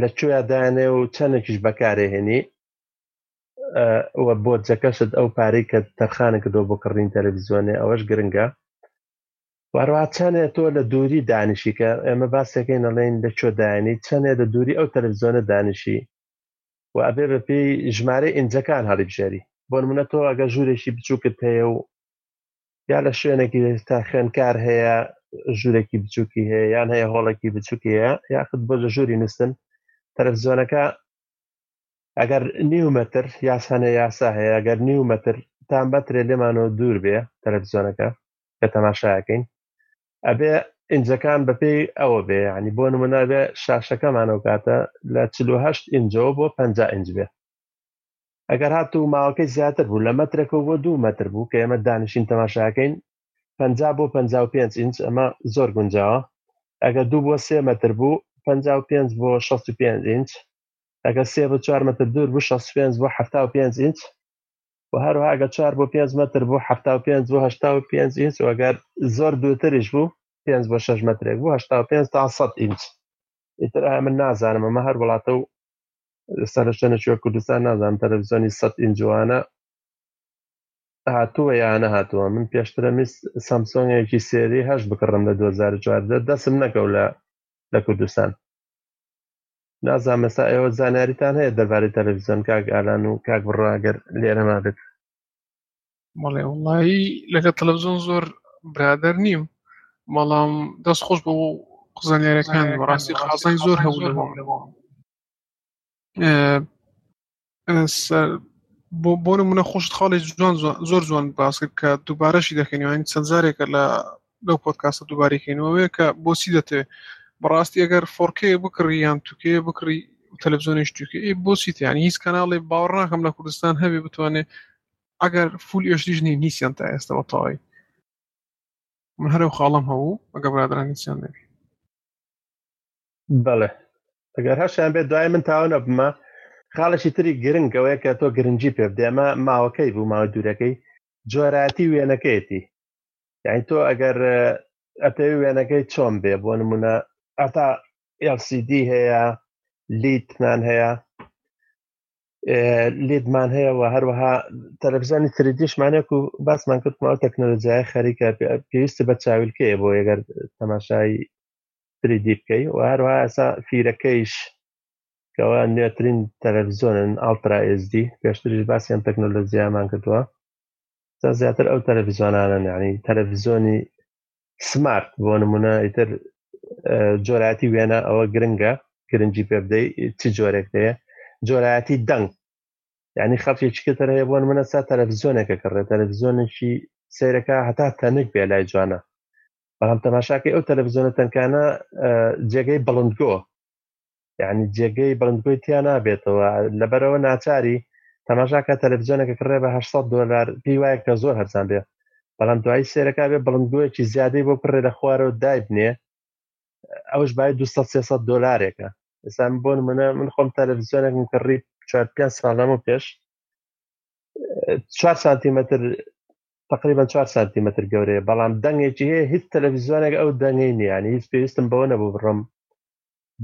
لە کوێیا دانێ و چەندێکیش بەکارێهێنی و بۆ جەکەشت ئەو پارەی کە تەرخانە کردو بۆ کڕین تەلەڤزیۆنێ ئەوەش گرنگە واروا چەندێ تۆ لە دووری دانیشی کە ئێمە باسەکەی نەڵێن لە چۆ داینی چەندێ لە دووری ئەو تەلەڤزیۆنە دانیشی و ئەبێ بە پێی ژمارە ئینجەکان هەڵیبژێری بۆ منە تۆ ئەگە ژوورێکی بچووکت هەیە و یا لە شوێنێکی تا خوێنکار هەیە ژوورێکی بچووکی هەیە یان هەیە هۆڵێکی بچووکی هەیە یاخود بۆ لە ژووری نووسن تەلەڤزیۆنەکە ئەگەر نیو متر یاسانە یاسا هەیە ئەگەر نیو متر تام بەترێ لێمانەوە دوور بێ تەلەڤزیۆنەکە کە تەماشایەکەین ئەبێ ئینجەکان بەپێی ئەوە بێ ینی بۆ نمونابێ شاشەکەمانەوە کاتە لە چهشت ئینجەوە بۆ پ ئینج بێ ئەگەر هات و ماوەکەی زیاتر بوو لە مەترەکە بۆ دوو مەتر بوو کە ئێمە دانیشین تەماشاکەین پ بۆ پ پێنج ئینج ئەمە زۆر گونجاوە ئەگە دوو بۆ سێ مەتر بوو پ پێنج بۆ 6 پێنج ئینج ئەگە سێ بە چوار مەتر دوور بوو 6 پێنج بۆ ه پێنج ئینج و هەروها گە چوار بۆ پێنج متر بوو حفتا و پێنج بۆ هشتا و پێنج ئینچ وەگەر زۆر دووتریش بوو پێنج بۆ شش مترێک بوو هشتا و پێنج تا سەد ئینچ ئیتر ئایا من نازانم ئەمە هەر وڵاتە و سەرشتێنە چوە کوردستان نازانم تەلەڤزیۆنی سەد ئینجوانە هاتووە یانە هاتووە من پێشترە میست سامسۆنگێکی سێری هەش بکڕم لە 2014 دەسم نەکەو لە لە کوردستان نازانم ئێستا ئێوە زانیاریتان هەیە دەربارەی تەلەڤیزیۆن کاک ئالان و کاک بڕاگەر لێرەما بێت
مەڵێ وڵایی لەگە تەلەڤزیۆن زۆر برادەر نیم بەڵام دەست خۆش بۆ قزانیارەکان بەڕاستی قازای زۆر هەبوو لەوە سەر بۆ بۆ نمونە خۆشت خاڵی جوان جوان- زۆر جوان باس کرد کە دووبارەشی دەکەینەوەین چەند جارێکە لە لەو پۆدکاستە دووبارەکەینەوەیە کە بۆچی دەتەوێت بەڕاستی ئەگەر فۆرکێ بکڕی یان توکێ بکڕی تەلەڤزیۆنیش توکێ ئێ بۆچی یانی هیچ کەناڵێ باوەڕ ناکەم لە کوردستان هەبێ بتوانێت ئەگەر فول ئێشتیش نین هیچیان تا ئێستا بە تەواوی من هەرو خاڵم هەبوو ئەگە برادران هیچیان نەبی
بەڵێ ئەگەر هەشیان بێت دوای من تاوە نەبمە خاڵێکی تری گرنگەوەی کە تۆ گرنگجی پێ بدێمە ماوەکەی بوو ماوە دوورەکەی جۆراتی وێنەکەیەتی یعنی تۆ ئەگەر ئەپێوی وێنەکەی چۆن بێ بۆ نمونە ئەتا LCD هەیە لیتمان هەیە لیدمان هەیە و هەروەها تەلەڤزیۆنی تریدیشمانێک و باسمان کردمەوە تەکنەلۆجیای خەریکە پێویستی بە چاویلکەیە بۆ یەگەر تەماشای تری دی بکەی و هەروها ئەسا فیرەکەیش کەوا نوێترین تەلەڤزیۆنن ئاڵترا ئێزدی پێشتریش باسی ئەم تەکنۆلۆژیامان کردووە تا زیاتر ئەو تەلەڤزیۆنانن یعنی تەلەڤزیۆنی سمارت بۆ نمونە ئیتر جۆراتی وێنە ئەوە گرنگە گرنگی پێ بدەی چ جۆرێک هەیە جۆراتی دەنگ یعنی خەڵکێکی کەتەر هەیە بۆ منە سا تەلەڤزیۆنێکە کە ڕێ تەلەڤزیۆنێکی سیرەکە هەتا تەنک بێ لای جوانە بەڵام تەماشاکەی ئەو تەلەڤزیۆنە تەنکانە جێگەی بڵندگۆ یعنی جێگەی بڵندگۆی تیا نابێتەوە لەبەرەوە ناچاری تەماشاکە تەلەڤزیۆنەکە کڕێ بە 800 دلار پێی وایە کە زۆر هەرزان بێ بەڵام دوای سێرەکە بێ بڵندگۆیەکی زیادەی بۆ کڕێ لە خوارەوە دایبنێ ئەوش بای 200 دلارێکە ئسان بۆن منە من خۆم تەلەڤزیۆنێکم کڕی 4 ساڵ لەمە پێش 4 سانتیمەتر تقریبا چوار سانتیمەتر گەورەیە بەڵام دەنگێکی هەیە هیچ تەلەڤیزیۆنێک ئەو دەنگەی نیانی هیچ پێویستم بەوە نەبوو بڕم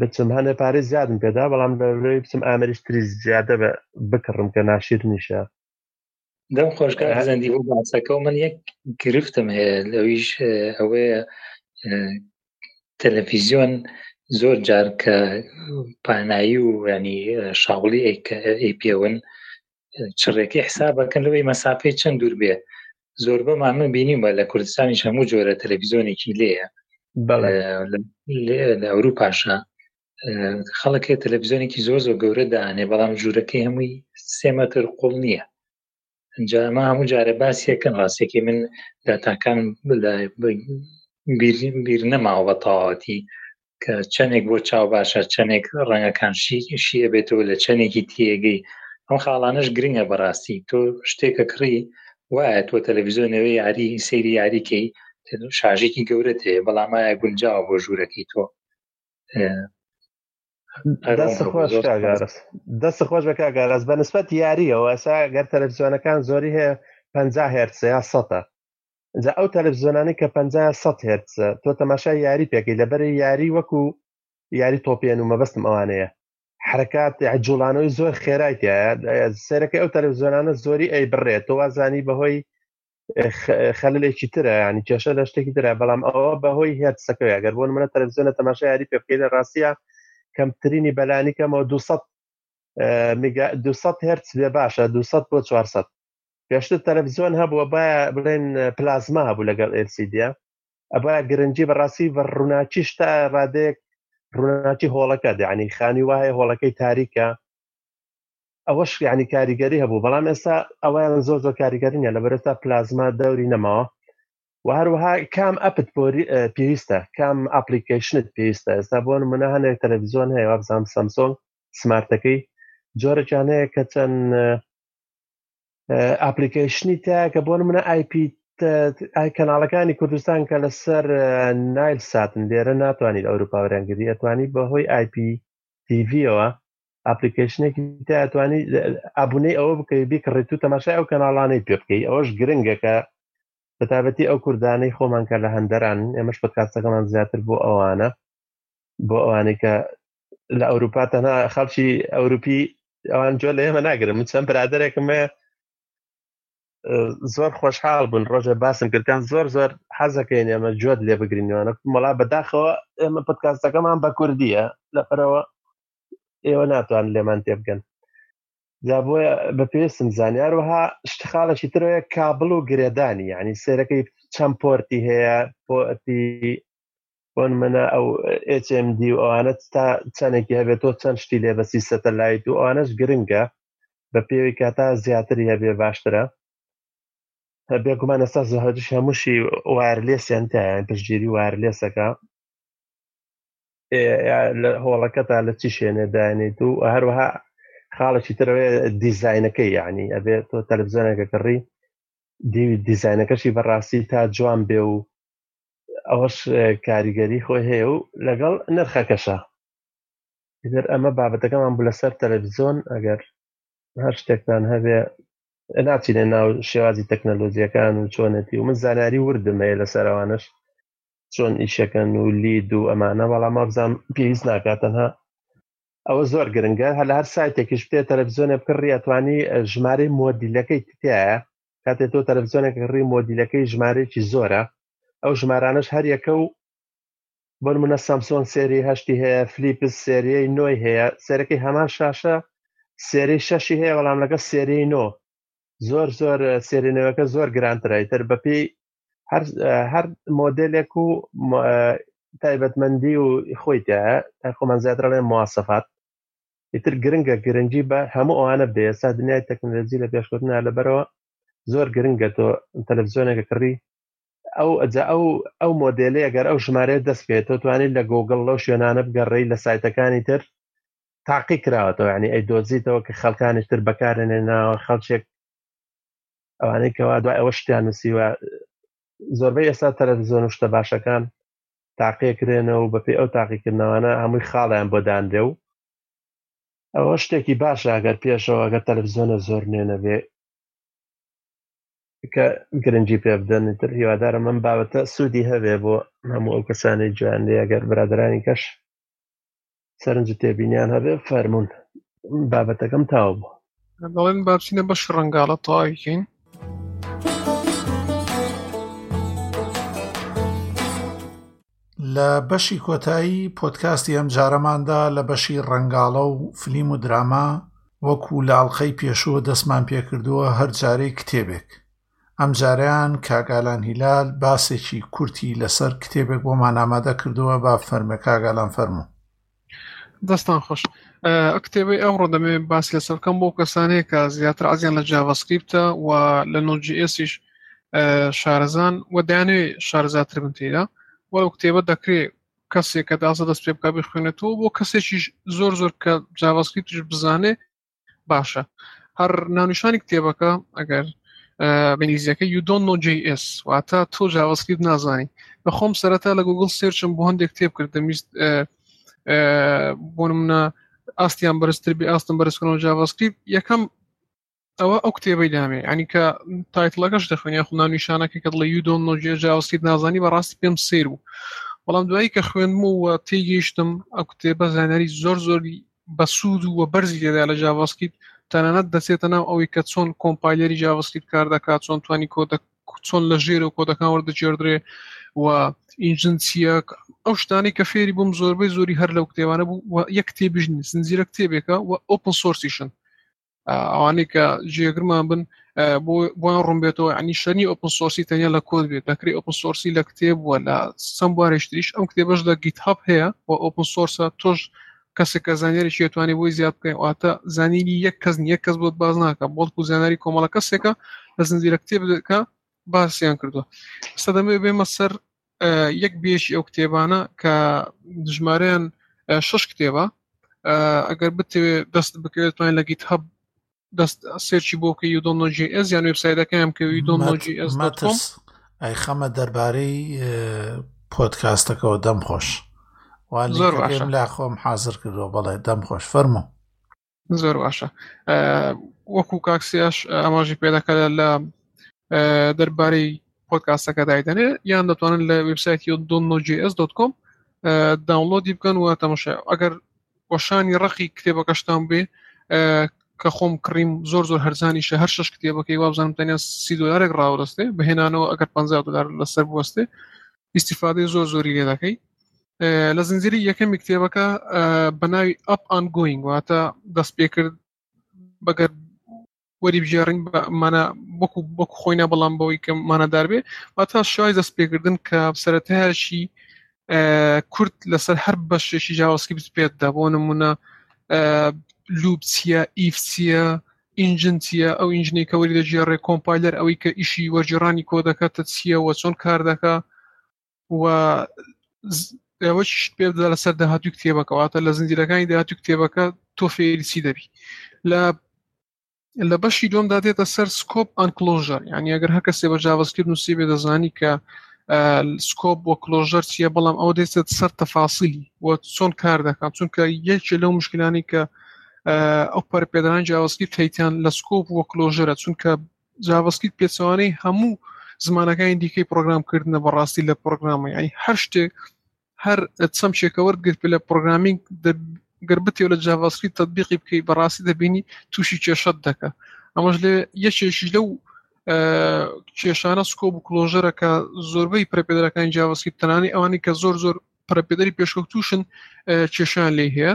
بچم هەنێ پارێ زیادم پێدا بەڵام لەوەی بچم ئامریش تری زیادە بە بکڕم کە ناشیر نیشە
دەم خۆشگار زەندی بۆ باسەکە و من یەک گرفتم هەیە لەویش ئەوەیە تەلەڤیزیۆن زۆر جار کە پانایی و ینی شاوڵی ئەی پێون چڕێکی حسابەکەن لەوەی مەسافەی چەند دوور بێ زۆر بەمان من بینیمە لە کوردستانیش هەموو جۆرە تەلەڤزیۆنێکی لێە لە ئەوروپاشە خەڵکێ تەلەڤزیۆنێکی زۆر زۆر گەورە دانێ بەڵام ژوورەکەی هەمووی سێمەتر قوڵ نییە ئەنجامە هەموو جارە باسیەکەن ڕاستێکی من داتاکان بیر نەماوە بە تەواوەتی کە چەندێک بۆ چاو باشە چەندێک ڕەنگەکان شیە بێتەوە لە چەندێکی تێگەی ئەم خاڵانش گرنگە بەڕاستی تۆ شتێکە کڕی وایە تۆ تەلەڤزیۆنەوەی یاری سەیری یاریکەی شاژێکی گەورە تێ بەڵامایە گونجاوە بۆ ژوورەکەی تۆ
دەست خۆش بە کاگاراز بە نسبەت یاریەوە ئەسا گەر تەلەڤزیۆنەکان زۆری هەیە پ هرتسە یا سەە جا ئەو تەلەڤزیۆنانەی کە 50 سەد هێرتزە تۆ تەماشای یاری پێکەی لەبەرە یاری وەکو یاری تۆپێن و مەبەستم ئەوانەیە حرکات جوڵانەوەی زۆر خێرای تایە سەرەکەی ئەو تەلەڤزیۆنانە زۆری ئەی بڕێت تۆ وازانی بەهۆی خەلێکی ترە ینی کێشە لە شتێکی ترە بەڵام ئەوە بەهۆی هێت سەکەوە گەر بۆن منە تەلەڤزیۆنە تەماشا یاری پێ بکەی لە ڕاستە کەمترینی بەلانی کەمەوە 200 200 هرتز بێ باشە 200 بۆ 400 پێشتر تەلەڤزیۆن هەبووە با بڵێن پلازما هەبوو لەگەڵ ئسیدیا ئەبا گرنگجی بەڕاستی بە ڕووناکیش تا ڕادێک ڕووناکی هۆڵەکە دەعنی خانی وایە هۆڵەکەی تاریکە ئەوەش ینی کاریگەری هەبوو بەڵام ئێستا ئەویان زۆر زۆر کاریگەرینە لە بەرەتا پلازما دەوری نەماوە و هەروەها کام ئەپت بۆری پێویستە کام ئاپلیکیشنت پێویستە ئێستا بۆ منە هەنێک تەلەڤزیۆن هەیە وابزانام سەمسۆنگ سمارتەکەی جۆرەجانەیە کە چەند ئاپلیکیشنی تیا کە بۆن منە آیP کەناڵەکانی کوردستان کە لەسەر نایل ساتن لێرە ناتوانیت ئەوروپا وەرەنگری ئەتوانی بەهۆی آیP تیڤەوە ئاپلیکیشنێکی تاتوانی ئابوونەی ئەوە بکەی بیکڕێت و تەماشای ئەو کەناڵانەی پێ بکەی ئەوەش گرنگەکە بەتابەتی ئەو کوردانەی خۆمان کە لە هەندەران ئێمەش پکاسەکەمان زیاتر بۆ ئەوانە بۆ ئەوانەی کە لە ئەوروپا تەنها خەڵکی ئەوروپی ئەوان جۆ لە ئێمە ناگرن من چەند برادێکم زۆر خۆشحاڵ بوون ڕۆژە باسم کردکان زۆر زۆر حەزەکەین ئێمە جوت لێ بگرینەوەە مەڵا بەداخەوە ئێمە پتکاستەکەمان بە کوردیە لەپەرەوە ئێوە ناتوان لێمان تێبگەن جا بۆیە بە پێستم زانیار وها شتخاڵەکی ترەیە کابل و گرێدانی ینی سێرەکەی چەند پۆرتی هەیە پۆتی بۆنمەنا ئەو HMD و ئەوانە تا چەندێکی هەبێت تۆ چەند شتی لێ بەسی سەتەلایت و ئەوانەش گرنگە بە پێوی کاتا زیاتری هەبێ باشترە بێگومان ئێستا زەهدش هەمووشی وارلێسیان تایان پشتگیری وارلێسەکە لە هۆڵەکە تا لە چی شوێنێ دانیت و هەروەها خاڵێکی ترەوەێ دیزینەکەی یعنی ئەبێ تۆ تەلبزیۆنەکە کڕی دیوی دیزینەکەشی بەڕاستی تا جوان بێ و ئەوەش کاریگەری خۆی هەیە و لەگەڵ نرخەکەشە ئیتر ئەمە بابەتەکەمان بوو لەسەر تەلەڤزیۆن ئەگەر هەر شتێکتان هەبێ ناچینە ناو شێوازی تەکنەلۆژیەکان و چۆنێتی و من زانیاری وردم هەیە لەسەرەوانش چۆن ئیشەکەن و لید و ئەمانە بەڵام مابزانام پێویست ناکات تەنها ئەوە زۆر گرنگە هە لە هەر سایتێکیش بێ تەلەڤزیۆنێ بکڕی ئەتوانی ژمارەی مۆدیلەکەی تایە کاتێ تۆ تەلەڤزیۆنێک ڕی مۆدیلەکەی ژمارەیەکی زۆرە ئەو ژمارانش هەریەکە و بۆن منە سامسۆن سێری هەشتی هەیە فلیپس سێریەی نۆی هەیە سێرەکەی هەمان شاشە سێری شەشی هەیە بەڵام لەگە سێری نۆ زۆر زۆر سێرینەوەەکە زۆر گرانترای تر بەپی هەر مۆدلێک و تایبەتمەندی و خۆیتە خۆمان زیاترڵێ موواسەفات ئیتر گرنگە گرنگی بە هەموو ئەوانە بدە ئێستا دنیای تەکنەلۆجی لە پێشکەوتنا لەبەرەوە زۆر گرنگە تۆ تەلەڤزیۆنێکە کڕی ئەو ئەجا ئەو ئەو مۆدلێ گەر ئەو ژمارەیە دەست بکەێت تۆ توانیت لە گۆگل لەو شوێنانە بگەڕێی لە سایتەکانی تر تاقی کراوەتەوە ینی ئەی دۆزیتەوە کە خەڵکانی تر بەکارێنێ ناوە خەڵچێک ئەوانەی کەوا دوای ئەوە شتیان نووسیوە زۆربەی ئێستا تەلەڤزیۆن و شتە باشەکان تاقێ کرێنەوە و بەپێی ئەو تاقیکردنەوانە هەمووی خاڵیان بۆ دانرێ و ئەوە شتێکی باشە ئەگەر پێشەوە ئەگەر تەلەڤزیۆنە زۆر نوێنەبێ کە گرنگی پێ بدەن تر هیوادارم ئەم بابەتە سوودی هەبێ بۆ هەموو ئەو کەسانی جوان لێ ئەگەر برادرانی کەش سەرنج تێبینیان هەبێ فەرمونون بابەتەکەم تاو بوو
دەڵێن بابچینە بەش ڕنگاڵە تاویکەین
لە بەشی کۆتایی پۆتکاستی ئەم جارەماندا لە بەشی ڕنگاڵە و فلیم و دراما وەکو لاڵقەی پێشووە دەستمان پێکردووە هەر جارەی کتێبێک ئەمجارەیان کاک ئالان هیلال باسێکی کورتی لەسەر کتێبێک بۆمان ئامادە کردووە با فەرمێ کاک ئالان فەرموو
دەستان خۆش کتێبی ئەوڕۆ دەمێ باس لە سەرکەم بۆ کەسانەیە کە زیاتر ئازیان لە جاڤسکریپتە و لە نۆجیئسیش شارەزان و دەیانێ شارزاتر بن تێدا وەو کتێبە دەکرێت کەسێک کە دازە دەست پێ بکە بخوێنێتەوە بۆ کەسێکیش زۆر زۆر کە جاڤسکریپتش بزانێ باشە هەر ناونیشانی کتێبەکە ئەگەر بەنیزیەکە یودۆن نۆجیئس واتە تۆ جاوەسکرید نازانی بە خۆم سەرەتا لە گوگل سێرچم بۆ هەندێک کتێب کرد دەمیست بۆ منە ئاستیان بەرزتر بێ ئاستم بەرزکردنەوە جاوەسکرید یەکەم ئەوە ئەو کتێبەی دامێ ئەنی کە تایتلەکەش دەخوێنیا خودنا نیشانەکە کە دڵی یودۆن نۆجیە جاوەسکرید نازانی بەڕاستی پێم سیر بوو بەڵام دوایی کە خوێنم و تێگەیشتم ئەو کتێبە زانەری زۆر زۆری بەسوود و وەبەرزی تێدایە لە جاڤاسکریپت تەنانەت دەچێتە ناو ئەوەی کە چۆن کۆمپایلەری جاڤاسکریپت کار دەکات چۆن توانی کۆدە چۆن لە ژێرەوە کۆدەکان وەردەگێردرێ و ئینجن چییە ئەو شتانی کە فێری بووم زۆربەی زۆری هەر لەو کتێبانە بوو و یەک کتێبیش نی سنجیرە کتێبێکە و ئۆپن سۆرسیشن ئەوانەی کە جێگرمان بن بۆ بۆیان ڕوون بێتەوە ینی شەنی ئۆپن سۆرسی تەنیا لە کۆد بێت دەکری ئۆپن سۆرسی لە کتێب وە لە سم بوارێشتریش ئەم کتێبش لە گیت هەب هەیە و ئۆپن سۆرسە تۆش کەسێک کە زانێری شێتوانانی بۆی زیاد بکەین واتە زانینی یەک کەس یەک کەس بۆت باز ناکە بەڵکو زانانی کۆمەڵە کەسێکە لە زنجیرە کتێبەکە باسیان کردووە سەدەمێ بێمە سەر یەک بێژی ئەو کتێبانە کە ژمارەیان شش کتێبە ئەگەر بتەوێ دەست بکەوێت توان لە گیت هەب دەست سێرچی بۆ کە یودۆنۆجی ئەز یان وبسایدەکەم کە یودۆنۆجی ئەز ماترس
ئەی خەمە دەربارەی پۆتکاستەکەەوە دەم خۆش زۆر لا خۆم حاضر کردەوە بەڵێ دەم خۆش فەرمو
زۆر باشە وەکو کاکسیاش ئاماژی پێدەکە لە دەربارەی پۆتکاسەکە دایدەنێ یان دەتوانن لە وبسایتی donnogs.com داونلۆدی بکەن و تەمەشا ئەگەر وەشانی ڕقی کتێبەکەشتان بێ کە خۆم کڕیم زۆر زۆر هەرزانیشە هەر شش کتێبەکەی وابزانم تەنیا سی دلارێک ڕاوەستێ بهێنانەوە ئەگەر 50 دلار لەسەر بوەستێ ئیسیفادەی زۆر زۆری لێ دەکەی لە زنجیری یەکەمی کتێبەکە بە ناوی ئەپ ئان گوینگ واتە دەست پێکرد بەگەر وەری بژێڕین مانە وەکو وەکو خۆینە بەڵام بەوەی کە مانەدار بێ با تا شای دەست پێکردن کە سەرەتایشی کورت لەسەر هەر بەشێکی جاوەسکی بپێت دە بۆ نمونە لوب چیە ئیف چیە ئینجن چیە ئەو ئینجنی کەوەری دەژێڕێ کۆمپایلەر ئەوەی کە ئیشی وەرجێڕانی کۆ دەکاتە چییەوە چۆن کار دەکە و ئەوەشت پێ بدە لەسەر داهاتوی کتێبەکەواتە لە زنجیرەکانی داهاتوی کتێبەکە تۆ فێریسی دەبی لە لە بەشی دۆمدا دێتە سەر سکۆپ ئەنکلۆژە یعنی ئەگەر هەر کەسێ بە جااوەستکرد نووسی بێ دەزانی کە سکۆپ بۆ کلۆژەر چییە بەڵام ئەو دەێت سەر تەفاسیلی و چۆن کار دەکات چونکە یەکێ لەو مشکلانی کە ئەو پەرپێدان جیاوازکی تەیتان لە سکۆپ و کلۆژەرە چونکە جاڤاسکریپت پێچەوانەی هەموو زمانەکانی دیکەی پرۆگرام کردنە بەڕاستی لە پرۆگرامە یعنی هەر شتێک هەر چەمچێکە وەرگرت لە پرۆگرامینگ گەر بتێ لە جاڤاسکریپت تطبیقی بکەی بەڕاستی دەبینی تووشی کێشەت دەکە ئەمەش لێ یەکێکی لەو کێشانە سکۆ و کلۆژەرە کە زۆربەی پرەپێدەکانی جاوەسکی تەنانی ئەوانی کە زۆر زۆر پرەپێدەری پێشکەوتوشن کێشان لێ هەیە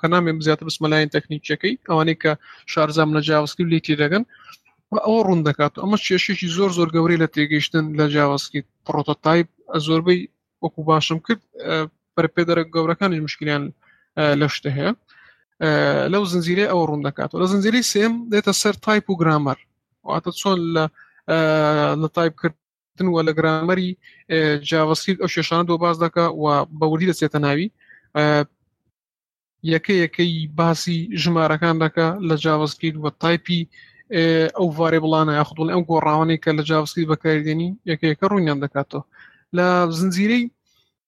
کە نامێ زیاتر بچمە لایەن تەکنیکیەکەی ئەوانەی کە شارزام لە جاوەسکرپت لێی تێدەگەن و ئەوە ڕوون دەکات و ئەمە کێشێکی زۆر زۆر گەورەی لە تێگەیشتن لە جاوەسکرپت پڕۆتۆتایپ زۆربەی وەکو باشم کرد پەرپێدەرە گەورەکانی مشکلیان لە شتە هەیە لەو زنجیرە ئەوە ڕوون دەکات و لە زنجیری سێم دێتە سەر تایپ و گرامەر واتە چۆن لە لە تایپ کرد تن وە لە گرامەری جاوەسکرت ئەو شێشانە دۆ باز دەکە و بەوردی دەچێتە ناوی یەکە یەکەی باسی ژمارەکان دەکە لە جاوەسکرت وە تایپی ئەو ڤارێ بڵانە یاخودڵ ئەم گۆڕاوانەی کە لە جاوەسکرت بەکاردێنی یەکەیەکە ڕوونیان دەکاتەوە لە زنجیرەی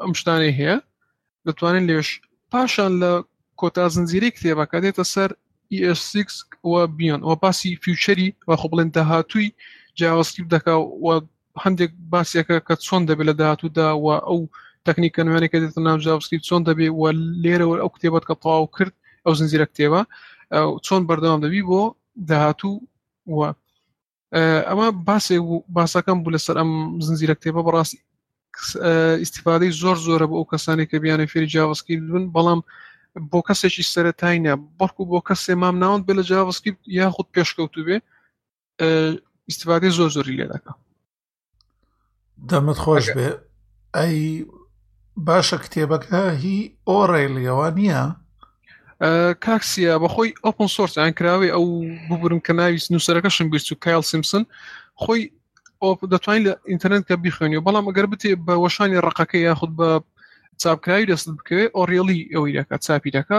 ئەم شتانەی هەیە دەتوانین لێش پاشان لە کۆتا زنجیرەی کتێبەکە دێتە سەر ES6 و بیان و باسی فیوچەری و خۆ بڵێن داهاتووی جیاوەسکیب دەکا و هەندێک باسیەکە کە چۆن دەبێت لە داهاتوودا و ئەو تەکنیکە نوێنێکە دێتە ناو جاوسکیب چۆن دەبێت و لێرەوە ئەو کتێبەت کە تەواو کرد ئەو زنجیرە کتێبە چۆن بەردەوام دەبی بۆ داهاتوو و ئەمە باسێک بوو باسەکەم بوو لەسەر ئەم زنجیرە کتێبە بەڕاست ئیسیفادەی زۆر زۆرە بۆ ئەو کەسانی کە بیانە فێری جیاوەسکی بن بەڵام بۆ کەسێکی سەتای نیە بەڵکو بۆ کەسێ مام ناوند بێ لە جیاوەسکی یاخود پێشکەوتو بێ ئیسیفادەی زۆر زۆری لێ دەکە
دەمت خۆش بێ ئەی باشە کتێبەکە هی ئۆڕێلیەوە نییە
کاکسیا بەخۆی ئۆپن سۆرس ئەیان کراوی ئەو ببورن کە ناوی نووسەرەکەشم بیست و کایل سیمسن خۆی دەتوانین لە ئینتەرنێت کە بیخوێنی و بەڵام ئەگەر بتێ بە وەشانی ڕقەکە یاخود بە چاپکراوی دەست بکەوێت ئۆریێلی ئەوی دەکات چاپی دەکە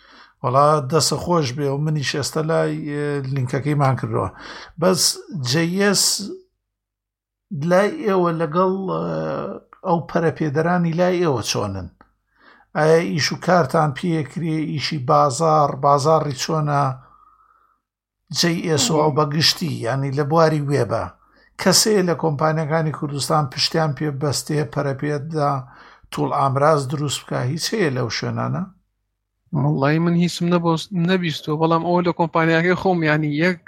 وەڵا دەسە خۆش بێ و منی شێستە لای لینکەکەی مان کردەوە بەس جەس لای ئێوە لەگەڵ ئەو پەرەپێدەرانی لای ئێوە چۆنن ئایا ئیش و کارتان پێکرێ ئیشی بازار بازاڕی چۆنە JSON بە گشتی یانی لە بواری وێبە کەسێ لە کۆمپانیەکانی کوردستان پشتیان پێ بەستێ پەرە پێدا توڵ ئامراز دروست بکە هیچ هەیە لەو شوێنانە
وڵی من هیچم نەبست نەبیستوە بەڵام ئەو لە کۆمپانیاکەی خۆم ینی یەک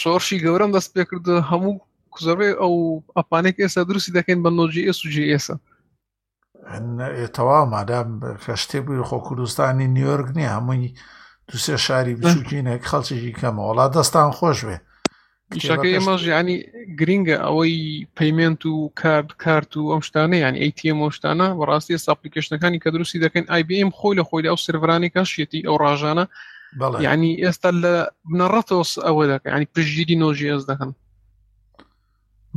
شۆڕشی گەورەم دەست پێ کردو هەموو زۆربەی ئەو ئەپانێک ئێستا دروستی دەکەین بە نۆجی ئێس و جی ئێسە
تەوا مادام کە شتێک بووی خۆ کوردستانی نیویۆرک نییە هەمووی دوسێ شاری بچووکینە خەڵکیی کەمە وڵات دەستان خۆش بێ
پیشەکە ئێمەژ ینی گرینگە ئەوەی پەیمنت و کارد کارت و ئەم شتانە یان ئەیتیە مۆشتانە بەڕاستی ساپلیکشنەکانی کە دروستی دەکەین ئایBM خۆی لە خۆی ئەو سرڤرانی کەشیەتی ئەو ڕژانە ینی ئێستا لە بنەڕەتەوە ئەوە دەکە ینی پژگیری نۆژیێز دەکەن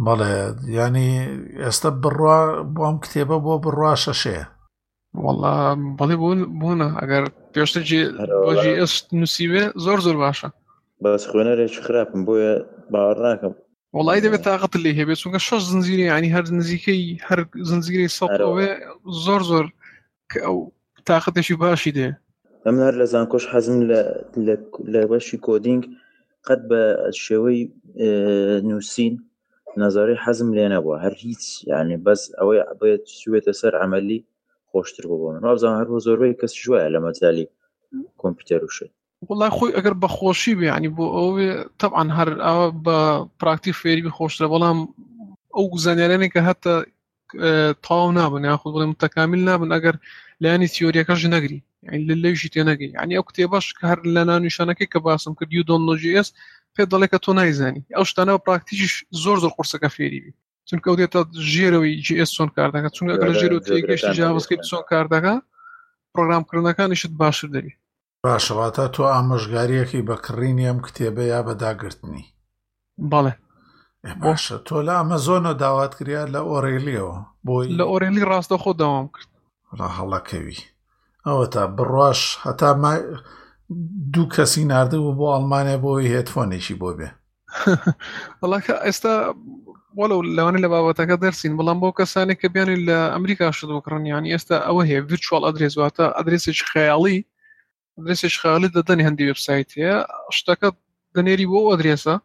بەڵێ ینی ئێستا بڕوا بۆم کتێبە بۆ بڕوا شەشێ
وەڵا بەڵێ بوون بوونە ئەگەر پێشتە جێژی ئێشت نووسیوێ زۆر زۆر باشە
بەس خوێنەرێک خراپم بۆیە باوەڕ ناکەم
وڵی دەبێت تااقت لێ هەبێت چونکە شەش زنجیری ینی هەر نزیکەی هەر زنجیری سەڵەوەێ زۆر زۆر کە ئەو تااقەتێکی باشی دێ
ئەم هەر لە زانکۆش حەزم لە بەشی کۆدینگ قەت بە شێوەی نووسین نظری حەزم لێ نەبووە هەر هیچ یعنی بەس ئەوەی بێت سوێتە سەر عملی خۆشتر بۆ من وابزان هەر بۆ زۆربەی کەسی جوایە لە مەجای کۆمپیوتەر وشێت
وڵای خۆی ئەگەر بە خۆشی بێ ینی بۆ ئەو تەعاان هەر ئەوە بە پراکتی فێری خۆشترە بەڵام ئەو گوزانیارێنێ کە هەتا تاو نابن یاخود بڵێ متەکامیل نابن ئەگەر لایانی تیۆریەکەش نەگری لە لەوشی تێنەگەی ینی ئەو کتێبەش کە هەر لە نانویشانەکەی کە باسم کرد و دۆنلۆژیس پێ دەڵێ کە تۆ نایزانی ئەو شتانەوە پراکتیش زۆر زۆر قورسەکە فێری بی چونکە ئەو دێتە ژێرەوەی جئس چۆن کاردەکە چونکە لە ژێرەوە تێگەشتی جاوەسکەی چۆن کاردەکە پرۆگرامکردنەکانیشت باشتر دەبی
باشە واتا تۆ ئامۆژگاریەکەی بە کڕینی ئەم کتێبە یا بە داگرتنی
بەڵێ
باشە تۆ لە ئەمەزۆنە داوات کریا لە ئۆرێلیەوە بۆی
لە ئۆرێلی ڕاستە خۆ داوام کرد
ڕا هەڵەکەوی ئەوە تا بڕواش هەتا دوو کەسی نردبوو بۆ ئەڵمانیا بۆی هێتفۆنێکی بۆ بێ
وڵاکە ئێستا وەڵ لەوانە لە بابەتەکە دەرسین بەڵام بۆ کەسانێک کە بیانی لە ئەمریکا شت بکڕن یانی ئێستا ئەوە هەیە ڤچوال ئەدرێس واتە ئەدرێسێک خەیاڵی ئەدرێسێک خاڵی دەدەنی هەندی وبسایت هەیە شتەکە دەنێری بۆ ئەدرێسە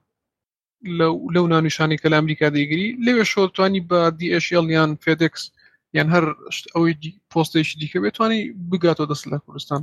لەو لەو ناونیشانی کە لە ئەمریکا دەیگری لەوێ شۆتوانی بە دیشل یان فێدکس یان هەر ئەوەی پۆستێکی دیکە بێتوانی بگاتەوە دەست لە کوردستان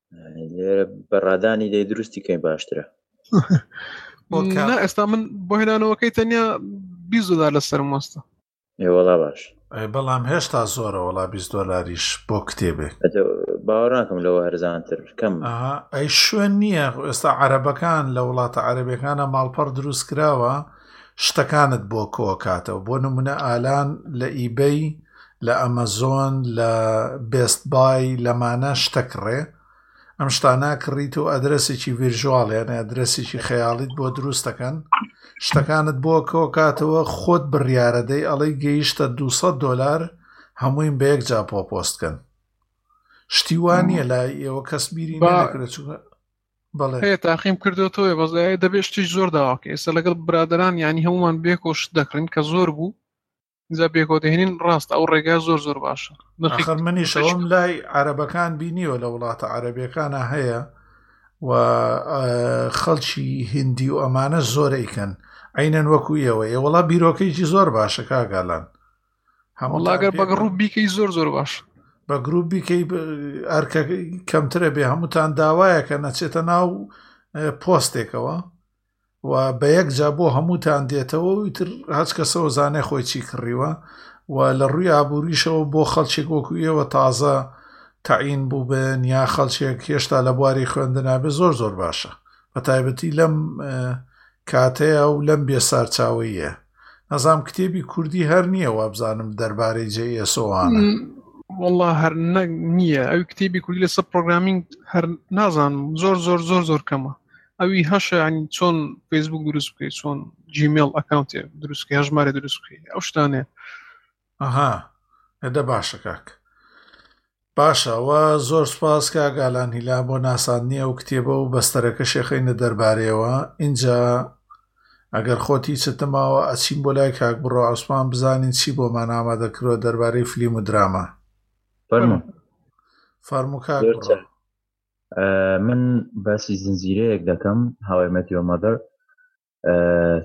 بە ڕادانی دەی دروستی کەی باشترە
ئێستا من بۆ هێنانەوەکەی تەنیا بی دلار لە سەرم
وەستە وەڵا باش
بەڵام هێشتا زۆرە وەڵا 20 دلاریش بۆ کتێبێک
باوەڕناکەم لەوە هەرزانتر کەم
ئەی شوێن نییە ئێستا عەربەکان لە وڵاتە عەربەکانە ماڵپەڕ دروست کراوە شتەکانت بۆ کۆکاتەوە بۆ نمونە ئالان لە ئیبەی لە ئەمەزۆن لە بێست بای لەمانە شتە کڕێ ئەم شتانە کڕیت و ئەدرسێکی ڤیرژواڵێن ئەدرسێکی خەیاڵیت بۆ دروست دەکەن شتەکانت بۆ کۆکاتەوە خۆت بڕیارەدەی ئەڵەی گەیشتە 200 دلار هەمووین بە یەک جا پۆپۆستکەن شتی وان نیە لای ئێوە کەس بیری
بەڵێ تاقیم کردو تۆ بەزای دەبێت شتی زۆر داواکە ئێستا لەگەڵ برادران ینی هەمومان بێکۆش دەکڕین کە زۆر بوو جا پێکەوە دەهێنین ڕاستە ئەو ڕێگا زۆر زۆر باشە
نرخی ئەخر منی شەوم لای عەرەبەکان بینیوە لە وڵاتە عەرەبیەکانە هەیە و ئا، خەڵکی هندی و ئەمانە زۆرەیکەن عینەن وەکو ئێوە ئێ وڵا بیرۆکەیەکی زۆر باشە کاگالان
هەموڵا گەر بەگە ڕوو بیکەی زۆر زۆر باش
بە گروپ بیکەی ب- ئەرکە کەمترە بێ هەمووتان داوایەکە نەچێتە ناو اه، پۆستێکەوە و بە یەک جا بۆ هەمووتان دێتەوە و ئیتر هەچ کەسەوە زانێ خۆی چی کڕیوە و لە ڕووی ئابووریشەوە بۆ خەڵکێک وەکو ئێوە تازە تەعین بووبن یا خەڵکێک هێشتا لە بواری خوێندنابێ زۆر زۆر باشە بە تایبەتی لەم کاتەیە و لەم بێ سارچاوەیە نەزام کتێبی کوردی هەر نییە وابزانم دەربارەی جێ ئێسۆوانە
والله هەر نییە ئەو کتێبی کوردی لەسەر پرۆگرامینگ هەر نازانم زۆر زۆر زۆر زۆر کەمە ئەوی هەشە ینی چۆن فەیسبوک دروست بکەیت چۆن جیمێڵ ئەکاونتێ دروستکە هەژمارە دروست بکەیت ئەو شتانێ
ئەها ئەدە باشە کاک باشەوە زۆر سپاس کا گالان هیلا بۆ ناساننی ئەو کتێبە و بەستەرەکە شێخینە دەربارەیەوە اینجا ئەگەر خۆتی چتماوە ئەچین بۆ لای کاک بڕۆ عوسمان بزانین چی بۆمان ئامادەکرۆ دەربارەی فلیم و دراما فەرمو فەرمو کاک بڕۆ
من باسی زنجیرەیەک دەکەم هاوای مەتیۆ مەدەر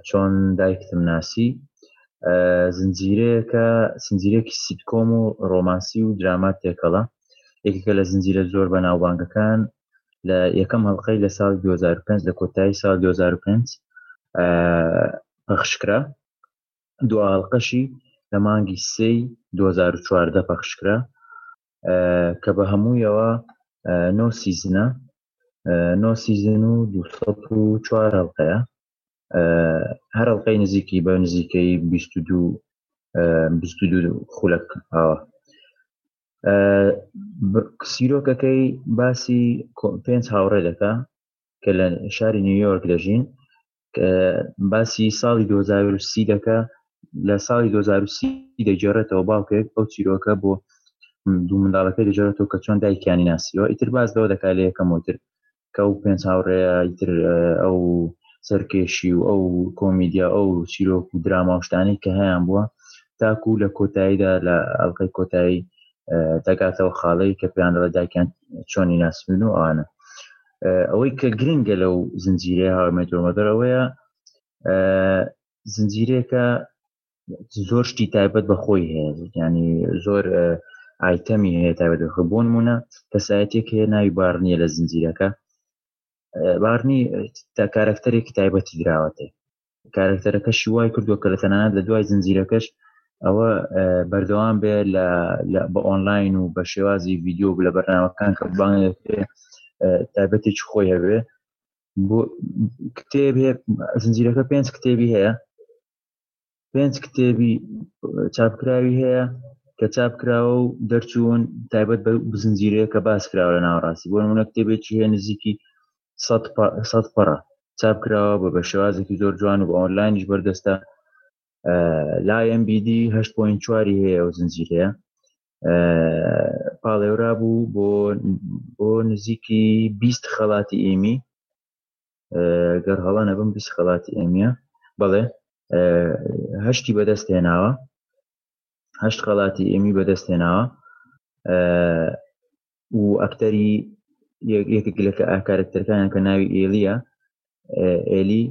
چۆن دایکتم ناسی زنجیرەیەکە سنجیرێکی سیتکۆم و ڕۆمانسی و درامات تێکەڵە یەکێکە لە زنجیرە زۆر بە ناوبانگەکان لە یەکەم هەڵلقەی لە ساڵ 2005 لە کۆتایی ساڵ 2005 پەخشکرا دو هەڵلقەشی لە مانگی سی 2014 پەخشکرا کە بە هەموویەوە نۆ سیزنە نۆ سیزن و دو چوار هەڵلقەیە هەر هەڵلقەی نزیکی بە نزیکەی بیست دو بیست دو خولەک ئاوە سیرۆکەکەی باسی پێنج هاوڕێ دەکە کە لە شاری نیویۆرک دەژین باسی ساڵی 2030 دەکە لە ساڵی 2030 دەگەڕێتەوە باوکێک ئەو چیرۆکە بۆ دوو منداڵەکە دەجارێتەوە کە چۆن دایکیانی ناسیەوە ئیتر باز لەوە دەکات لە یەکەمەوەتر کە ئەو پێنج هاوڕێە ئیتر ئەو سەرکێشی و ئەو کۆمیدیا ئەو چیرۆک و دراماوشتانی کە هەیان بووە تاکو لە کۆتاییدا لە ئەڵلقەی کۆتایی دەگاتەوە خاڵەی کە پێیان دەڵە داکیان چۆنی ناسبن و ئەوانە ئەوەی کە گرنگە لەو زنجیرە هاومێتۆمەدەر ئەوەیە زنجیرێکە زۆر شتی تایبەت بە خۆی هەیە ینی زۆر ئایتەمی هەیە تایبەت بەخۆ بۆن مونە کەسایەتێک هەیە ناوی بارنیە لە زنجیرەکە بارنی تا کارکتەرێکی تایبەتی دراوەتێ کارکتەرەکەشی وای کردووە کە لە تەنانەت لە دوای زنجیرەکەش ئەوە بەردەوام بێ لە بە ئۆنلاین و بە شێوازی ڤیددیو لە بەرناوەکان کە بڵان تابەتێک خۆی هەبێ بۆ کتێب زنجیرەکە پێنج کتێبی هەیە پێنج کتێبی چاپکراوی هەیە کە چاپکراوە و دەرچوون تایبەت بە بزنجیرەیە کە باس کراوە لە ناوەڕاستی بۆ منە کتێبێکی هەیە نزیکی سەد پەڕە چاپ کراوە بە بە شێوازێکی زۆر جوان و بە ئۆنلاینیش بەردەستە لای MBD 8.4 هەیە و زنجیر هەیە پاڵێورا بوو بۆ بۆ نزیکی 20 خەڵاتی ئێمی گەر هەڵە نەبم 20 خەڵاتی ئێمیە بەڵێ هەشتی بەدەست هێناوە هەشت خەڵاتی ئێمی بەدەست هێناوە و ئەکتەری یەکێک لە کارەکتەرەکانیان کە ناوی ئێلیە ئێلی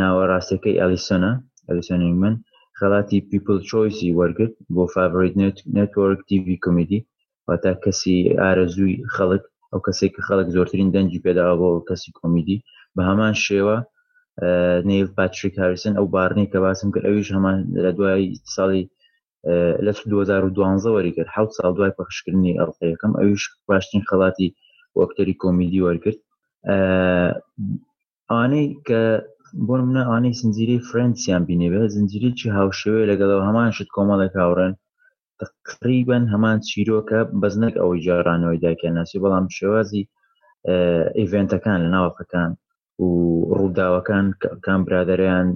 ناوە ڕاستەکەی ئەلیسۆنە ئەلیسۆنی من خەڵاتی پیپل چۆیسی وەرگرت بۆ فاڤۆریت نێتوەرک تیوی کۆمیدی واتا کەسی ئارەزووی خەڵک ئەو کەسێک کە خەڵک زۆرترین دەنگی پێداوە بۆ کەسی کۆمیدی بە هەمان شێوە نیل پاتریک هاریسن ئەو بارنی کە باسم کرد ئەویش هەمان لە دوای ساڵی لە 2012 وەریگرت حوت ساڵ دوای پەخشکردنی ئەڵلقەیەکەم ئەویش باشترین خەڵاتی وەکتەری کۆمیدی وەرگرت ئەوانەی کە بۆ منە ئەوانەی زنجیری فرەنسیان بینێبێت زنجیرێکی هاوشێوەیە لەگەڵەوە هەمان شت کۆمەڵێک هاوڕێن تقریبن هەمان چیرۆکە بەس نەک ئەوەی جارانەوەی داکیان ناسی بەڵام شێوازی ئیڤێنتەکان لە ناوەخەکان و ڕووداوەکان کام برادەرەیان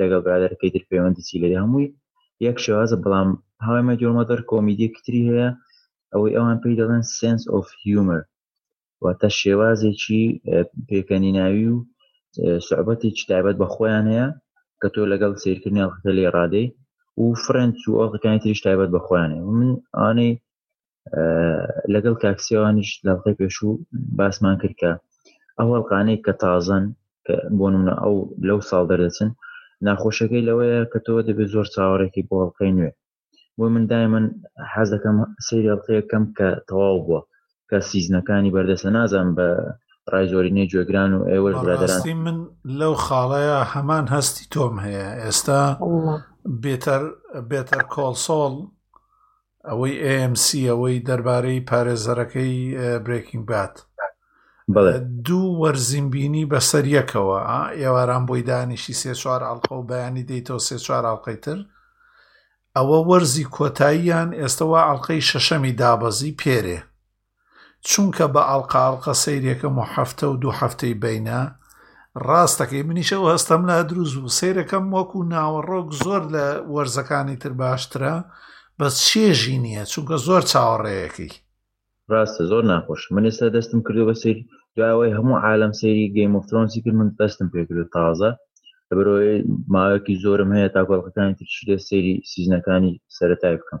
لەگەڵ برادەرەکەی تر پەیوەندی چی لەری هەمووی یەک شێوازە بەڵام هاوای مەجۆمەدەر کۆمیدیەکی تری هەیە ئەوەی ئەوان پێی دەڵێن سنس ئۆف هیومر واتە شێوازێکی پێکەنیناوی و سعبەتێکی تایبەت بە خۆیان هەیە کە تۆ لەگەڵ سیرکردنی ئەڵقەکە لێ ڕادەی و فرەنس و ئەڵقەکانی تریش تایبەت بە خۆیان هەیە من ئەوانەی لەگەڵ کاک سێوانیش لەڵقەی پێشوو باسمان کرد کە ئەو هەڵقانەی کە تازەن بۆ نمونە ئەو لەو ساڵ دەردەچن ناخۆشەکەی لەوەیە کە تۆ دەبێت زۆر چاوەڕێکی بۆ هەڵقەی نوێ بۆ من دای من حەز دەکەم سری هەڵقەیەکەم کە تەواو بووە کە سیزنەکانی بەردەستە نازان بە ڕای زۆرینەی گوێگران و ئێوە برادران
من لەو خاڵەیە هەمان هەستی تۆم هەیە ئێستا بێتەر بێتەر کۆڵسۆڵ ئەوەی ئێ ئێم سی ئەوەی دەربارەی پارێزەرەکەی برێکینگ بات دوو وەرزیم بینی بەسەر یەکەوە ئێواران بۆی دانیشی سێ چوار ئاڵقە و بەیانی دەیتەوە سێ چوار ئاڵلقەی تر ئەوە وەرزی کۆتاییان ئێستەوە ئاڵلقەی شەشەمی دابەزی پێرێ چونکە بە ئەڵقە ئەڵقە سەیرێکەم و هەفتە و دوو هەفتەی بینە ڕاستەکەی منیشە و هەستەم لا دروست بوو سەیرەکەم وەکو ناوەڕۆک زۆر لە وەرزەکانی تر باشترە بەس چێژی نییە چونکە زۆر چاوەڕێیەکەی
ڕاستە زۆر ناخۆش من ئێستا دەستم کردو بە سری دوایەوەی هەموو عالم سەیری گەیم و فرۆنسی کرد من دەستم پێکرد تازە لەبەرەوەی ماوەیەکی زۆرم هەیە تا گۆڵقەکانی ترشی لێ سەیری سیزنەکانی سەرەتای بکەم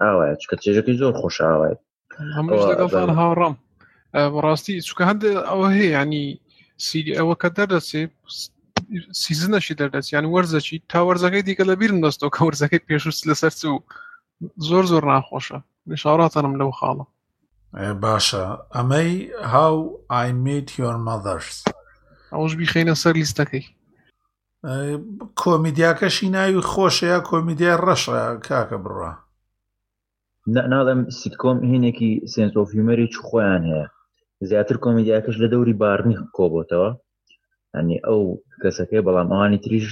ئاوایە چکە چێژەکەی زۆر خۆش ئاوای
هەمووش لەگەڵتان هاوڕام بەڕاستی چکە هەندێ ئەوە هەیە ینی سیری ئەوە کە دەردەچێ سیزنەشی دەردەچیان وەرزەچی تا وەرزەکەی دیکە لە بیرم دەستەوە کە وەرزەکەی پێشوست لەسەر چوو زۆر زۆر ناخۆشە شاڕاتەنم لەو خاڵە
باشە ئەمەی هاو ئایمیت یۆر مەدەرس
ئەوش بیخینە سەر لیستەکەی
کۆمیدیاکەشی ناوی خۆشە یا کۆمیدیای ڕەشە کاکە بڕە
ناڵم سیتکۆم هینێکی سنسۆفیمەری چ خۆیان هەیە زیاتر کۆمیدیاکەش لە دەوری بارنی کۆبتەوە ئەنی ئەو کەسەکەی بەڵام ئەوانی تریش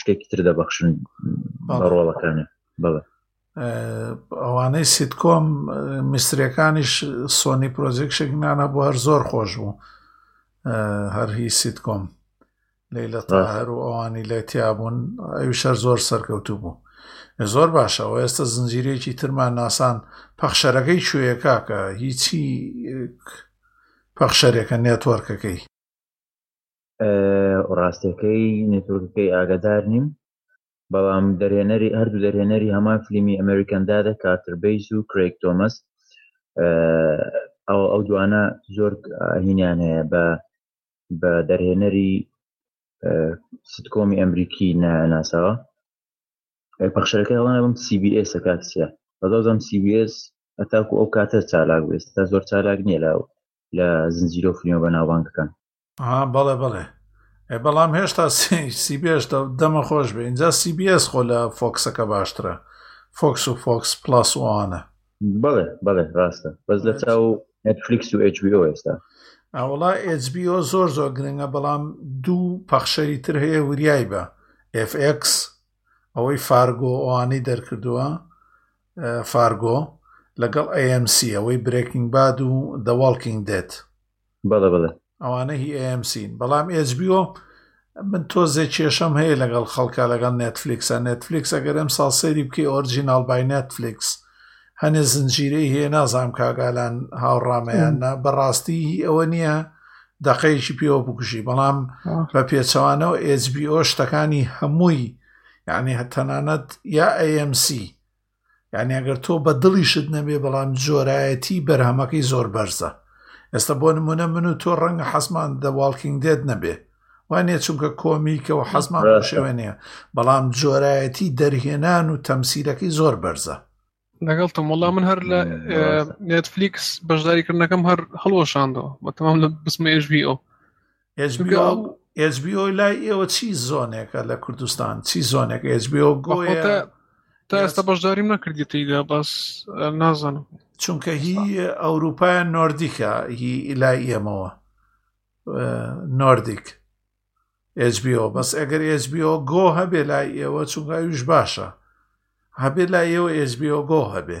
شتێکی تر دەبەخشن ڕۆڵەکانی بڵێ
ئەوانەی سیتکۆم میسرەکانیش سۆنی پرۆزیکشنانە بۆ هەر زۆر خۆش بوو هەر هی سیتکۆم لی لە تاهر و ئەوانی لە تیابوون ئەوی شەر زۆر سەرکەوتو بوو زۆر باشەوە ئێستا زنجیرەیەکی ترمان ناسان پەخشەرەکەی شوێە کاکە هیچی پەخشەرێکە نێتوەرکەکەی
ڕاستەکەی نێتورکەکەی ئاگادار نیم بەڵام دەرهێنەری هەردوو دەرهێنەری هەمان فلیمی ئەمریکان دادە کاتر بەیز و کرێک تۆمەس ئەو ئەو دوانە زۆر هینیان هەیە بە بە دەرهێنەری ستکۆمی ئەمریکی ناساوە پەخشەکە هەڵانە بم CBS کاتسە بەدەزم CBS هەتاکو ئەو کاتە چالاک بێت تا زۆر چالاک نییە لە لە زنجیرۆ فیلمە بەناوانگەکان ئا
بەڵێ بەڵێ ئێ بەڵام هێشتا سیبێش دەمە خۆش بێ اینجا سیBS خۆ لە فۆکسەکە باشترە فۆکس و فۆکس پلاس وانە
بەڵێ بەڵێ ڕاستە بەس لە چاو نتفلیکس و HBO ئێستا
ئەوڵا HBO زۆر زۆر گرنگە بەڵام دوو پەخشەری تر هەیە وریای بە FX ئەوەی فارگۆ ئەوانەی دەرکردووە فارگۆ لەگەڵ AMC ئەوەی برێکینگ باد و دەواڵکینگ دێت
بەڵێ بەڵێ.
ئەوانە هی AMC ن بەڵام HBO من تۆزێ کێشەم هەیە لەگەڵ خەڵکە لەگەڵ نێتفلیکسە نێتفلیکس ئەگەر ئەم ساڵ سەیری بکەی ئۆرجینال بای نێتفلیکس هەنێ زنجیرەی هەیە نازام کاگالان هاوڕامەیان نا بەڕاستی ئەوە نییە دەقەیەکی پێوە بکوژی بەڵام بە پێچەوانەوە HBO شتەکانی هەمووی یعنی هەتەنانەت یا AMC یعنی ئەگەر تۆ بە دڵیشت نەبێ بەڵام جۆرایەتی بەرهەمەکەی زۆر بەرزە ئێستا بۆ نمونە من و تۆ ڕەنگە حەزمان دە واڵکینگ دێت نەبێ وانە چونکە کۆمیکە و حەزمان شێوێ نیە بەڵام جۆرایەتی دەرهێنان و تەمسیلەکەی زۆر بەرزە
لەگەڵ تم وڵام من هەر لە نێتفلیکس بەشداریکردنەکەم هەر هەڵوەشاندەوە بەتەمام لە بسمە ئێژوی ئەو
HBO لای ئێوە چی زۆنێکە لە کوردستان چی زۆنێک HBO گۆیە
تا ئێستا بەشداریم نەکردی تیدا بەس نازانم
چونکە هی ئەوروپایان نۆردیکە هی لای ئێمەوە نۆردیک HBO بەس ئەگەر HBO گۆ هەبێ لای ئێوە چونگاویش باشە هەبێ لای ئێوە HBO گۆ هەبێ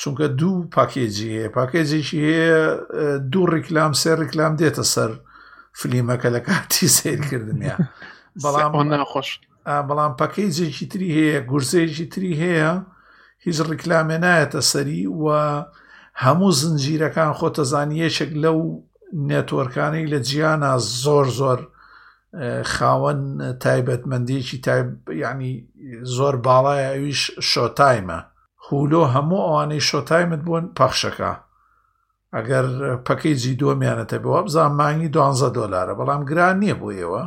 چونکە دوو پاکێجی هەیە پاکێجێکی هەیە دوو ڕیکلام سێ ڕیکلام دێتە سەر فلیمەکە لە کاتی سیرکردنیە
بەڵام ناخۆش
بەڵام پاکێجێکی تری هەیە گورزەیەکی تری هەیە هیچ ڕیکلامێ نایەتە سەری و هەموو زنجیرەکان خۆتەزانیەشێک لەو نێتۆرکانەی لە جیانە زۆر زۆر خاوەن تایبەتمەندێکی تایب ینی زۆر باڵایە ئەویش شۆتایمە خولۆ هەموو ئەوانەی شۆتایمت بوون پەخشەکە ئەگەر پەکەیجی دۆمیانەتە بێ وابزان مانگی دوانزە دۆلارە بەڵام گران نییە بۆ ئێوە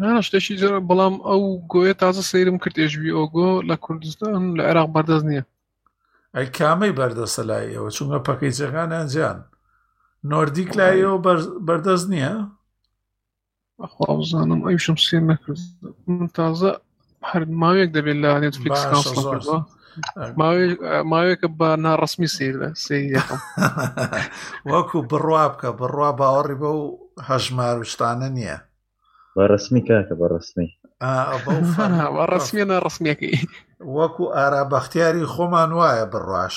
ناشتەشی جۆرە بەڵام ئەو گۆیە تازە سەیرم کرد ئێژبی ئۆگۆ لە کوردستان لە عێراق بەردەست نییە
ئەی کامەی بەردەستە لای ئێوە چونگە پەکەیجەکانیان جیان نۆردیک لایەوە بەردەست نییە بەخوا
بزانم ئەوشم سێر نەکرد من تازە هەر ماوەیەک دەبێت لە نێتفلیکس باشە کانسڵم زۆر. کردووە ماوەیە- ماوەیەکە بە ناڕسمی سیرە سیەکەم
وەکو بڕوا بکە بڕوا باوەڕی بە و هەژمار و شتانە نییە
بە ڕسمی کاکە بە ڕسمی ئا، بەو فەرموو-
ڕسمیە ناڕسمیەکەی
وەکو ئارا بەختیاری خۆمان وایە بڕواش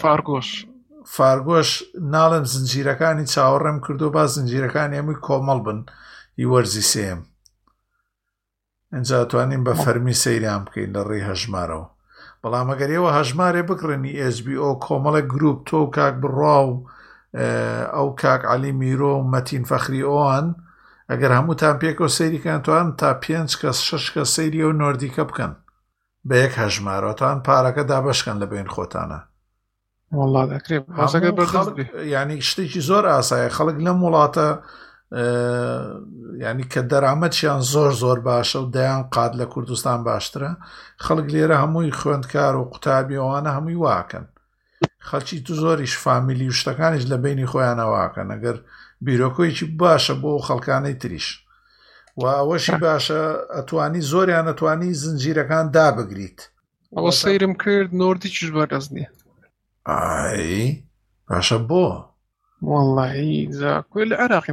فارگۆش
فارگۆش ناڵێم زنجیرەکانی چاوەڕێم کردو با زنجیرەکان ئەمووی کۆمەڵ بن هی وەرزی سێم ئەجاتوانین بە فەرمی سەیران بکەین لە ڕێی هەژمارەوە بەڵام ئەگەر ئێوە هەژمارێ بکڕێنی SBO کۆمەڵە گروپ تۆ کاک بڕوا و ئەو کاک علی میرۆ و مەتین فەخری ئەوان ئەگەر هەمووتان پێکەوە سەیریکان توان تا پێنج کەس شش کە سەیری و نۆردیکە بکەن بە یەک هەژمارەتان پارەکە دابشکەن لە بین خۆتانە ینی شتێکی زۆر ئاسایە خەڵک لەم وڵاتە ینی کە دەرامەتیان زۆر زۆر باشە و دەیان قات لە کوردستان باشترە خەڵک لێرە هەمووی خوێندکار و قوتابیەوانە هەمووی واکەن خەڵکی تو زۆریش فامیلی و شتەکانیش لە بەینی خۆیانەوە ئاکەن ئەگەر بیرۆکەیەکی باشە بۆ خەڵکانەی تریش و ئەوەشی باشە ئەتوانی زۆریان ئەتوانی زنجیرەکان دابگریت
ئەوە سەیرم کرد نۆردیچش بەرەز نیە
ئای باشە بۆ
واللهی زاکوێ لە عێراقی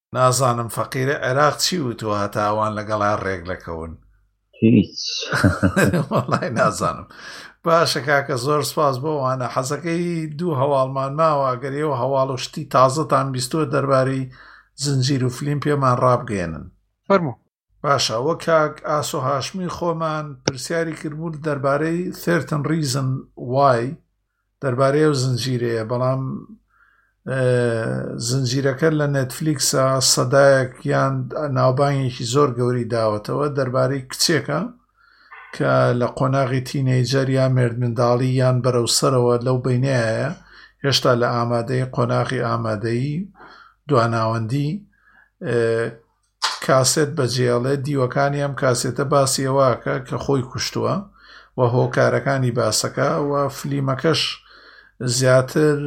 نازانم فەقیرە عێراق چی وتوە هەتا ئەوان لەگەڵا ڕێک لەکەون وڵی نازانم باشە کاکە زۆر سپاس بۆ وانە حەزەکەی دوو هەواڵمان ماوە گەر ئێوە هەواڵ و شتی تازەتان بیستوە دەربارەی زنجیر و فلیم پێمان ڕابگەێنن
فەرمو
باشە وەک کاک ئاسۆ هاشمی خۆمان پرسیاری کردبوون دەربارەی ثێرتن ریزن وای دەربارەی ئەو زنجیرەیە بەڵام زنجیرەکە لە نێتفلیکسە سەدایەک یان ناوبانگێکی زۆر گەوری داوەتەوە دەربارەی کچێکە کە لە قۆناغی تینەیجەر یا مرد منداڵی یان بەرەو سەرەوە لەو بینایە هێشتا لە ئامادەی قۆناغی ئامادەی دواناوەندی کاسێت بەجێڵێ دیوەکانی ئەم کاسێتە باسی ئەوەکە کە خۆی کوشتووە و هۆکارەکانی باسەکە و فلیمەکەش زیاتر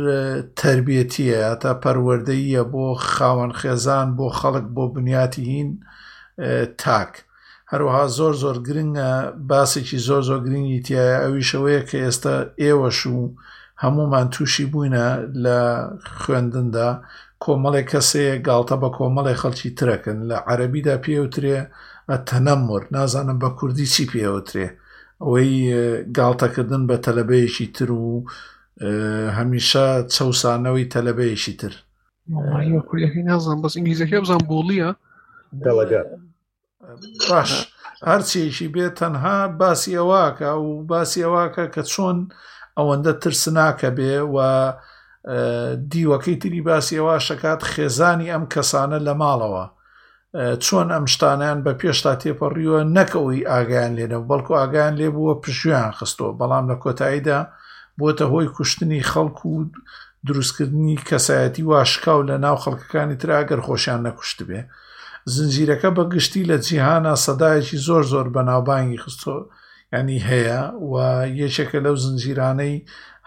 تربیەتیە تا پەروەردەیە بۆ خاوەن خێزان بۆ خەڵک بۆ بنیاتی هین تاک هەروەها زۆر زۆر گرنگە باسێکی زۆر زۆر گرنگی تایە ئەویشەوەیە کە ئێستا ئێوەش و هەمومان تووشی بووینە لە خوێندندا کۆمەڵێ کەسێ گاڵتە بە کۆمەڵێ خەڵکی ترەکەن لە عەرەبیدا پێوترێ ئەتەنەمر نازانم بە کوردی چی پێوترێ ئەوەی گاڵتەکردن بە تەلەبەیەکی تر و هەمیشە چەسانەوەی تەلەبەیەکی تر
نازان بەس ئینگلیزەکە بزان بۆڵیە دەڵگە
باش هەرچیەکی بێ تەنها باسی ئەوواکە و باسی ئەوواکە کە چۆن ئەوەندە ترسناکە بێ و دیوەکەی تری باسی ئەوە شکات خێزانی ئەم کەسانە لە ماڵەوە چۆن ئەم شتانیان بە پێشتا تێپەڕیوە نەکەوەی ئاگیان لێنە بەڵکو ئاگیان لێ بووە پشویان خستۆ بەڵام لە کۆتاییدا بۆتە هۆی کوشتنی خەڵک و دروستکردنی کەسایەتی واشکاو لە ناو خەڵکەکانی تراگەر خۆشیان نەکوشت بێ زنجیرەکە بە گشتی لە جیهانا سەدایەکی زۆر زۆر بەناوبانگی خستۆ ینی هەیە و یەکێکە لەو زنجیرانەی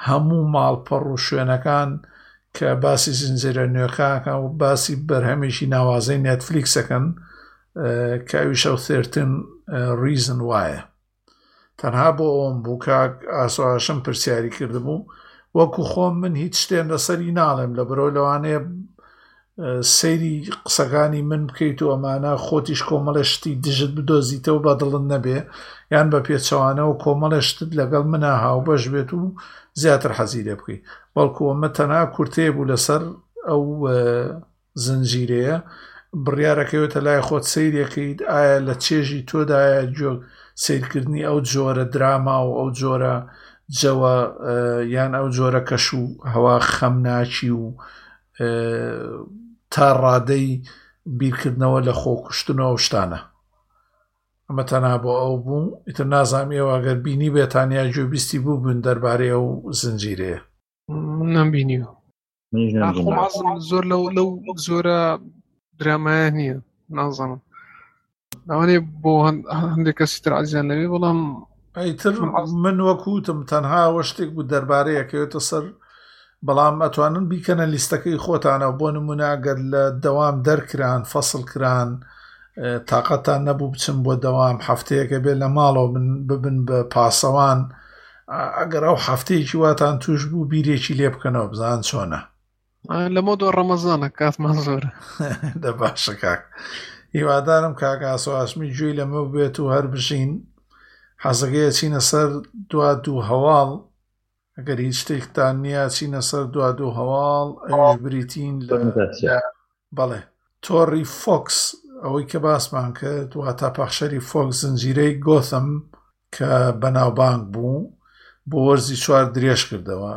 هەموو ماڵپەڕ و شوێنەکان کە باسی زنجێرە نوێکاکە و باسی بەرهەمێکی ناوازەی نێتفلیکسەکەن کاویشە و سێرتن ریزن وایە تەنها بۆ ئەوەم بوو کاک ئاسۆهاشم پرسیاری کردبوو وەکو خۆم من هیچ شتێن لەسەری ناڵێم لە بەرەو لەوانەیە سەیری قسەکانی من بکەیت و ئەمانە خۆتیش کۆمەڵە شتی دژت بدۆزیتەوە بە دڵن نەبێ یان بە پێچەوانەوە کۆمەڵە شتت لەگەڵ منە هاوبەش بێت و زیاتر حەزی لێ بکەیت بەڵکو ئەمە تەنها کورتەیە بوو لەسەر ئەو زنجیرەیە بڕیارەکەوێتە لای خۆت سەیرەکەیت ئایا لە چێژی تۆدایە جۆک سیرکردنی ئەو جۆرە دراما و ئەو جۆرە جەوە یان ئەو جۆرە کەش و هەوا خەمناچی و تا ڕادەی بیرکردنەوە لە خۆکوشتنەوە شتانە ئەمە تەنا بۆ ئەو بوو ئیتر نازانام ئێوەگەر بینی بێتانیا گوێبیستی بوو بن دەربارەی ئەو زنجیرەیە
نمبینی منیش نەم خۆم دیمە ئازم زۆر لەو لەو زۆرە درامایە نییە نازانم ئەوانێ بۆ هەند- هەندێک کەسی تر عزیان لەوێ بەڵام
ئەیتر من وەکوتم تەنها وە شتێک بوو دەربارەیەکەوێتە سەر بەڵام ئەتوانن بیکەنە لیستەکەی خۆتانە بۆ نموناگەر لە دەوام دەرکران فەصل کران اه، تاقەتان نەبوو بچن بۆ دەوام هەفتەیەکە بێ لە ماڵەوە بن ببن بە پاسەوان ئەگەر ئەو هەفتەیەکی واتان توش بوو بیرێکی لێ بکەنەوە بزان چۆنە
لەمە دۆ ڕەمەزانە کاتمان زۆر
دە باشە کاک هیوادارم کاکاسواشمی گوێی لەمە بێت و هەر بژین حەزەکەیە چینە سەر دوا دوو هەواڵ ئەگەر هیچ شتێکتان نییە چینە سەر دوا دوو هەواڵ ئەوش بریتین بەڵێ تۆری فۆکس ئەوەی کە باسمان کرد وا تا پەخشەری فۆکس زنجیرەی گۆثم کە بەناوبانگ بوو بۆ وەرزی چوار درێژکردەوە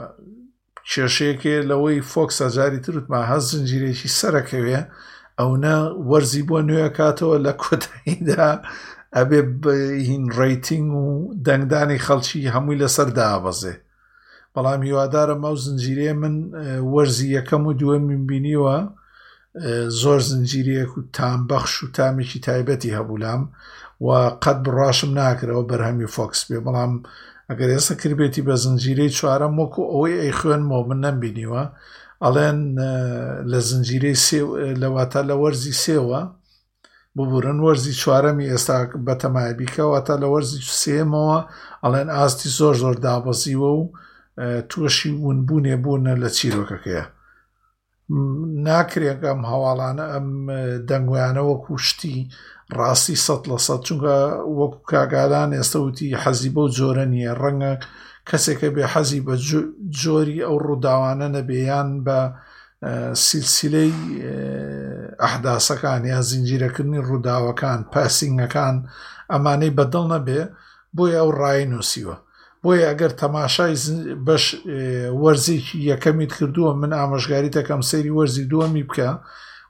کێشەیەکێ لەوەی فۆکس ئەجاری تروتما هەز زنجیرێکی سەرەکەوێ ئەونە وەرزی بۆ نوێ کاتەوە لە کۆتاییدا ئەبێ هین ڕیتنگ و دەنگدانی خەڵکی هەمووی لەسەر دابەزێ بەڵام هیوادارم ئەو زنجیرەیە من وەرزی یەکەم و دووە من بینیوە زۆر زنجیرەیەک و تام بەخش و تامێکی تایبەتی هەبوولام و قەت بڕاشم ناکرەوە بەرهەمی فۆکس بێ بەڵام ئەگەر ئێستا کردبێتی بە زنجیرەی چوارەم وەکو ئەوەی ئەی خوێنمەوە من نەمبینیوە ئەڵێن لە زنجیرەی لەواتە لە وەرزی سێوە ببورن وەرزی چوارەمی ئێستا بەتەمای بیکەوەتە لە وەرزی سێمەوە ئەڵێن ئاستی زۆر زۆر دابەزیوە و تووشی ونبوونێ بوونە لە چیرۆکەکەیە ناکرێت ئەم هەواڵانە ئەم دەنگویانە وەکو شتی ڕاستی سە لە سە چونکە وەکو کاگالان ئێستەوتی حەزی بەو جۆرە نییە ڕەنگە کەسێکە بێ حەزی بە جۆری ئەو ڕووداوانە نەبێیان بە سیلسیلەی ئەحداسەکان یا زنجیرەکردنی ڕووداوەکان پاسینگەکان ئەمانەی بەدڵ نەبێ بۆی ئەو ڕای نووسیوە بۆیە ئەگەر تەماشای بەش وەرزێکی یەکەمیت کردووە من ئامۆژگاری دەکەم سەیری وەرزی دووەمی بکە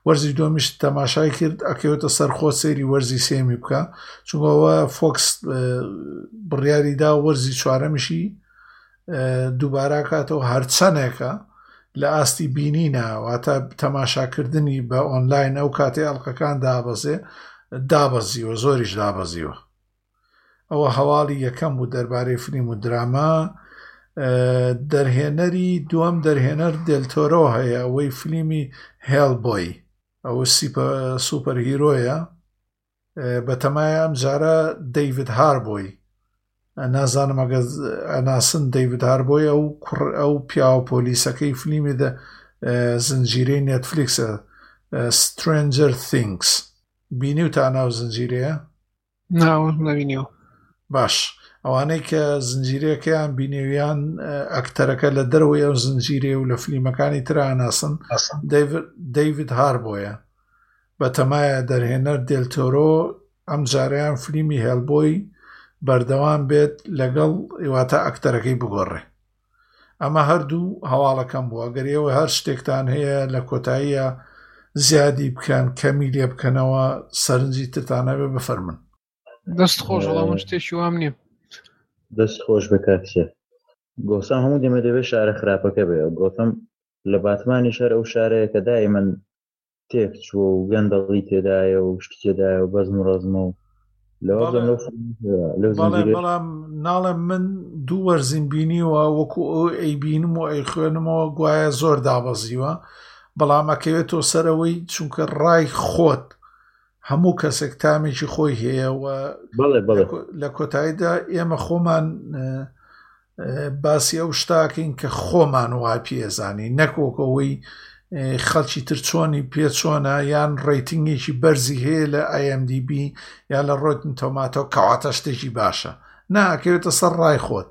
وەرزی دومیش تەماشای کرد ئەکەوێتە سەرخۆ سەیری وەرزی سێمی بکە چونەوە فۆکس بڕیاریدا وەرزی چوارەمیشی دووباراکاتەوە هەرچەنێکە لە ئاستی بینینە واتە تەماشاکردنی بە ئۆنلاین ئەو کاتی ئەڵلقەکان دابەزێ دابەزیوە زۆریش دابەزیوە ئەوە هەواڵی یەکەم بوو دەربارەی فلیم و دراما دەرهێنەری دووەم دەرهێنەر دلتۆرۆ هەیە ئەوەی فلیمی هێڵ بۆی ئەوە سوپەر هیرۆیە بەتەمایە ئەم جارە دەیڤد هاربۆی نازانم ئەگە ئەناسن دەیڤد هاربۆی ئەو کوڕ ئەو پیاوە پۆلیسەکەی فلیمی دە زنجیرەی نێتفلیکسە سترنجەر ثینگس بینی و تا ناو زنجیرەیە
ناوەم نەبینی و
باش ئەوانەی کە زنجیرەکەیان بینێویان ئەکتەرەکە لە دەرەوەی ئەو زنجیرێ و لە فلیمەکانی تراناسن دەیڤد هاربۆیە بەتەمایە دەرهێنەر دێل تۆرۆ ئەمجارەیان فلیمی هێڵبۆی بەردەوام بێت لەگەڵ واتە ئەکتەرەکەی بگۆڕێ ئەمە هەردوو هەواڵەکەم بووە گەر ئێوە هەر شتێکتان هەیە لە کۆتاییە زیادی بکەن کەمی لێ بکەنەوە سەرنجی ترتانەوێ بفەرمن
دەست خۆش وڵام من شتێکی وام نییە
دەست خۆش بە کاکسێ گۆسان هەموو دەمە دەبێت شارە خراپەکە بێ گۆتم لە باتمانی شار ئەو شارەیە کە دایمەن تێک چووە و گەندەڵی تێدایە و شتی تێدایە و بەزم و ڕزمە و
بەڵام ناڵێم من دوو وەرزیم بینیوە وەکو ئەو ئەی بینم و ئەی خوێنمەوە گوایە زۆر دابەزیوە بەڵامەکەوێت تۆ سەرەوەی چونکە ڕای خۆت هەموو کەسێک تامێکی خۆی هەیە و لە کۆتاییدا ئێمە خۆمان باسی ئەو شتاکەین کە خۆمان وای پێزانی نەکۆکەوەی خەڵکی تر چۆنی پێ چۆنە یان ڕیتنگێکی بەرزی هەیە لە ئایMDB یا لە ڕۆتن تۆماتۆ کەواتە شتێکی باشە ناکەوێتە سەر ڕای خۆت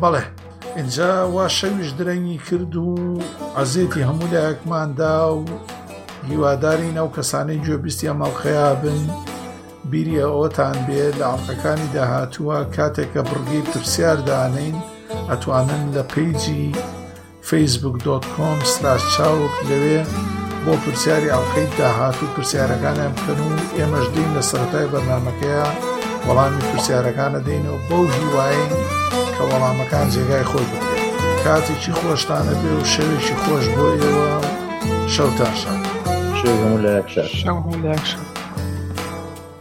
بەڵێ ئینجا وا شەویش درەنگی کرد و عزیێتی هەموو لایەکماندا و هیوادارین ئەو کەسانەی گوێبیستی ئەمەڵخەیا بن بیری ئەوەتان بێ لە ئەڵلقەکانی داهاتووە کاتێکە بڕگەی پرسیاردانین ئەتوانن لە پیجی فەیسبوک دۆت کۆم سلاش چاوک لەوێ بۆ پرسیاری ئەڵلقەی داهات و پرسیارەکانیان بکەن و ئێمەش دین لە سەرای بەرنمەکەیە وەڵامی پرسیارەکانە دێنەوە بەو هیواین کە وەڵامەکان جێگای خۆی بکرێت کاتێکی خۆشتانە بێ و شەوێکی خۆش بۆ ئێوە شەوتاشان
شەو هەموو لە
شەو هەموو لە شەو